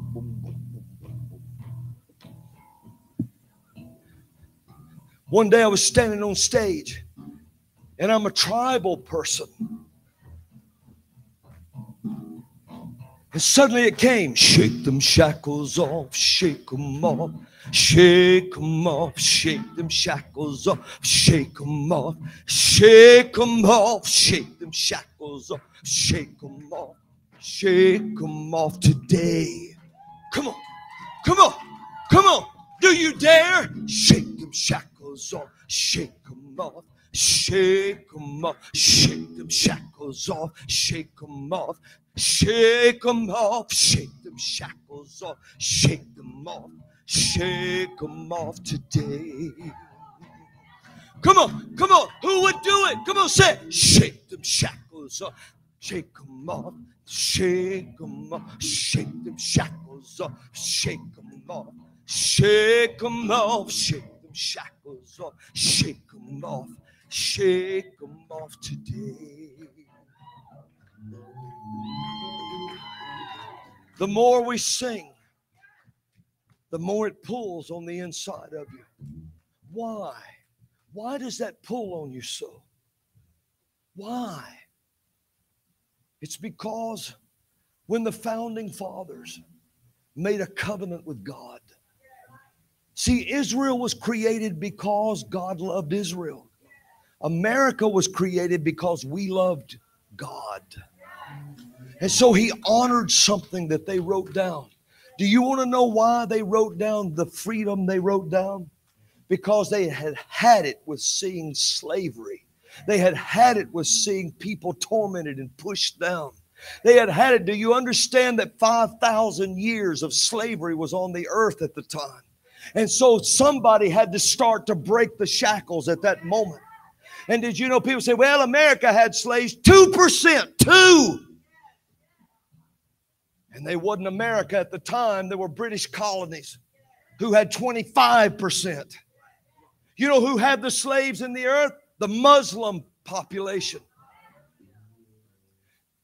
One day I was standing on stage, and I'm a tribal person. And suddenly it came shake them shackles off, shake them off, shake them off, shake them shackles off, shake them off, shake them off, shake them shackles off, shake them off, shake them off today. Come on, come on, come on. Do you dare shake them shackles? Shackles off, shake them off, shake them off, shake them shackles off, shake them off, shake them off, shake them shackles off, shake them off, shake them off today. Come on, come on, who would do it? Come on, say, shake them shackles off, shake them off, shake them off, shake them shackles off, shake them off, shake them off, shake shackles off, shake them off, shake them off today. The more we sing, the more it pulls on the inside of you. Why? Why does that pull on you so? Why? It's because when the founding fathers made a covenant with God. See, Israel was created because God loved Israel. America was created because we loved God. And so he honored something that they wrote down. Do you want to know why they wrote down the freedom they wrote down? Because they had had it with seeing slavery. They had had it with seeing people tormented and pushed down. They had had it. Do you understand that 5,000 years of slavery was on the earth at the time? And so somebody had to start to break the shackles at that moment. And did you know people say, well, America had slaves? 2%, two. And they wasn't America at the time. There were British colonies who had 25%. You know who had the slaves in the earth? The Muslim population.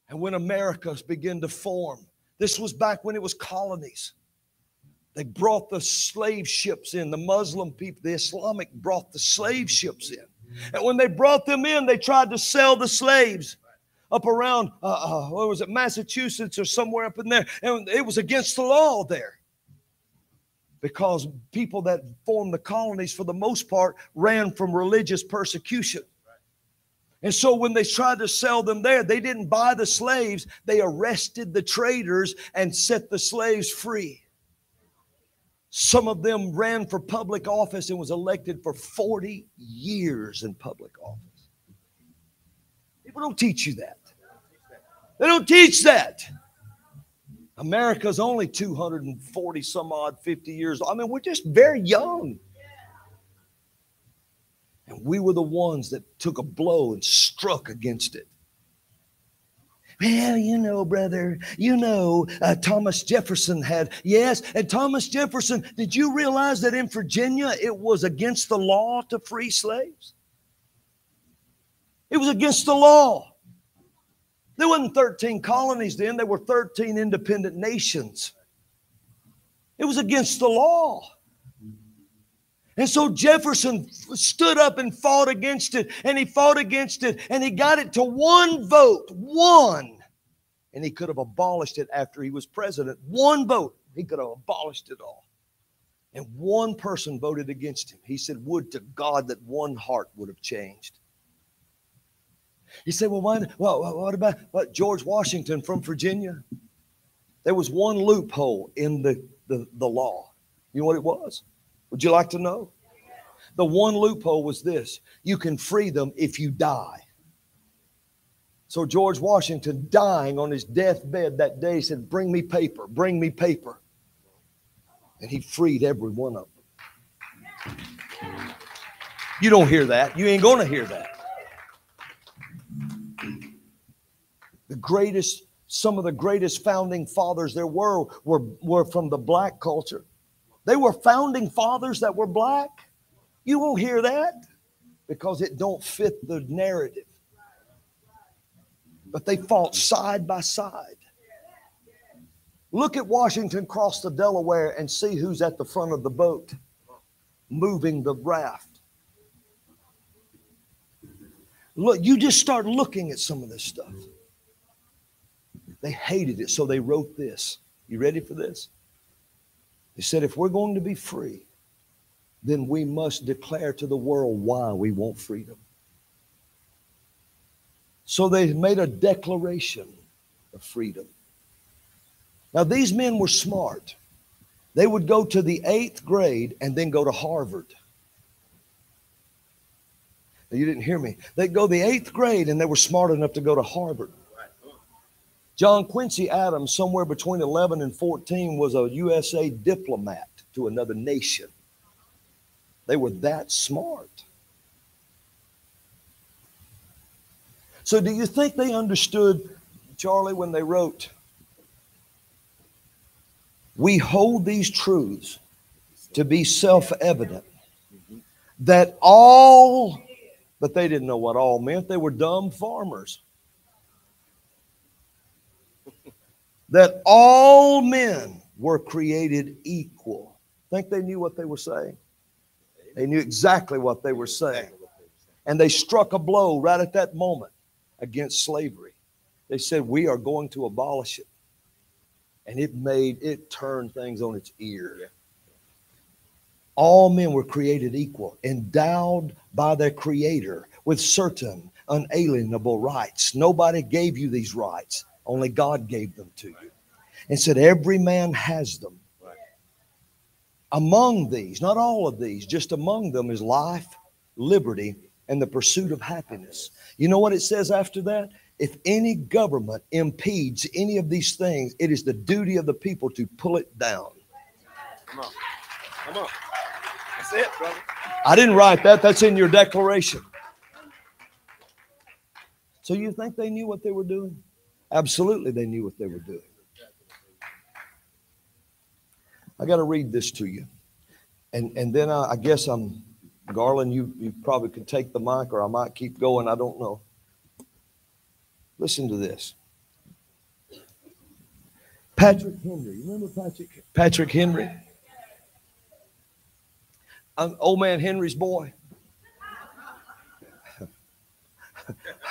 And when Americas began to form, this was back when it was colonies. They brought the slave ships in. The Muslim people, the Islamic brought the slave ships in. And when they brought them in, they tried to sell the slaves up around, uh, uh, what was it, Massachusetts or somewhere up in there. And it was against the law there because people that formed the colonies, for the most part, ran from religious persecution. And so when they tried to sell them there, they didn't buy the slaves, they arrested the traders and set the slaves free. Some of them ran for public office and was elected for 40 years in public office. People don't teach you that. They don't teach that. America's only 240 some odd 50 years old. I mean, we're just very young. And we were the ones that took a blow and struck against it. Well, you know, brother, you know, uh, Thomas Jefferson had, yes, and Thomas Jefferson, did you realize that in Virginia it was against the law to free slaves? It was against the law. There wasn't 13 colonies then, there were 13 independent nations. It was against the law. And so Jefferson stood up and fought against it, and he fought against it, and he got it to one vote, one. And he could have abolished it after he was president. One vote, he could have abolished it all. And one person voted against him. He said, Would to God that one heart would have changed. He said, Well, why, well, what about what, George Washington from Virginia? There was one loophole in the, the, the law. You know what it was? Would you like to know? The one loophole was this you can free them if you die. So George Washington, dying on his deathbed that day, said, Bring me paper, bring me paper. And he freed every one of them. You don't hear that. You ain't going to hear that. The greatest, some of the greatest founding fathers there were, were, were from the black culture. They were founding fathers that were black. You won't hear that because it don't fit the narrative. But they fought side by side. Look at Washington cross the Delaware and see who's at the front of the boat moving the raft. Look, you just start looking at some of this stuff. They hated it, so they wrote this. You ready for this? He said, if we're going to be free, then we must declare to the world why we want freedom. So they made a declaration of freedom. Now, these men were smart. They would go to the eighth grade and then go to Harvard. Now, you didn't hear me. They'd go the eighth grade and they were smart enough to go to Harvard. John Quincy Adams, somewhere between 11 and 14, was a USA diplomat to another nation. They were that smart. So, do you think they understood, Charlie, when they wrote, We hold these truths to be self evident that all, but they didn't know what all meant. They were dumb farmers. That all men were created equal. Think they knew what they were saying? They knew exactly what they were saying. And they struck a blow right at that moment against slavery. They said, We are going to abolish it. and it made it turned things on its ear. All men were created equal, endowed by their creator with certain unalienable rights. Nobody gave you these rights, only God gave them to you. And said, Every man has them. Among these, not all of these, just among them is life, liberty, and the pursuit of happiness. You know what it says after that? If any government impedes any of these things, it is the duty of the people to pull it down. Come on. Come on. That's it, brother. I didn't write that, that's in your declaration. So you think they knew what they were doing? Absolutely, they knew what they were doing. I got to read this to you. And, and then I, I guess I'm, Garland, you, you probably could take the mic or I might keep going. I don't know. Listen to this. Patrick Henry. You remember Patrick? Patrick Henry? I'm old man Henry's boy.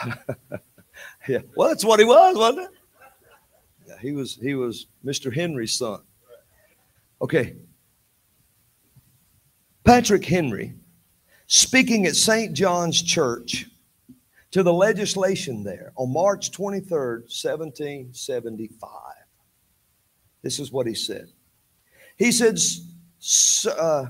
yeah. Well, that's what he was, wasn't it? Yeah, he was he was Mr. Henry's son. Okay. Patrick Henry, speaking at St. John's Church to the legislation there on March 23rd, 1775. This is what he said. He said, uh,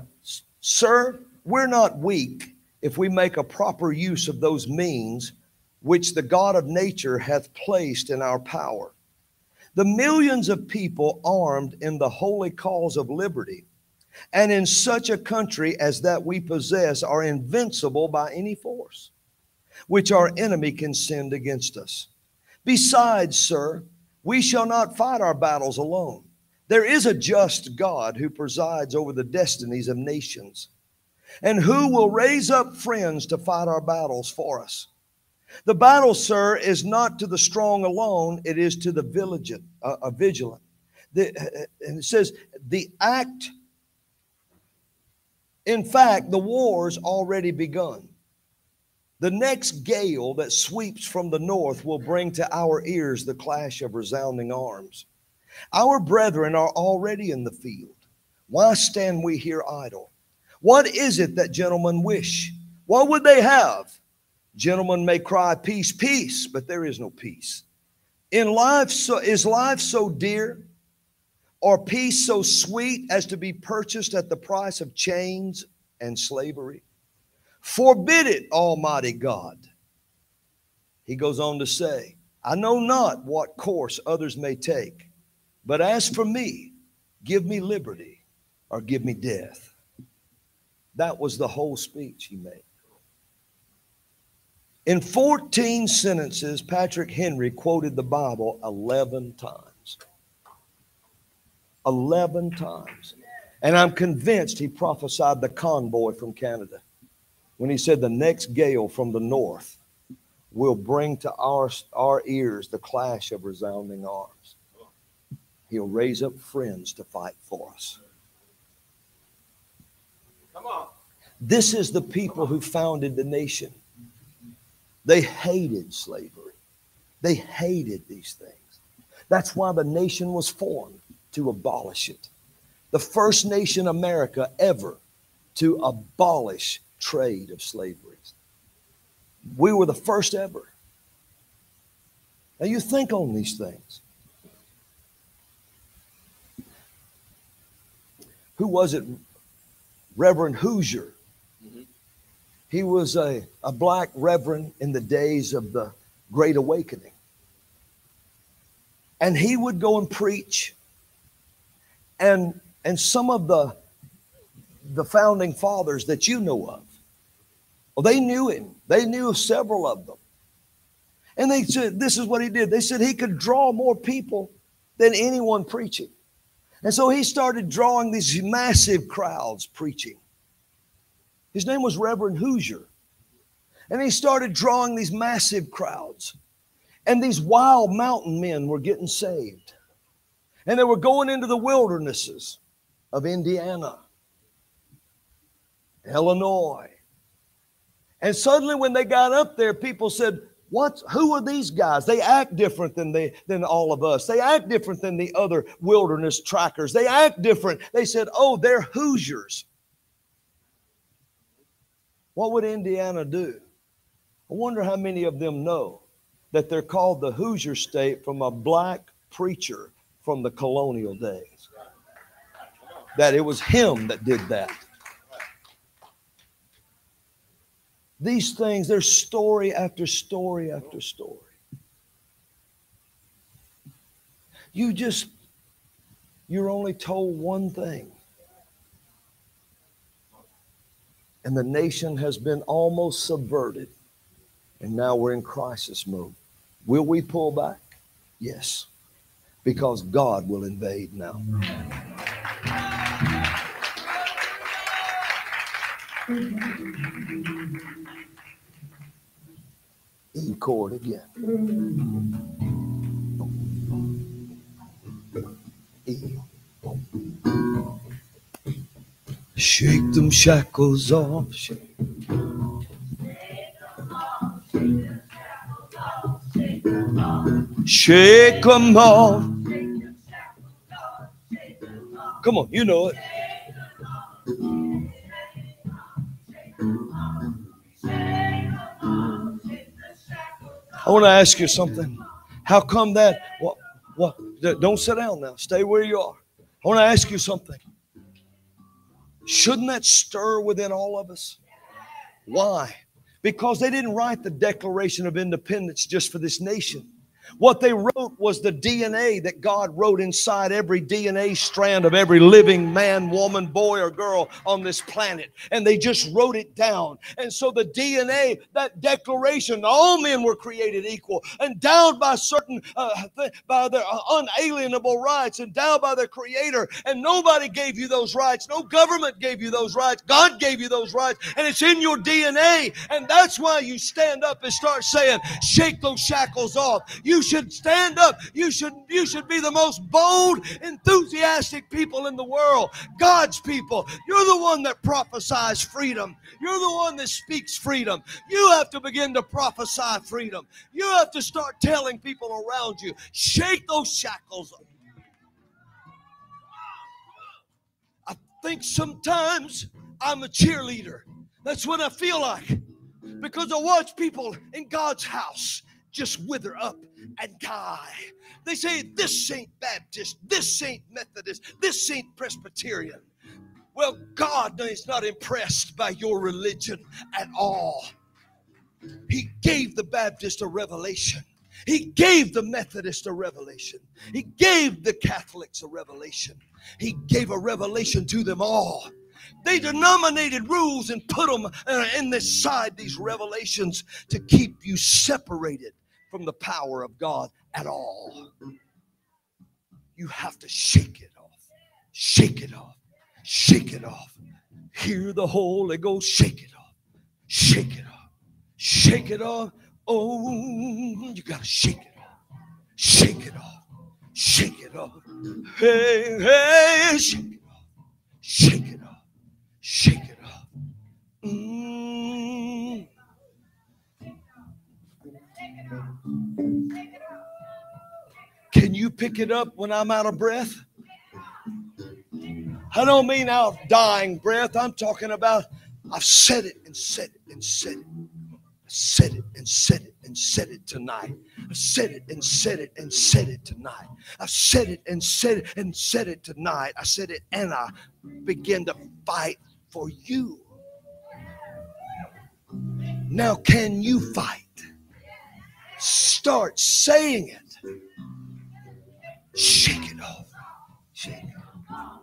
Sir, we're not weak if we make a proper use of those means which the God of nature hath placed in our power. The millions of people armed in the holy cause of liberty, and in such a country as that we possess, are invincible by any force which our enemy can send against us. Besides, sir, we shall not fight our battles alone. There is a just God who presides over the destinies of nations, and who will raise up friends to fight our battles for us. The battle, sir, is not to the strong alone, it is to the vigilant. Uh, vigilant. The, and it says, the act, in fact, the war's already begun. The next gale that sweeps from the north will bring to our ears the clash of resounding arms. Our brethren are already in the field. Why stand we here idle? What is it that gentlemen wish? What would they have? Gentlemen may cry, Peace, peace, but there is no peace. In life, so, is life so dear or peace so sweet as to be purchased at the price of chains and slavery? Forbid it, Almighty God. He goes on to say, I know not what course others may take, but as for me, give me liberty or give me death. That was the whole speech he made. In 14 sentences, Patrick Henry quoted the Bible 11 times. 11 times. And I'm convinced he prophesied the convoy from Canada when he said the next gale from the north will bring to our, our ears the clash of resounding arms. He'll raise up friends to fight for us. Come on. This is the people who founded the nation. They hated slavery. They hated these things. That's why the nation was formed to abolish it. The first nation America ever to abolish trade of slavery. We were the first ever. Now you think on these things. Who was it? Reverend Hoosier. He was a, a black reverend in the days of the Great Awakening. And he would go and preach. And, and some of the, the founding fathers that you know of, well, they knew him. They knew several of them. And they said, this is what he did. They said he could draw more people than anyone preaching. And so he started drawing these massive crowds preaching. His name was Reverend Hoosier. And he started drawing these massive crowds. And these wild mountain men were getting saved. And they were going into the wildernesses of Indiana, Illinois. And suddenly, when they got up there, people said, What, who are these guys? They act different than, they, than all of us. They act different than the other wilderness trackers. They act different. They said, oh, they're Hoosiers. What would Indiana do? I wonder how many of them know that they're called the Hoosier State from a black preacher from the colonial days. That it was him that did that. These things, there's story after story after story. You just, you're only told one thing. And the nation has been almost subverted. And now we're in crisis mode. Will we pull back? Yes. Because God will invade now. E chord again. E. Shake them shackles off. Shake. Shake them off. Come on, you know it. I want to ask you something. How come that? What? What? Don't sit down now. Stay where you are. I want to ask you something. Shouldn't that stir within all of us? Why? Because they didn't write the Declaration of Independence just for this nation. What they wrote was the DNA that God wrote inside every DNA strand of every living man, woman, boy, or girl on this planet. And they just wrote it down. And so the DNA, that declaration, all men were created equal, endowed by certain, uh, by their unalienable rights, endowed by their Creator. And nobody gave you those rights. No government gave you those rights. God gave you those rights. And it's in your DNA. And that's why you stand up and start saying, shake those shackles off. You should stand up. You should you should be the most bold, enthusiastic people in the world. God's people. You're the one that prophesies freedom. You're the one that speaks freedom. You have to begin to prophesy freedom. You have to start telling people around you, shake those shackles. I think sometimes I'm a cheerleader. That's what I feel like. Because I watch people in God's house just wither up and die. They say, This ain't Baptist, this ain't Methodist, this ain't Presbyterian. Well, God is not impressed by your religion at all. He gave the Baptist a revelation. He gave the Methodist a revelation. He gave the Catholics a revelation. He gave a revelation to them all. They denominated rules and put them uh, in this side, these revelations, to keep you separated from the power of God at all. You have to shake it off. Shake it off. Shake it off. Hear the Holy Ghost. Shake it off. Shake it off. Shake it off. Oh, you got to shake it off. Shake it off. Shake it off. Hey, hey, shake it off. Shake it off. Shake it off. Mm. Can you pick it up when I'm out of breath? I don't mean out dying breath. I'm talking about I've said it and said it and said it. I said it and said it and said it tonight. I said it and said it and said it tonight. I said it and said it and said it tonight. I said it and I began to fight for you. Now, can you fight? Start saying it. Shake it off. Shake it off.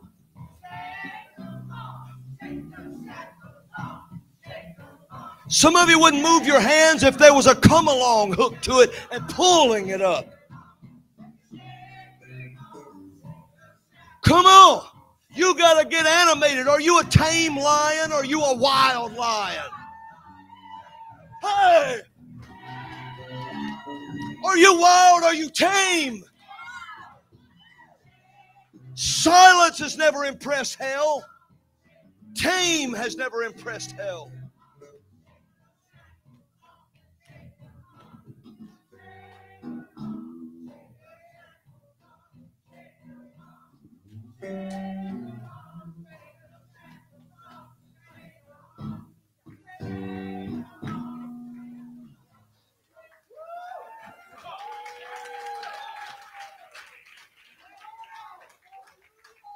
Some of you wouldn't move your hands if there was a come along hook to it and pulling it up. Come on. You got to get animated. Are you a tame lion? Or are you a wild lion? Hey! Are you wild? Are you tame? Silence has never impressed hell. Tame has never impressed hell. Thank you.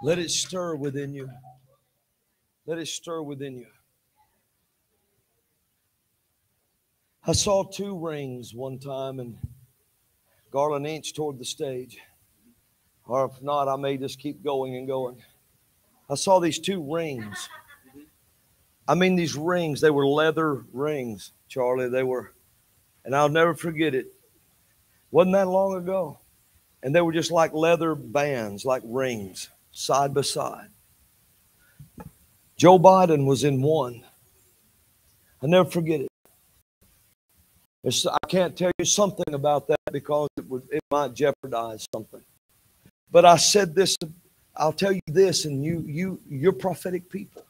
Let it stir within you. Let it stir within you. I saw two rings one time, and Garland inch toward the stage. Or if not, I may just keep going and going. I saw these two rings. I mean, these rings, they were leather rings, Charlie. They were, and I'll never forget it. Wasn't that long ago. And they were just like leather bands, like rings, side by side. Joe Biden was in one. I never forget it. It's, I can't tell you something about that because it would it might jeopardize something. But I said this. I'll tell you this, and you you you're prophetic people.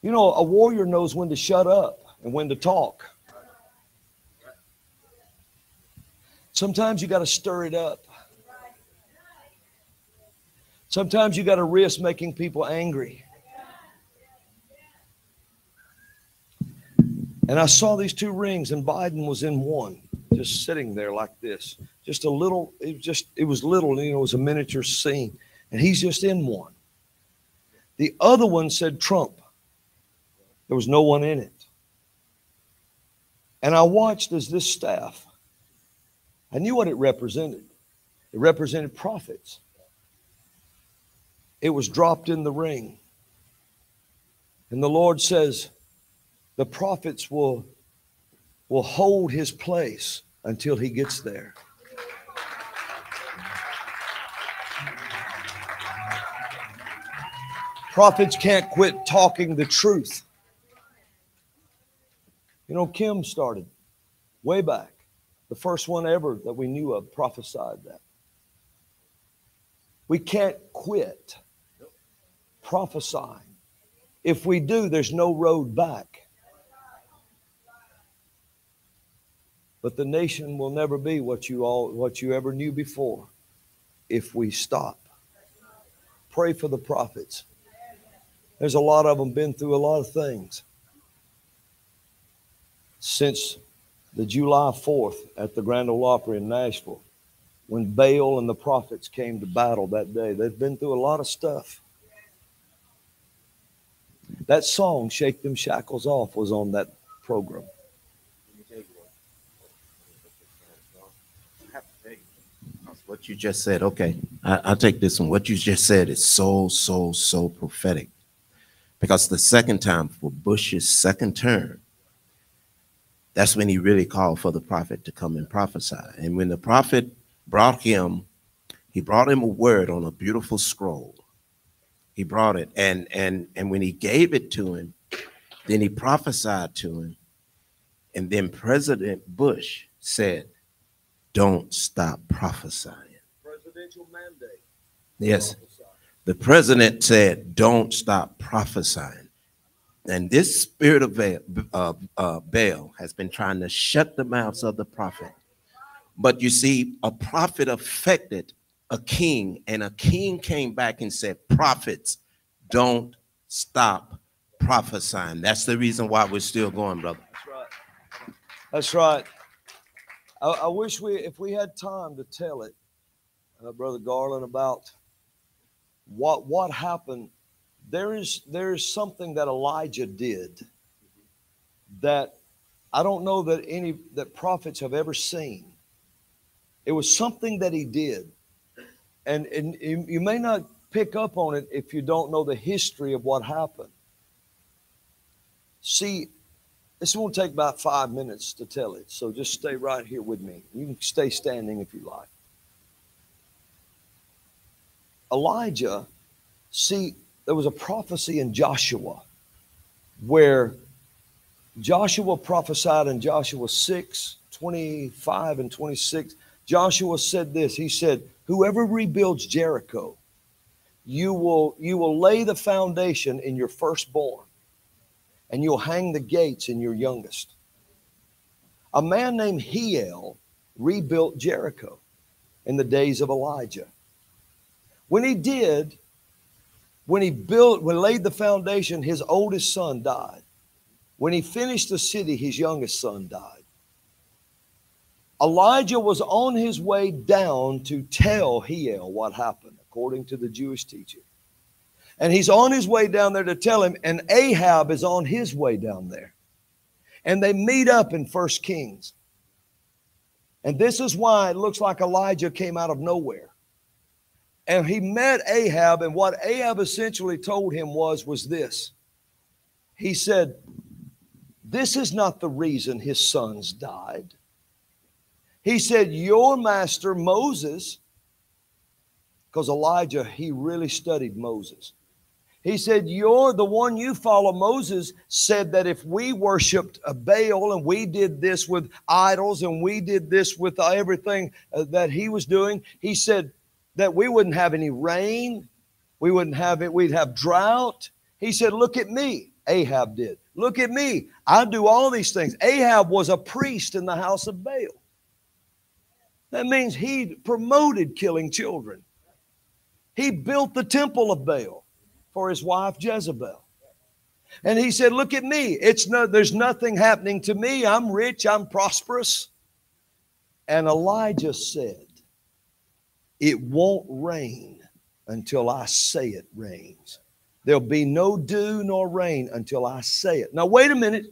You know, a warrior knows when to shut up and when to talk. Sometimes you got to stir it up. Sometimes you got to risk making people angry. And I saw these two rings, and Biden was in one, just sitting there like this. Just a little, it was just, it was little, you know, it was a miniature scene. And he's just in one. The other one said Trump. There was no one in it. And I watched as this staff, I knew what it represented. It represented prophets. It was dropped in the ring. And the Lord says, the prophets will, will hold his place until he gets there. Prophets can't quit talking the truth. You know, Kim started way back. The first one ever that we knew of prophesied that. We can't quit prophesying. If we do, there's no road back. But the nation will never be what you all what you ever knew before if we stop. Pray for the prophets. There's a lot of them been through a lot of things. Since the July 4th at the Grand Ole Opry in Nashville, when Baal and the prophets came to battle that day, they've been through a lot of stuff. That song, Shake Them Shackles Off, was on that program. What you just said, okay, I, I'll take this one. What you just said is so, so, so prophetic. Because the second time for Bush's second term, that's when he really called for the prophet to come and prophesy. And when the prophet brought him, he brought him a word on a beautiful scroll. He brought it, and and and when he gave it to him, then he prophesied to him. And then President Bush said, Don't stop prophesying. Presidential mandate. Yes. The president said, Don't stop prophesying. And this spirit of Baal, uh, uh, Baal has been trying to shut the mouths of the prophet. But you see, a prophet affected a king, and a king came back and said, Prophets, don't stop prophesying. That's the reason why we're still going, brother. That's right. That's right. I, I wish we, if we had time to tell it, uh, Brother Garland, about what what happened. There is there is something that Elijah did that I don't know that any that prophets have ever seen. It was something that he did, and and you may not pick up on it if you don't know the history of what happened. See, this won't take about five minutes to tell it, so just stay right here with me. You can stay standing if you like. Elijah, see, there was a prophecy in Joshua where Joshua prophesied in Joshua 6 25 and 26. Joshua said this He said, Whoever rebuilds Jericho, you will, you will lay the foundation in your firstborn, and you'll hang the gates in your youngest. A man named Hiel rebuilt Jericho in the days of Elijah. When he did, when he built, when he laid the foundation, his oldest son died. When he finished the city, his youngest son died. Elijah was on his way down to tell Hiel what happened. According to the Jewish teaching. And he's on his way down there to tell him, and Ahab is on his way down there. And they meet up in First Kings. And this is why it looks like Elijah came out of nowhere. And he met Ahab, and what Ahab essentially told him was, was this. He said, This is not the reason his sons died. He said, Your master Moses, because Elijah, he really studied Moses. He said, You're the one you follow. Moses said that if we worshiped Baal and we did this with idols and we did this with everything uh, that he was doing, he said that we wouldn't have any rain. We wouldn't have it. We'd have drought. He said, Look at me. Ahab did. Look at me. I do all these things. Ahab was a priest in the house of Baal. That means he promoted killing children. He built the temple of Baal for his wife Jezebel. And he said, Look at me. It's no, there's nothing happening to me. I'm rich, I'm prosperous. And Elijah said, It won't rain until I say it rains. There'll be no dew nor rain until I say it. Now, wait a minute.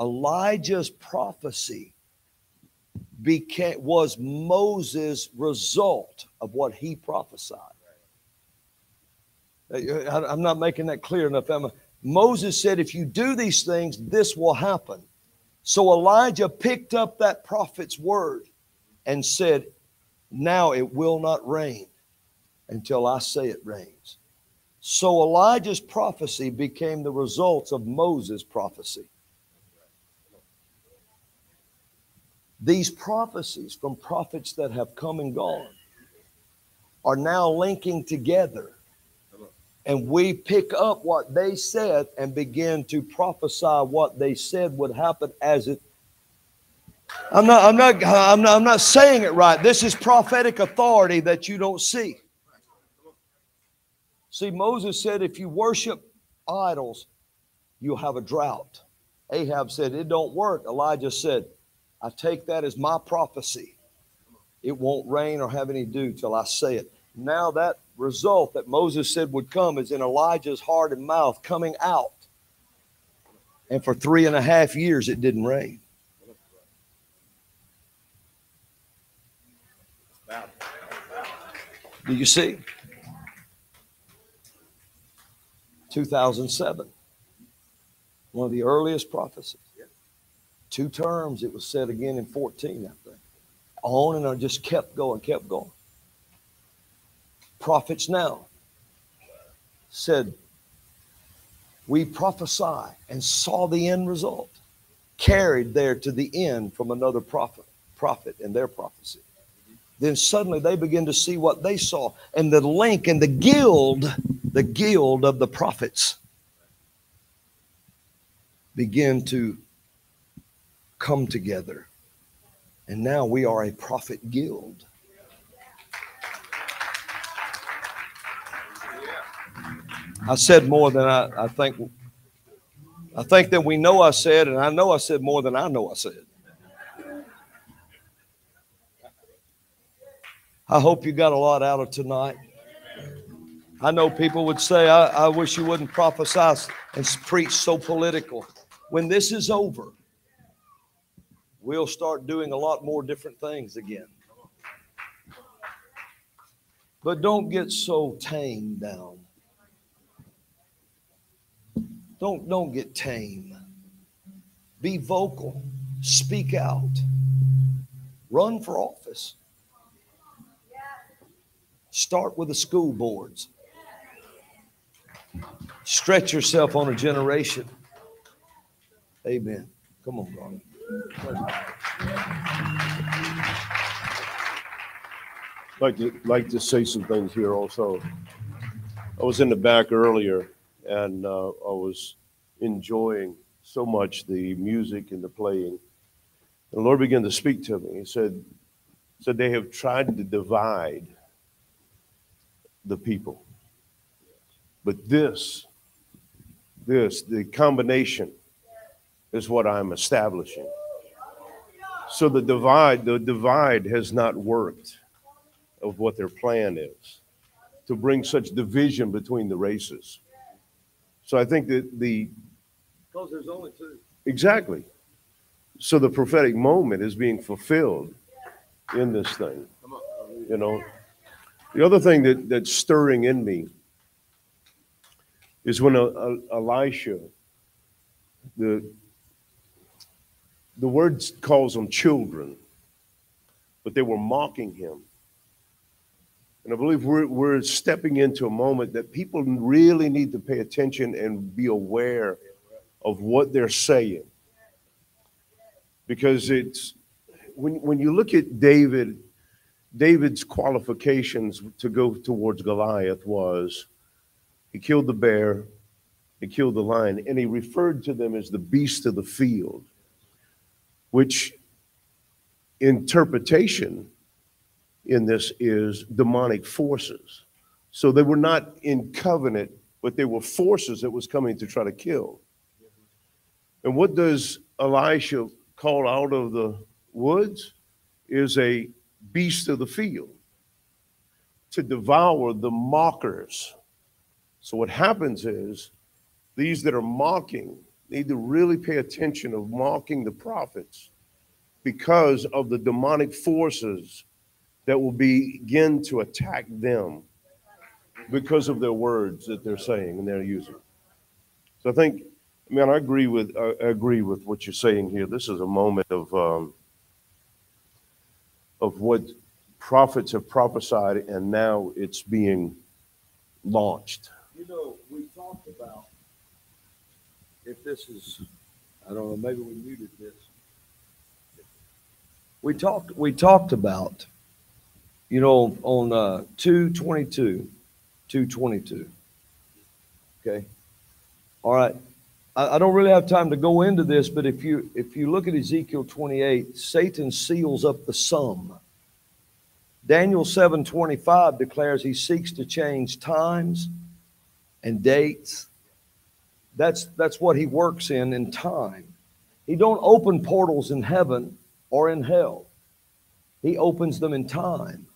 Elijah's prophecy became, was Moses' result of what he prophesied. I'm not making that clear enough. Emma. Moses said, if you do these things, this will happen. So Elijah picked up that prophet's word and said, Now it will not rain until I say it rains. So Elijah's prophecy became the results of Moses' prophecy. These prophecies from prophets that have come and gone are now linking together and we pick up what they said and begin to prophesy what they said would happen as it I'm not I'm not I'm not, I'm not saying it right. This is prophetic authority that you don't see. See Moses said if you worship idols you'll have a drought. Ahab said it don't work. Elijah said I take that as my prophecy. It won't rain or have any dew till I say it. Now that result that Moses said would come is in Elijah's heart and mouth coming out. And for three and a half years, it didn't rain. Do you see? 2007, one of the earliest prophecies. Two terms, it was said again in 14, I think. On and on, just kept going, kept going prophets now said, We prophesy and saw the end result, carried there to the end from another prophet, prophet in their prophecy. Then suddenly they begin to see what they saw, and the link and the guild, the guild of the prophets, begin to come together. And now we are a prophet guild. I said more than I, I think. I think that we know I said, and I know I said more than I know I said. I hope you got a lot out of tonight. I know people would say, I, I wish you wouldn't prophesy and preach so political. When this is over, we'll start doing a lot more different things again. But don't get so tamed down. Don't, don't get tame. Be vocal. Speak out. Run for office. Start with the school boards. Stretch yourself on a generation. Amen. Come on, Ronnie. Like to like to say some things here also. I was in the back earlier and uh, I was enjoying so much the music and the playing. The Lord began to speak to me. He said, said they have tried to divide the people. But this, this, the combination is what I'm establishing. So the divide, the divide has not worked of what their plan is. to bring such division between the races. So I think that the Because there's only two. Exactly. So the prophetic moment is being fulfilled in this thing. You know, the other thing that, that's stirring in me is when uh, uh, Elisha, the the word calls them children, but they were mocking him. And I believe we're, we're stepping into a moment that people really need to pay attention and be aware of what they're saying. Because it's when, when you look at David, David's qualifications to go towards Goliath was he killed the bear, he killed the lion, and he referred to them as the beast of the field, which interpretation in this is demonic forces. So they were not in covenant, but they were forces that was coming to try to kill. And what does Elisha call out of the woods? Is a beast of the field to devour the mockers. So what happens is these that are mocking need to really pay attention of mocking the prophets because of the demonic forces that will begin to attack them because of their words that they're saying and they're using. So I think, man, I agree with I agree with what you're saying here. This is a moment of um, of what prophets have prophesied, and now it's being launched. You know, if this is, I don't know, maybe we muted this. We talked, we talked about, you know, on uh, 222, 222. Okay. All right. I, I don't really have time to go into this, but if you if you look at Ezekiel 28, Satan seals up the sum. Daniel 7:25 declares he seeks to change times and dates. That's that's what he works in in time. He don't open portals in heaven or in hell. He opens them in time.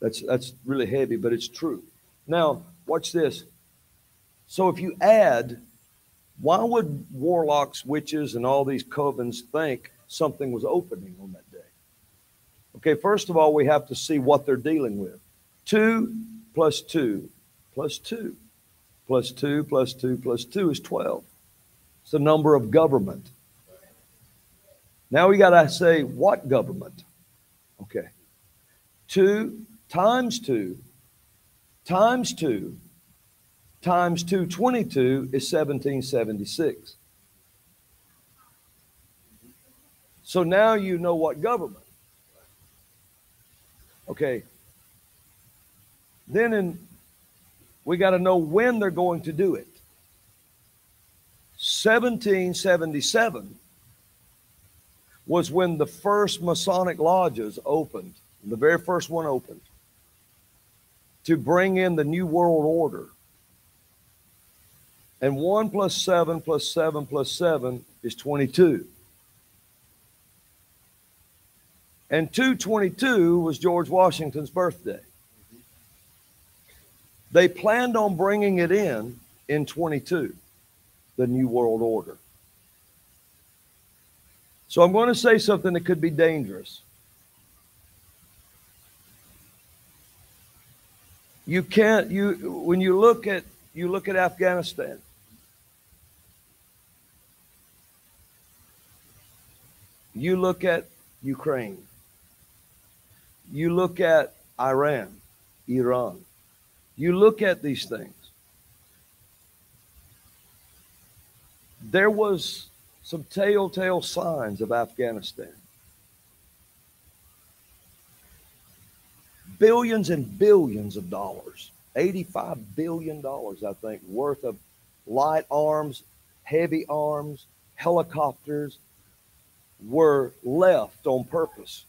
That's that's really heavy, but it's true. Now, watch this. So if you add, why would warlocks, witches, and all these covens think something was opening on that day? Okay, first of all, we have to see what they're dealing with. Two plus two plus two plus two plus two plus two is 12. It's the number of government. Now we got to say what government? Okay. Two times two times two times 222 is 1776. So now you know what government. Okay. Then in we got to know when they're going to do it. 1777 was when the first Masonic lodges opened, the very first one opened, to bring in the New World Order. And 1 plus 7 plus 7 plus 7 is 22. And 222 was George Washington's birthday. They planned on bringing it in in 22, the New World Order. So I'm going to say something that could be dangerous. You can't you when you look at you look at Afghanistan. You look at Ukraine. You look at Iran, Iran. You look at these things. There was some telltale signs of Afghanistan. Billions and billions of dollars, $85 billion, I think, worth of light arms, heavy arms, helicopters were left on purpose.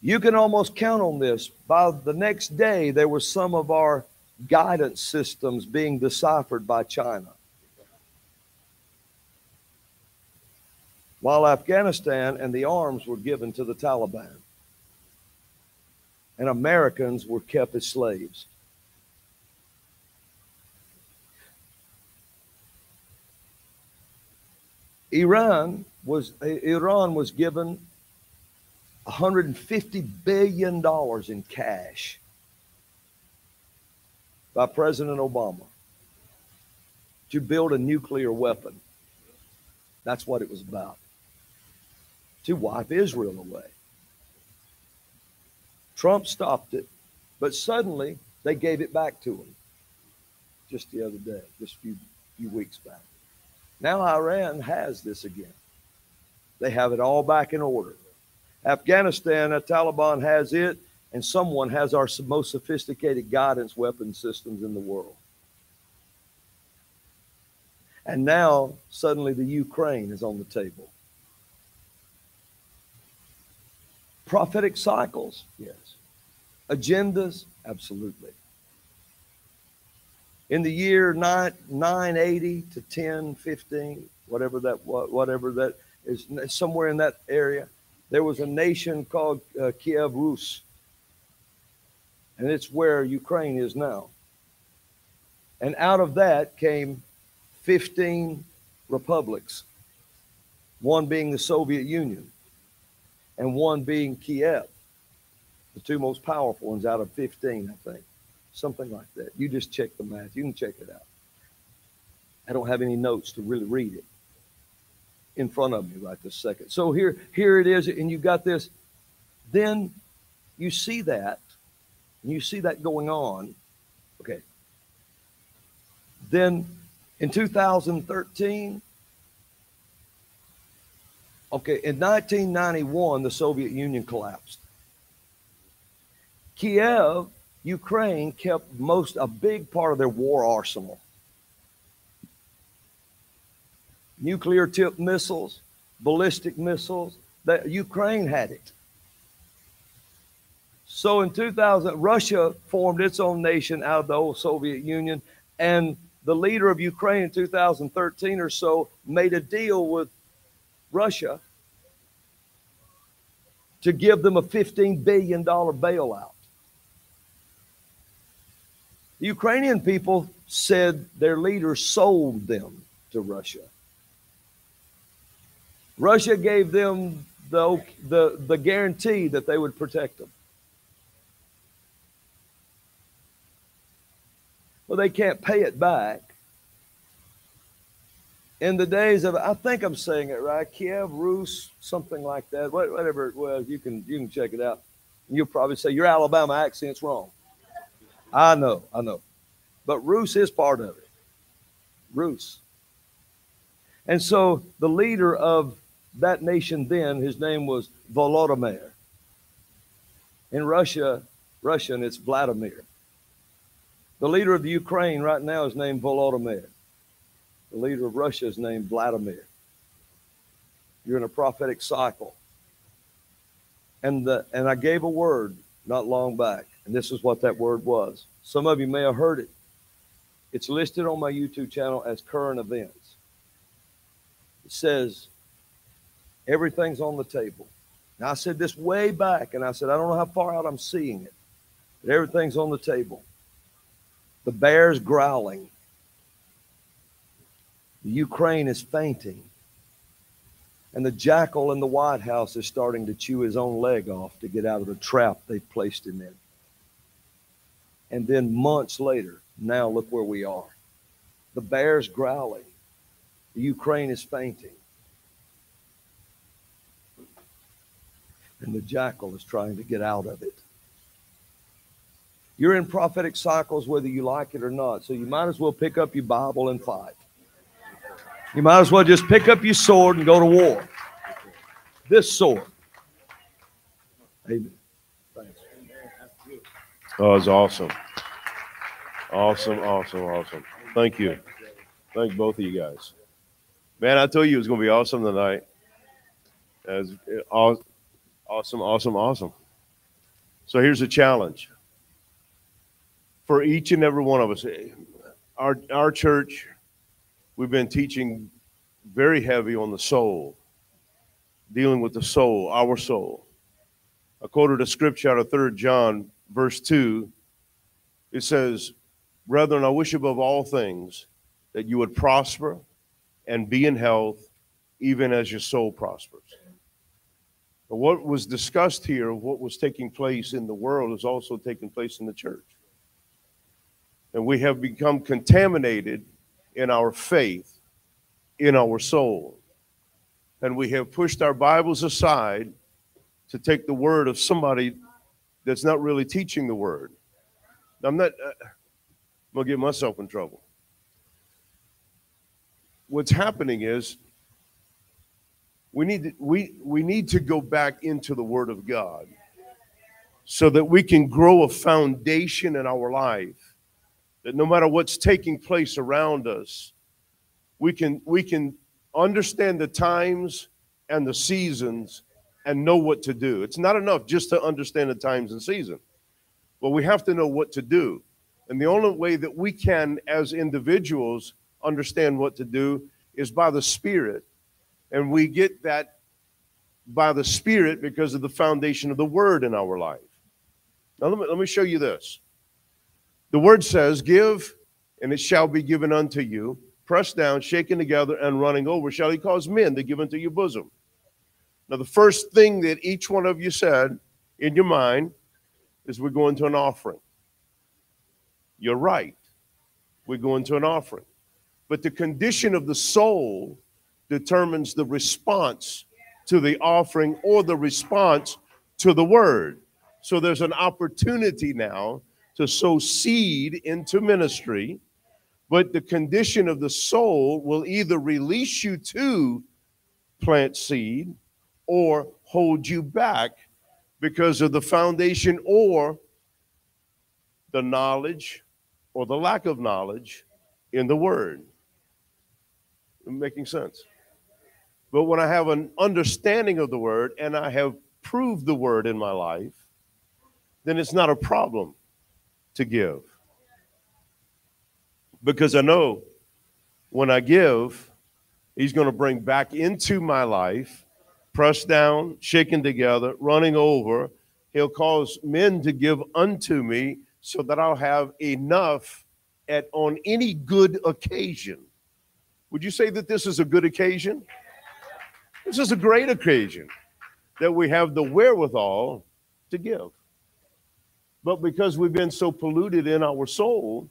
You can almost count on this. By the next day, there were some of our guidance systems being deciphered by China. While Afghanistan and the arms were given to the Taliban. and Americans were kept as slaves. Iran was Iran was given 150 billion dollars in cash by President Obama to build a nuclear weapon. That's what it was about. To wipe Israel away. Trump stopped it, but suddenly they gave it back to him just the other day, just a few, few weeks back. Now Iran has this again. They have it all back in order. Afghanistan, the Taliban has it, and someone has our most sophisticated guidance weapon systems in the world. And now, suddenly, the Ukraine is on the table. Prophetic cycles, yes. Agendas, absolutely. In the year 9, 980 to 1015, whatever that whatever that is, somewhere in that area, there was a nation called uh, Kiev Rus. And it's where Ukraine is now. And out of that came 15 republics, one being the Soviet Union and one being Kiev, the two most powerful ones out of 15, I think. Something like that. You just check the math. You can check it out. I don't have any notes to really read it in front of me right this second. So here, here it is, and you've got this. Then you see that, and you see that going on. Okay. Then in 2013, okay, in 1991, the Soviet Union collapsed. Kiev, Ukraine, kept most, a big part of their war arsenal. Nuclear tipped missiles, ballistic missiles, that Ukraine had it. So in 2000, Russia formed its own nation out of the old Soviet Union, and the leader of Ukraine in 2013 or so made a deal with Russia to give them a $15 billion bailout. The Ukrainian people said their leader sold them to Russia. Russia gave them the, the, the guarantee that they would protect them. Well, they can't pay it back. In the days of, I think I'm saying it right, Kiev, Rus, something like that, whatever it was, you can you can check it out. You'll probably say your Alabama accent's wrong. I know, I know, but Rus is part of it. Rus. And so the leader of that nation then, his name was Volodymyr. In Russia, Russian, it's Vladimir. The leader of the Ukraine right now is named Volodymyr. The leader of Russia is named Vladimir. You're in a prophetic cycle. And, the, and I gave a word not long back, and this is what that word was. Some of you may have heard it. It's listed on my YouTube channel as current events. It says, everything's on the table. Now, I said this way back, and I said, I don't know how far out I'm seeing it, but everything's on the table. The bear's growling. The Ukraine is fainting. And the jackal in the White House is starting to chew his own leg off to get out of the trap they've placed him in. And then months later, now look where we are. The bear's growling. The Ukraine is fainting. And the jackal is trying to get out of it. You're in prophetic cycles whether you like it or not. So you might as well pick up your Bible and fight. You might as well just pick up your sword and go to war. This sword. Amen. Thanks. Oh, it's awesome. Awesome, awesome, awesome. Thank you. Thank both of you guys. Man, I told you it was going to be awesome tonight. As awesome, awesome, awesome. So here's a challenge for each and every one of us. Our, our church, we've been teaching very heavy on the soul, dealing with the soul, our soul. I quoted a scripture out of 3 John, verse 2. It says, Brethren, I wish above all things that you would prosper and be in health, even as your soul prospers. But what was discussed here, what was taking place in the world, is also taking place in the church. And we have become contaminated in our faith, in our soul. And we have pushed our Bibles aside to take the word of somebody that's not really teaching the word. I'm not, uh, I'm going to get myself in trouble. What's happening is we need to, we, we need to go back into the word of God so that we can grow a foundation in our life that no matter what's taking place around us, we can, we can understand the times and the seasons and know what to do. It's not enough just to understand the times and season, but we have to know what to do. And the only way that we can, as individuals, understand what to do is by the Spirit. And we get that by the Spirit because of the foundation of the Word in our life. Now, let me, let me show you this. The Word says, Give, and it shall be given unto you, pressed down, shaken together, and running over, shall he cause men to give unto your bosom. Now, the first thing that each one of you said in your mind is we're going to an offering. You're right. We're going to an offering. But the condition of the soul determines the response to the offering or the response to the word. So there's an opportunity now to sow seed into ministry, but the condition of the soul will either release you to plant seed or hold you back because of the foundation or the knowledge or the lack of knowledge in the word. Making sense. But when I have an understanding of the word and I have proved the word in my life, then it's not a problem to give. Because I know when I give, he's going to bring back into my life pressed down, shaken together, running over. He'll cause men to give unto me so that I'll have enough at on any good occasion. Would you say that this is a good occasion? This is a great occasion that we have the wherewithal to give. But because we've been so polluted in our soul,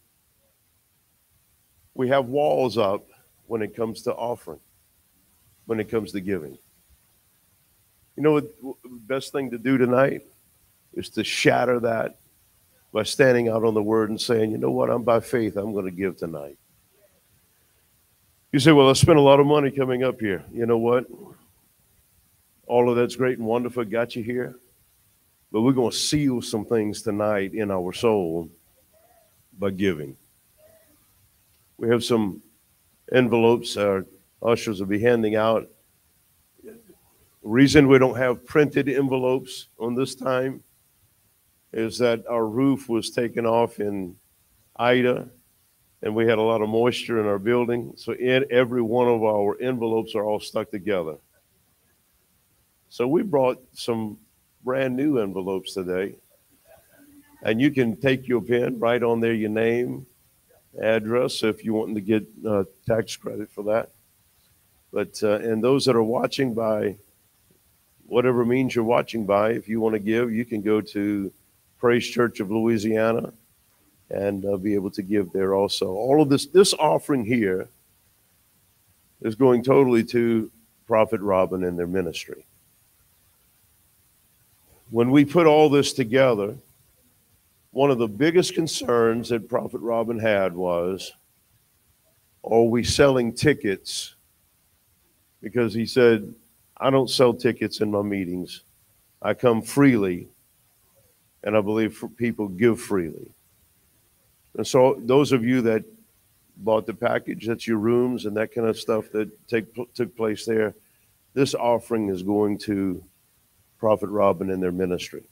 we have walls up when it comes to offering, when it comes to giving. You know what the best thing to do tonight is to shatter that by standing out on the word and saying, you know what, I'm by faith, I'm going to give tonight. You say, well, I spent a lot of money coming up here. You know what? All of that's great and wonderful, got you here. But we're going to seal some things tonight in our soul by giving. We have some envelopes our ushers will be handing out reason we don't have printed envelopes on this time is that our roof was taken off in Ida and we had a lot of moisture in our building. So in every one of our envelopes are all stuck together. So we brought some brand new envelopes today. And you can take your pen, write on there your name, address if you want to get uh, tax credit for that. But uh, and those that are watching by whatever means you're watching by, if you want to give, you can go to Praise Church of Louisiana and uh, be able to give there also. All of this, this offering here is going totally to Prophet Robin and their ministry. When we put all this together, one of the biggest concerns that Prophet Robin had was are we selling tickets? Because he said, I don't sell tickets in my meetings. I come freely, and I believe people give freely. And so, those of you that bought the package, that's your rooms and that kind of stuff that take, took place there, this offering is going to Prophet Robin and their ministry.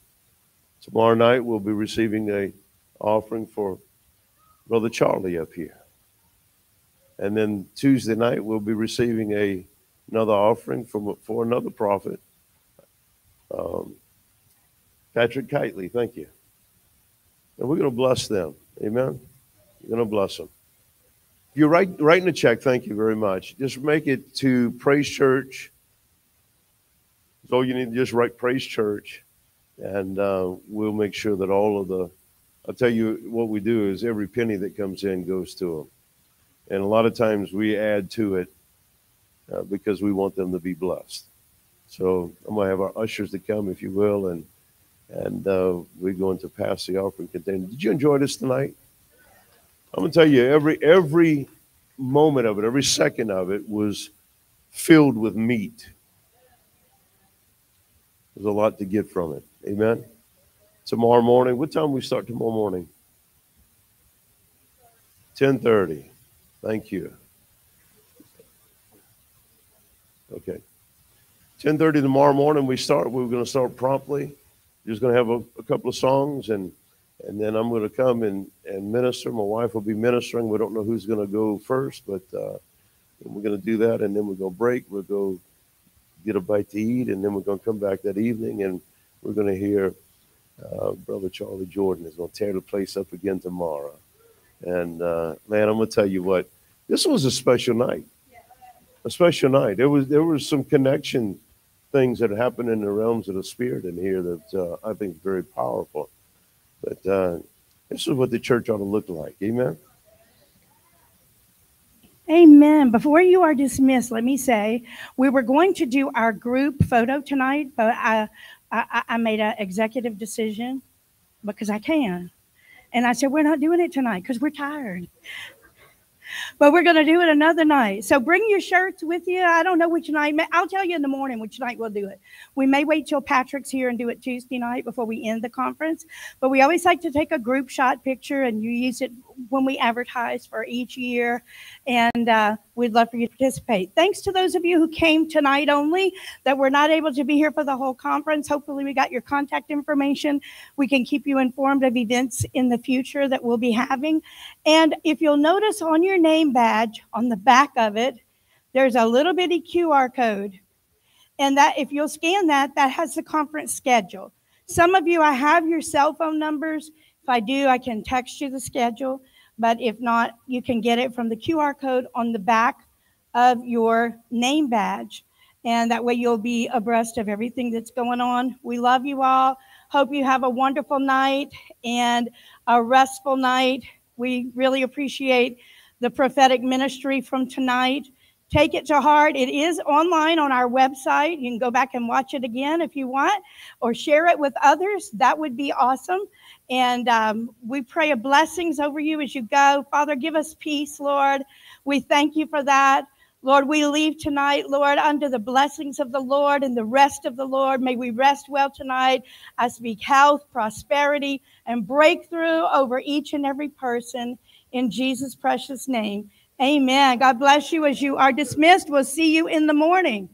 Tomorrow night, we'll be receiving a offering for Brother Charlie up here. And then Tuesday night, we'll be receiving a another offering from for another prophet. Um, Patrick Kitely, thank you. And we're going to bless them. Amen. We're going to bless them. If you're write, writing a check, thank you very much. Just make it to Praise Church. So you need to just write Praise Church, and uh, we'll make sure that all of the. I'll tell you what we do is every penny that comes in goes to them, and a lot of times we add to it uh, because we want them to be blessed. So I'm going to have our ushers to come, if you will, and and uh, we're going to pass the offering container. Did you enjoy this tonight? I'm going to tell you, every every moment of it, every second of it was filled with meat. There's a lot to get from it. Amen. Tomorrow morning, what time we start tomorrow morning? 10:30. Thank you. Okay. 10:30 tomorrow morning we start. We're going to start promptly. Just going to have a, a couple of songs and and then I'm going to come and, and minister. My wife will be ministering. We don't know who's going to go first, but uh, we're going to do that, and then we're going to break. We'll go get a bite to eat, and then we're going to come back that evening, and we're going to hear uh, Brother Charlie Jordan is going to tear the place up again tomorrow. And uh, man, I'm going to tell you what, this was a special night. A special night. There was there was some connection things that happened in the realms of the spirit in here that uh, I think is very powerful. But uh, this is what the church ought to look like. Amen. Amen. Before you are dismissed, let me say we were going to do our group photo tonight, but I, I, I made an executive decision because I can. And I said, we're not doing it tonight because we're tired but we're going to do it another night. So bring your shirts with you. I don't know which night. I'll tell you in the morning which night we'll do it. We may wait till Patrick's here and do it Tuesday night before we end the conference, but we always like to take a group shot picture and you use it when we advertise for each year. And uh, we'd love for you to participate. Thanks to those of you who came tonight only that were not able to be here for the whole conference. Hopefully, we got your contact information. We can keep you informed of events in the future that we'll be having. And if you'll notice on your name badge, on the back of it, there's a little bitty QR code. And that if you'll scan that, that has the conference schedule. Some of you, I have your cell phone numbers. If I do, I can text you the schedule. But if not, you can get it from the QR code on the back of your name badge. And that way you'll be abreast of everything that's going on. We love you all. Hope you have a wonderful night and a restful night. We really appreciate the prophetic ministry from tonight. Take it to heart. It is online on our website. You can go back and watch it again if you want, or share it with others. That would be awesome. And um, we pray a blessings over you as you go. Father, give us peace, Lord. We thank you for that. Lord, we leave tonight, Lord, under the blessings of the Lord and the rest of the Lord. May we rest well tonight. I speak health, prosperity, and breakthrough over each and every person in Jesus' precious name. Amen. God bless you as you are dismissed. We'll see you in the morning.